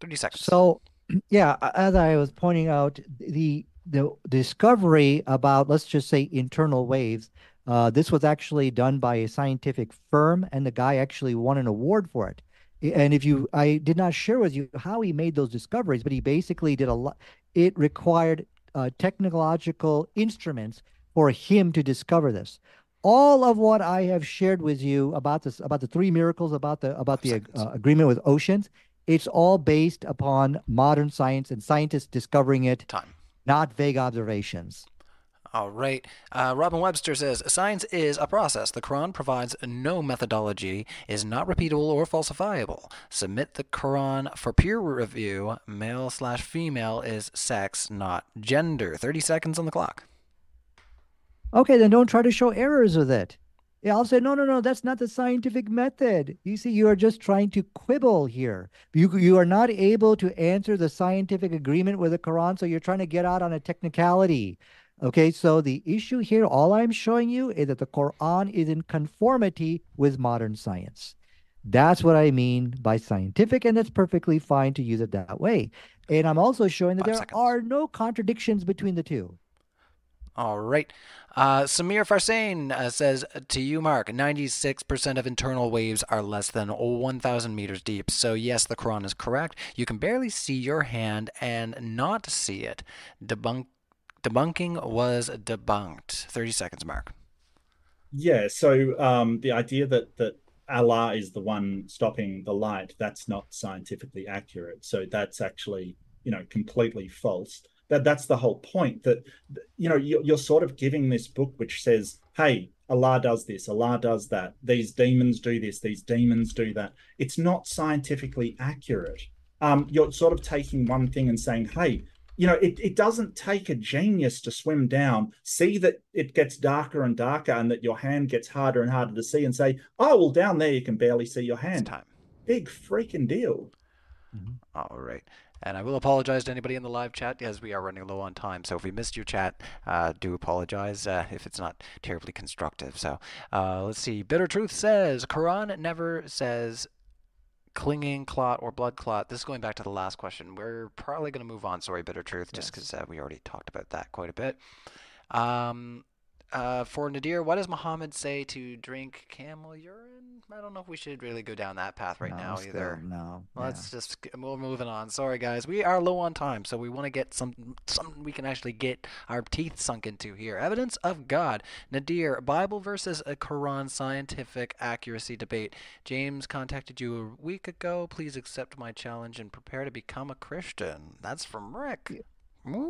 30 seconds. So, yeah, as I was pointing out, the the discovery about let's just say internal waves. Uh, this was actually done by a scientific firm, and the guy actually won an award for it. And if you, I did not share with you how he made those discoveries, but he basically did a lot. It required uh, technological instruments for him to discover this all of what I have shared with you about this, about the three miracles, about the about the uh, agreement with oceans, it's all based upon modern science and scientists discovering it, time, not vague observations. All right. Uh, Robin Webster says Science is a process. The Quran provides no methodology, is not repeatable or falsifiable. Submit the Quran for peer review. Male slash female is sex, not gender. 30 seconds on the clock. Okay, then don't try to show errors with it. Yeah, I'll say, no, no, no, that's not the scientific method. You see, you are just trying to quibble here. You, you are not able to answer the scientific agreement with the Quran, so you're trying to get out on a technicality. Okay, so the issue here, all I'm showing you is that the Quran is in conformity with modern science. That's what I mean by scientific, and it's perfectly fine to use it that way. And I'm also showing that Five there seconds. are no contradictions between the two. All right. Uh, Samir Farsain uh, says to you, Mark, 96% of internal waves are less than 1,000 meters deep. So, yes, the Quran is correct. You can barely see your hand and not see it. Debunk- debunking was debunked. 30 seconds, Mark. Yeah, so um, the idea that that Allah is the one stopping the light, that's not scientifically accurate. So that's actually, you know, completely false. That that's the whole point. That you know, you're, you're sort of giving this book which says, "Hey, Allah does this, Allah does that. These demons do this, these demons do that." It's not scientifically accurate. Um, you're sort of taking one thing and saying, "Hey, you know, it, it doesn't take a genius to swim down, see that it gets darker and darker and that your hand gets harder and harder to see and say, oh, well, down there you can barely see your It's hand. time. Big freaking deal. All right. And I will apologize to anybody in the live chat as we are running low on time. So if we missed your chat, uh, do apologize uh, if it's not terribly constructive. So uh, let's see. Bitter Truth says Quran never says clinging clot or blood clot. This is going back to the last question. We're probably going to move on. Sorry, Bitter Truth, just because uh, we already talked about that quite a bit. Um, uh, for Nadir, what does Muhammad say to drink camel urine? I don't know if we should really go down that path right No, now either. No. yeah. Let's just we're moving on. Sorry guys, we are low on time, so we want to get some something we can actually get our teeth sunk into here. Evidence of God. Nadir, Bible versus a Quran scientific accuracy debate. James contacted you a week ago. Please accept my challenge and prepare to become a Christian. That's from Rick. Ooh.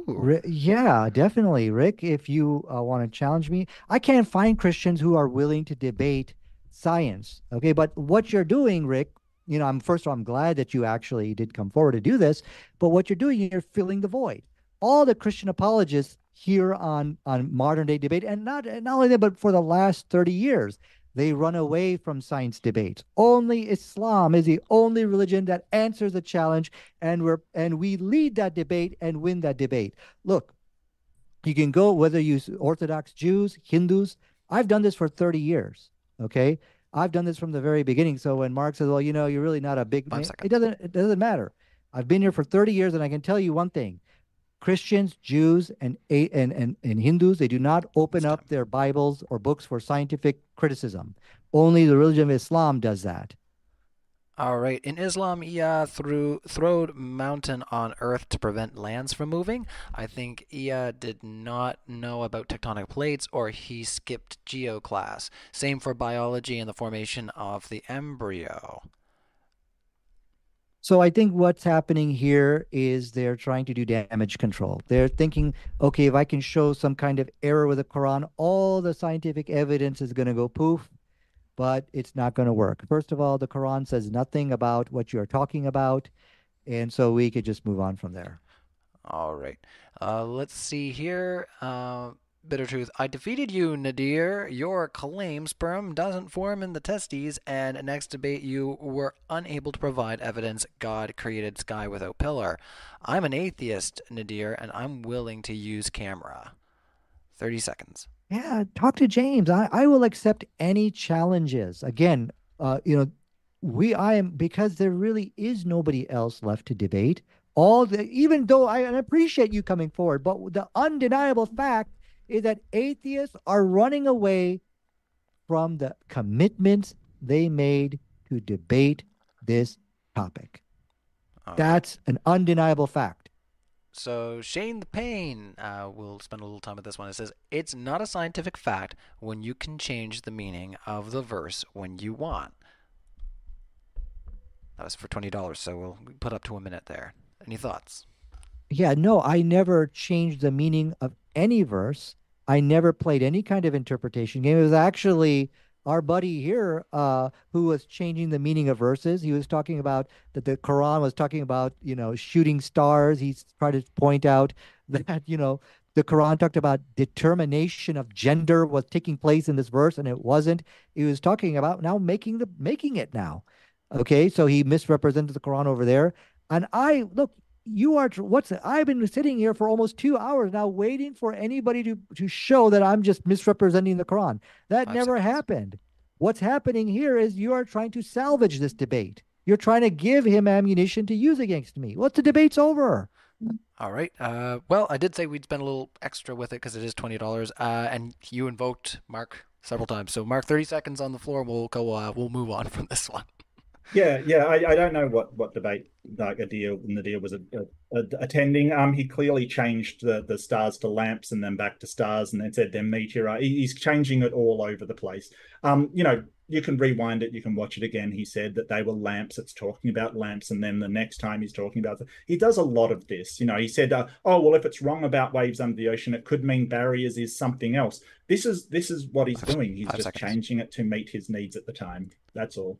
Ri- yeah, definitely, Rick. If you uh, want to challenge me, I can't find Christians who are willing to debate science. Okay, but what you're doing, Rick, you know, I'm first of all, I'm glad that you actually did come forward to do this. But what you're doing, you're filling the void. All the Christian apologists here on on modern day debate, and not not only that, but for the last 30 years, they run away from science debates. Only Islam is the only religion that answers the challenge, and we're and we lead that debate and win that debate. Look, you can go whether you Orthodox Jews, Hindus. I've done this for 30 years. Okay. I've done this from the very beginning. So when Mark says, well, you know, you're really not a big it doesn't it doesn't matter. I've been here for 30 years and I can tell you one thing. Christians, Jews, and and and, and Hindus, they do not open up their Bibles or books for scientific criticism. Only the religion of Islam does that. All right. In Islam, Ea threw throwed mountain on earth to prevent lands from moving. I think Ea did not know about tectonic plates or he skipped geo class. Same for biology and the formation of the embryo. So I think what's happening here is they're trying to do damage control. They're thinking, okay, if I can show some kind of error with the Quran, all the scientific evidence is going to go poof, but it's not going to work. First of all, the Quran says nothing about what you're talking about, and so we could just move on from there. All right. Uh, let's see here. Uh, Bitter truth. I defeated you, Nadir. Your claim sperm doesn't form in the testes, and next debate you were unable to provide evidence God created sky without pillar. I'm an atheist, Nadir, and I'm willing to use camera. 30 seconds. Yeah, talk to James. I, I will accept any challenges. Again, uh, you know, we I am because there really is nobody else left to debate. All the even though I, I appreciate you coming forward, but the undeniable fact is that atheists are running away from the commitments they made to debate this topic. All right. That's an undeniable fact. So Shane the Pain, uh, we'll spend a little time with this one. It says it's not a scientific fact when you can change the meaning of the verse when you want. That was for twenty dollars, so we'll put up to a minute there. Any thoughts? Yeah, no, I never changed the meaning of any verse. I never played any kind of interpretation game. It was actually our buddy here uh, who was changing the meaning of verses. He was talking about that the Quran was talking about, you know, shooting stars. He tried to point out that, you know, the Quran talked about determination of gender was taking place in this verse, and it wasn't. He was talking about now making the making it now. Okay, so he misrepresented the Quran over there. And I look, you are what's it? I've been sitting here for almost two hours now waiting for anybody to to show that I'm just misrepresenting the Quran. That Five never seconds. happened. What's happening here is you are trying to salvage this debate. You're trying to give him ammunition to use against me. What's the debate's over? All right. Uh, well, I did say we'd spend a little extra with it because it is twenty dollars. Uh, and you invoked Mark several times. So Mark, thirty seconds on the floor. We'll go. Uh, we'll move on from this one. Yeah, yeah. I, I don't know what what debate like a deal and the deal was a, a, a- attending. Um, he clearly changed the the stars to lamps and then back to stars and then said they're meteorite. He- He's changing it all over the place. Um, you know, you can rewind it, you can watch it again. He said that they were lamps. It's talking about lamps, and then the next time he's talking about. He does a lot of this. You know, he said, uh, "Oh well, if it's wrong about waves under the ocean, it could mean barriers is something else." This is this is what he's Five- doing. He's just seconds. changing it to meet his needs at the time. That's all.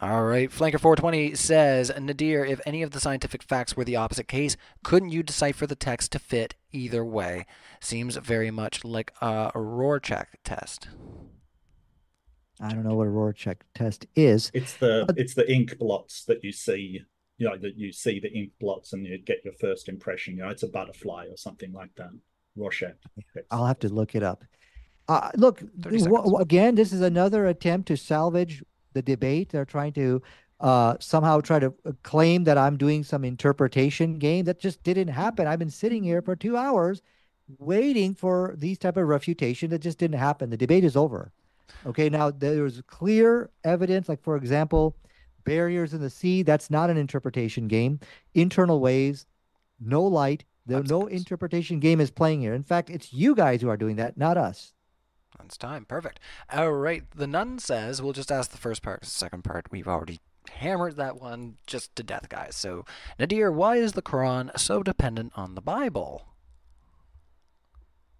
All right. Flanker 420 says, Nadir, if any of the scientific facts were the opposite case, couldn't you decipher the text to fit either way? Seems very much like a Rorschach test. I don't know what a Rorschach test is. It's the But- it's the ink blots that you see, you know, that you see the ink blots and you get your first impression. You know, it's a butterfly or something like that. Rorschach. I'll have to look it up. Uh, look, 30 wh- again, this is another attempt to salvage the debate. They're trying to uh, somehow try to claim that I'm doing some interpretation game. That just didn't happen. I've been sitting here for two hours waiting for these type of refutation. That just didn't happen. The debate is over. Okay, now there's clear evidence, like for example, barriers in the sea. That's not an interpretation game. Internal waves, no light. There, no interpretation game is playing here. In fact, it's you guys who are doing that, not us. That's time. Perfect. All right. The nun says, we'll just ask the first part. The second part, we've already hammered that one just to death, guys. So, Nadir, why is the Quran so dependent on the Bible?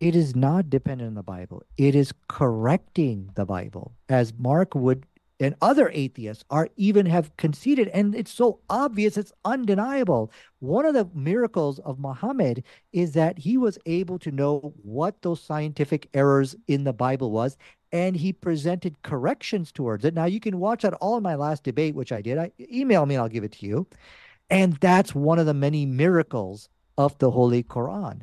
It is not dependent on the Bible. It is correcting the Bible, as Mark would and other atheists are even have conceded. And it's so obvious, it's undeniable. One of the miracles of Muhammad is that he was able to know what those scientific errors in the Bible was, and he presented corrections towards it. Now you can watch that all in my last debate, which I did. I email me I'll give it to you. And that's one of the many miracles of the Holy Quran.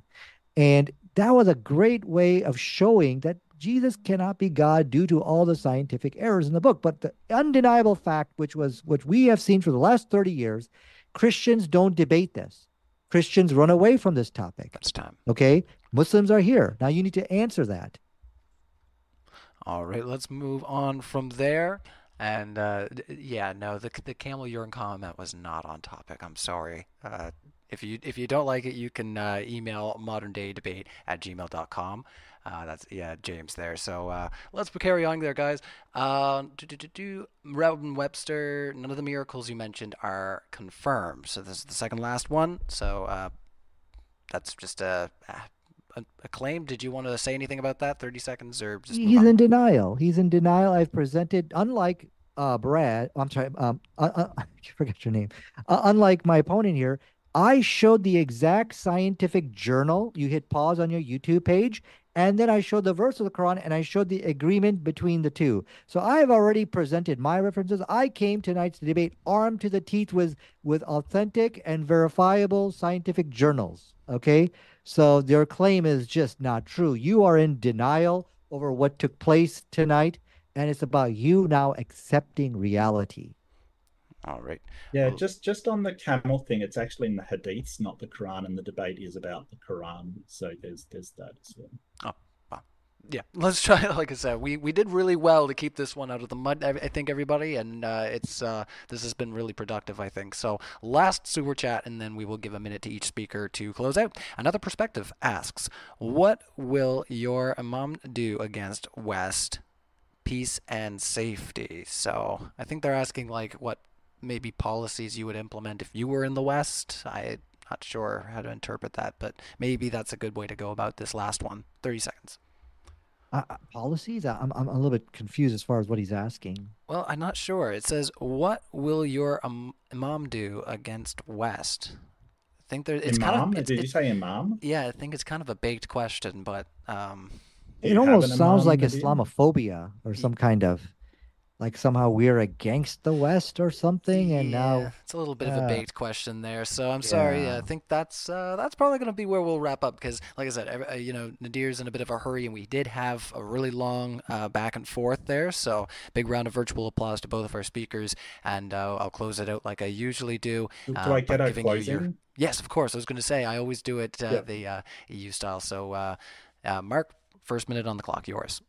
And that was a great way of showing that Jesus cannot be God due to all the scientific errors in the book. But the undeniable fact, which was which we have seen for the last 30 years, Christians don't debate this. Christians run away from this topic. That's time. Okay. Muslims are here. Now you need to answer that. All right, let's move on from there. And uh, yeah, no, the the camel urine comment was not on topic. I'm sorry. Uh, if you if you don't like it, you can uh, email modern day debate at gmail.com. Uh, that's yeah, James there. So uh, let's carry on there, guys. Um, do, do. Rowden Webster. None of the miracles you mentioned are confirmed. So this is the second last one. So uh, that's just a, a a claim. Did you want to say anything about that? Thirty seconds or just He's in denial. He's in denial. I've presented, unlike uh, Brad, I'm sorry, um, uh, uh, I forget your name. Uh, unlike my opponent here, I showed the exact scientific journal. You hit pause on your YouTube page, and then I showed the verse of the Quran and I showed the agreement between the two. So I have already presented my references. I came tonight's debate armed to the teeth with with authentic and verifiable scientific journals. Okay, so your claim is just not true. You are in denial over what took place tonight, and it's about you now accepting reality. All right. Yeah, just just on the camel thing, it's actually in the hadiths, not the Quran, and the debate is about the Quran. So there's there's that as well. Yeah, let's try. Like I said, we, we did really well to keep this one out of the mud. I, I think everybody, and uh, it's uh, this has been really productive. I think so. Last super chat, and then we will give a minute to each speaker to close out. Another perspective asks, "What will your mom do against West peace and safety?" So I think they're asking like what maybe policies you would implement if you were in the West. I Not sure how to interpret that, but maybe that's a good way to go about this last one. 30 seconds. Uh, uh, policies? I- I'm, I'm a little bit confused as far as what he's asking. Well, I'm not sure. It says, "What will your um, imam do against West?" I think there. It's imam? kind of. It's, Did you say imam? yeah, I think it's kind of a baked question, but um, It almost sounds like Islamophobia or some kind of like somehow we're against the West or something, and yeah, now it's a little bit of a Yeah. baked question there. So I'm sorry. Yeah. I think that's uh, that's probably going to be where we'll wrap up because, like I said, every, uh, you know, Nadir's in a bit of a hurry, and we did have a really long uh, back and forth there. So big round of virtual applause to both of our speakers, and uh, I'll close it out like I usually do. Do uh, I get a giving you your- Yes, of course. I was going to say I always do it uh, Yeah. the uh, EU style. So, uh, uh, Mark, first minute on the clock, yours.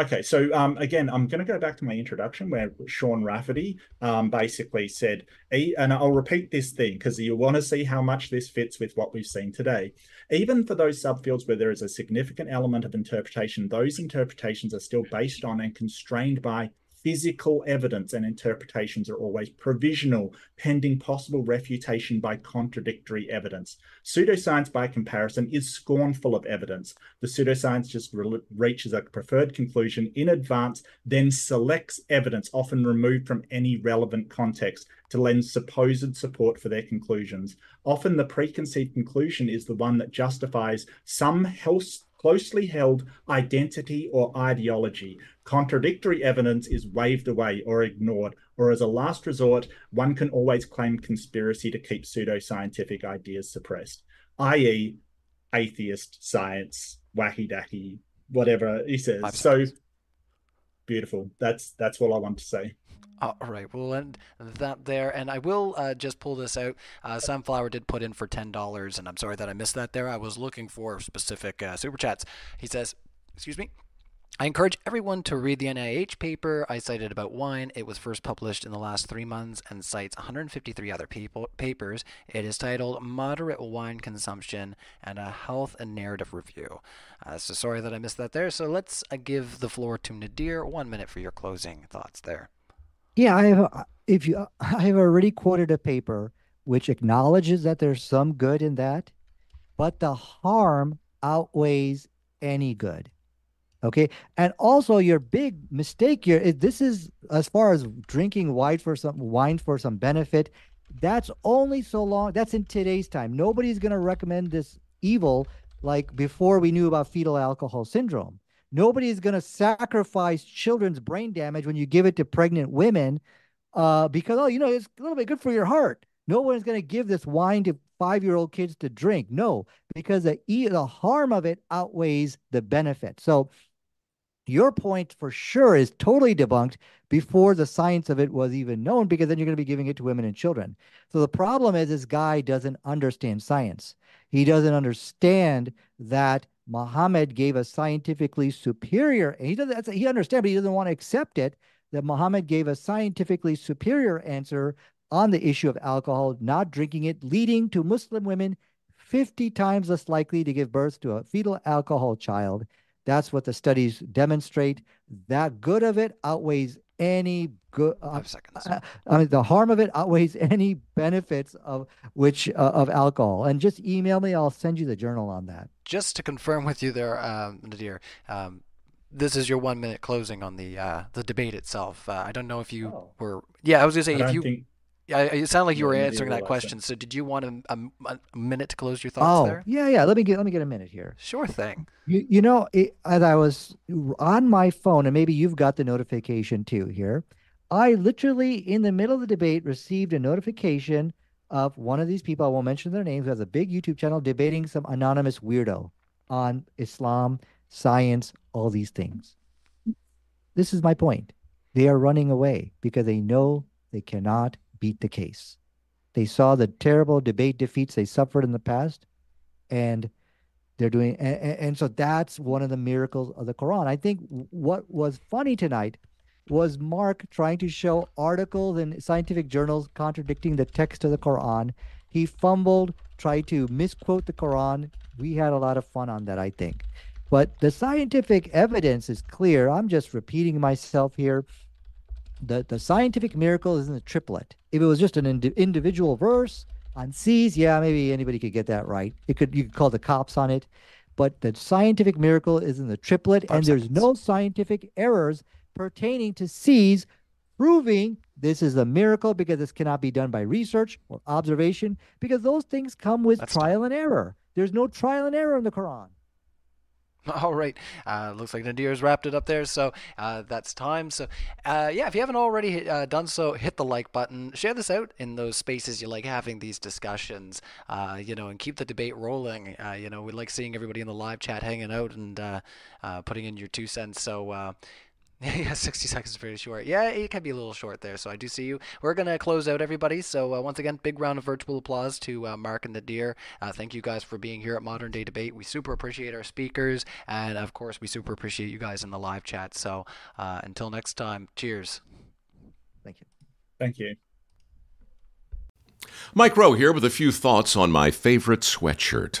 Okay, so um, again, I'm going to go back to my introduction where Sean Rafferty um, basically said, and I'll repeat this thing because you want to see how much this fits with what we've seen today. Even for those subfields where there is a significant element of interpretation, those interpretations are still based on and constrained by physical evidence, and interpretations are always provisional, pending possible refutation by contradictory evidence. Pseudoscience, by comparison, is scornful of evidence. The pseudoscience just re- reaches a preferred conclusion in advance, then selects evidence, often removed from any relevant context, to lend supposed support for their conclusions. Often, the preconceived conclusion is the one that justifies some health, closely held identity or ideology. Contradictory evidence is waved away or ignored, or as a last resort, one can always claim conspiracy to keep pseudoscientific ideas suppressed, i.e., atheist science, wacky dacky, whatever he says. So beautiful. That's that's all I want to say. All right, we'll end that there, and I will uh, just pull this out. Uh, Sunflower did put in for ten dollars, and I'm sorry that I missed that there. I was looking for specific uh, super chats. He says, "Excuse me." I encourage everyone to read the NIH paper I cited about wine. It was first published in the last three months and cites 153 other people, papers. It is titled Moderate Wine Consumption and a Health and Narrative Review. Uh, so sorry that I missed that there. So let's uh, give the floor to Nadir. One minute for your closing thoughts there. Yeah, I have. If you, I have already quoted a paper which acknowledges that there's some good in that, but the harm outweighs any good. Okay, and also your big mistake here is this is as far as drinking wine for some wine for some benefit. That's only so long. That's in today's time. Nobody's going to recommend this evil like before we knew about fetal alcohol syndrome. Nobody is going to sacrifice children's brain damage when you give it to pregnant women uh, because, oh, you know, it's a little bit good for your heart. No one's going to give this wine to five year old kids to drink. No, because the, the harm of it outweighs the benefit. So, your point for sure is totally debunked before the science of it was even known because then you're going to be giving it to women and children. So the problem is this guy doesn't understand science. He doesn't understand that Muhammad gave a scientifically superior, and he doesn't he understands, but he doesn't want to accept it that Muhammad gave a scientifically superior answer on the issue of alcohol, not drinking it, leading to Muslim women 50 times less likely to give birth to a fetal alcohol child. That's what the studies demonstrate. That good of it outweighs any good. Uh, Five seconds. uh, I mean, the harm of it outweighs any benefits of which uh, of alcohol. And just email me. I'll send you the journal on that. Just to confirm with you there, um, Nadir, um, this is your one minute closing on the uh, the debate itself. Uh, I don't know if you Oh. were. Yeah, I was gonna say I if you. think Yeah, it sounded like you were answering that question. So did you want a, a, a minute to close your thoughts Oh, there? yeah, yeah. Let me get let me get a minute here. Sure thing. You, you know, it, as I was on my phone, and maybe you've got the notification too here. I literally, in the middle of the debate, received a notification of one of these people. I won't mention their names. Who has a big YouTube channel debating some anonymous weirdo on Islam, science, all these things. This is my point. They are running away because they know they cannot beat the case. They saw the terrible debate defeats they suffered in the past, and they're doing and, and so that's one of the miracles of the quran. I think what was funny tonight was mark trying to show articles in scientific journals contradicting the text of the quran. He fumbled tried to misquote the quran. We had a lot of fun on that i think. But the scientific evidence is clear. I'm just repeating myself here the, the scientific miracle is in the triplet if it was just an indi- individual verse On seas, yeah, maybe anybody could get that right. It could you could call the cops on it, but the scientific miracle is in the triplet, Five and there's no scientific errors pertaining to seas, proving this is a miracle because this cannot be done by research or observation because those things come with That's trial and error. There's no trial and error in the Quran. All right. Uh, looks like Nadir's wrapped it up there, so uh, that's time. So, uh, yeah, if you haven't already uh, done so, hit the like button. Share this out in those spaces you like having these discussions, uh, you know, and keep the debate rolling. Uh, you know, we like seeing everybody in the live chat hanging out and putting in your two cents. So, yeah, 60 seconds is pretty short. Yeah, it can be a little short there, so I do see you. We're going to close out, everybody. So, uh, once again, big round of virtual applause to uh, Mark and Nadir. Uh, thank you guys for being here at Modern Day Debate. We super appreciate our speakers, and of course, we super appreciate you guys in the live chat. So, uh, until next time, cheers. Thank you. Thank you. Mike Rowe here with a few thoughts on my favorite sweatshirt.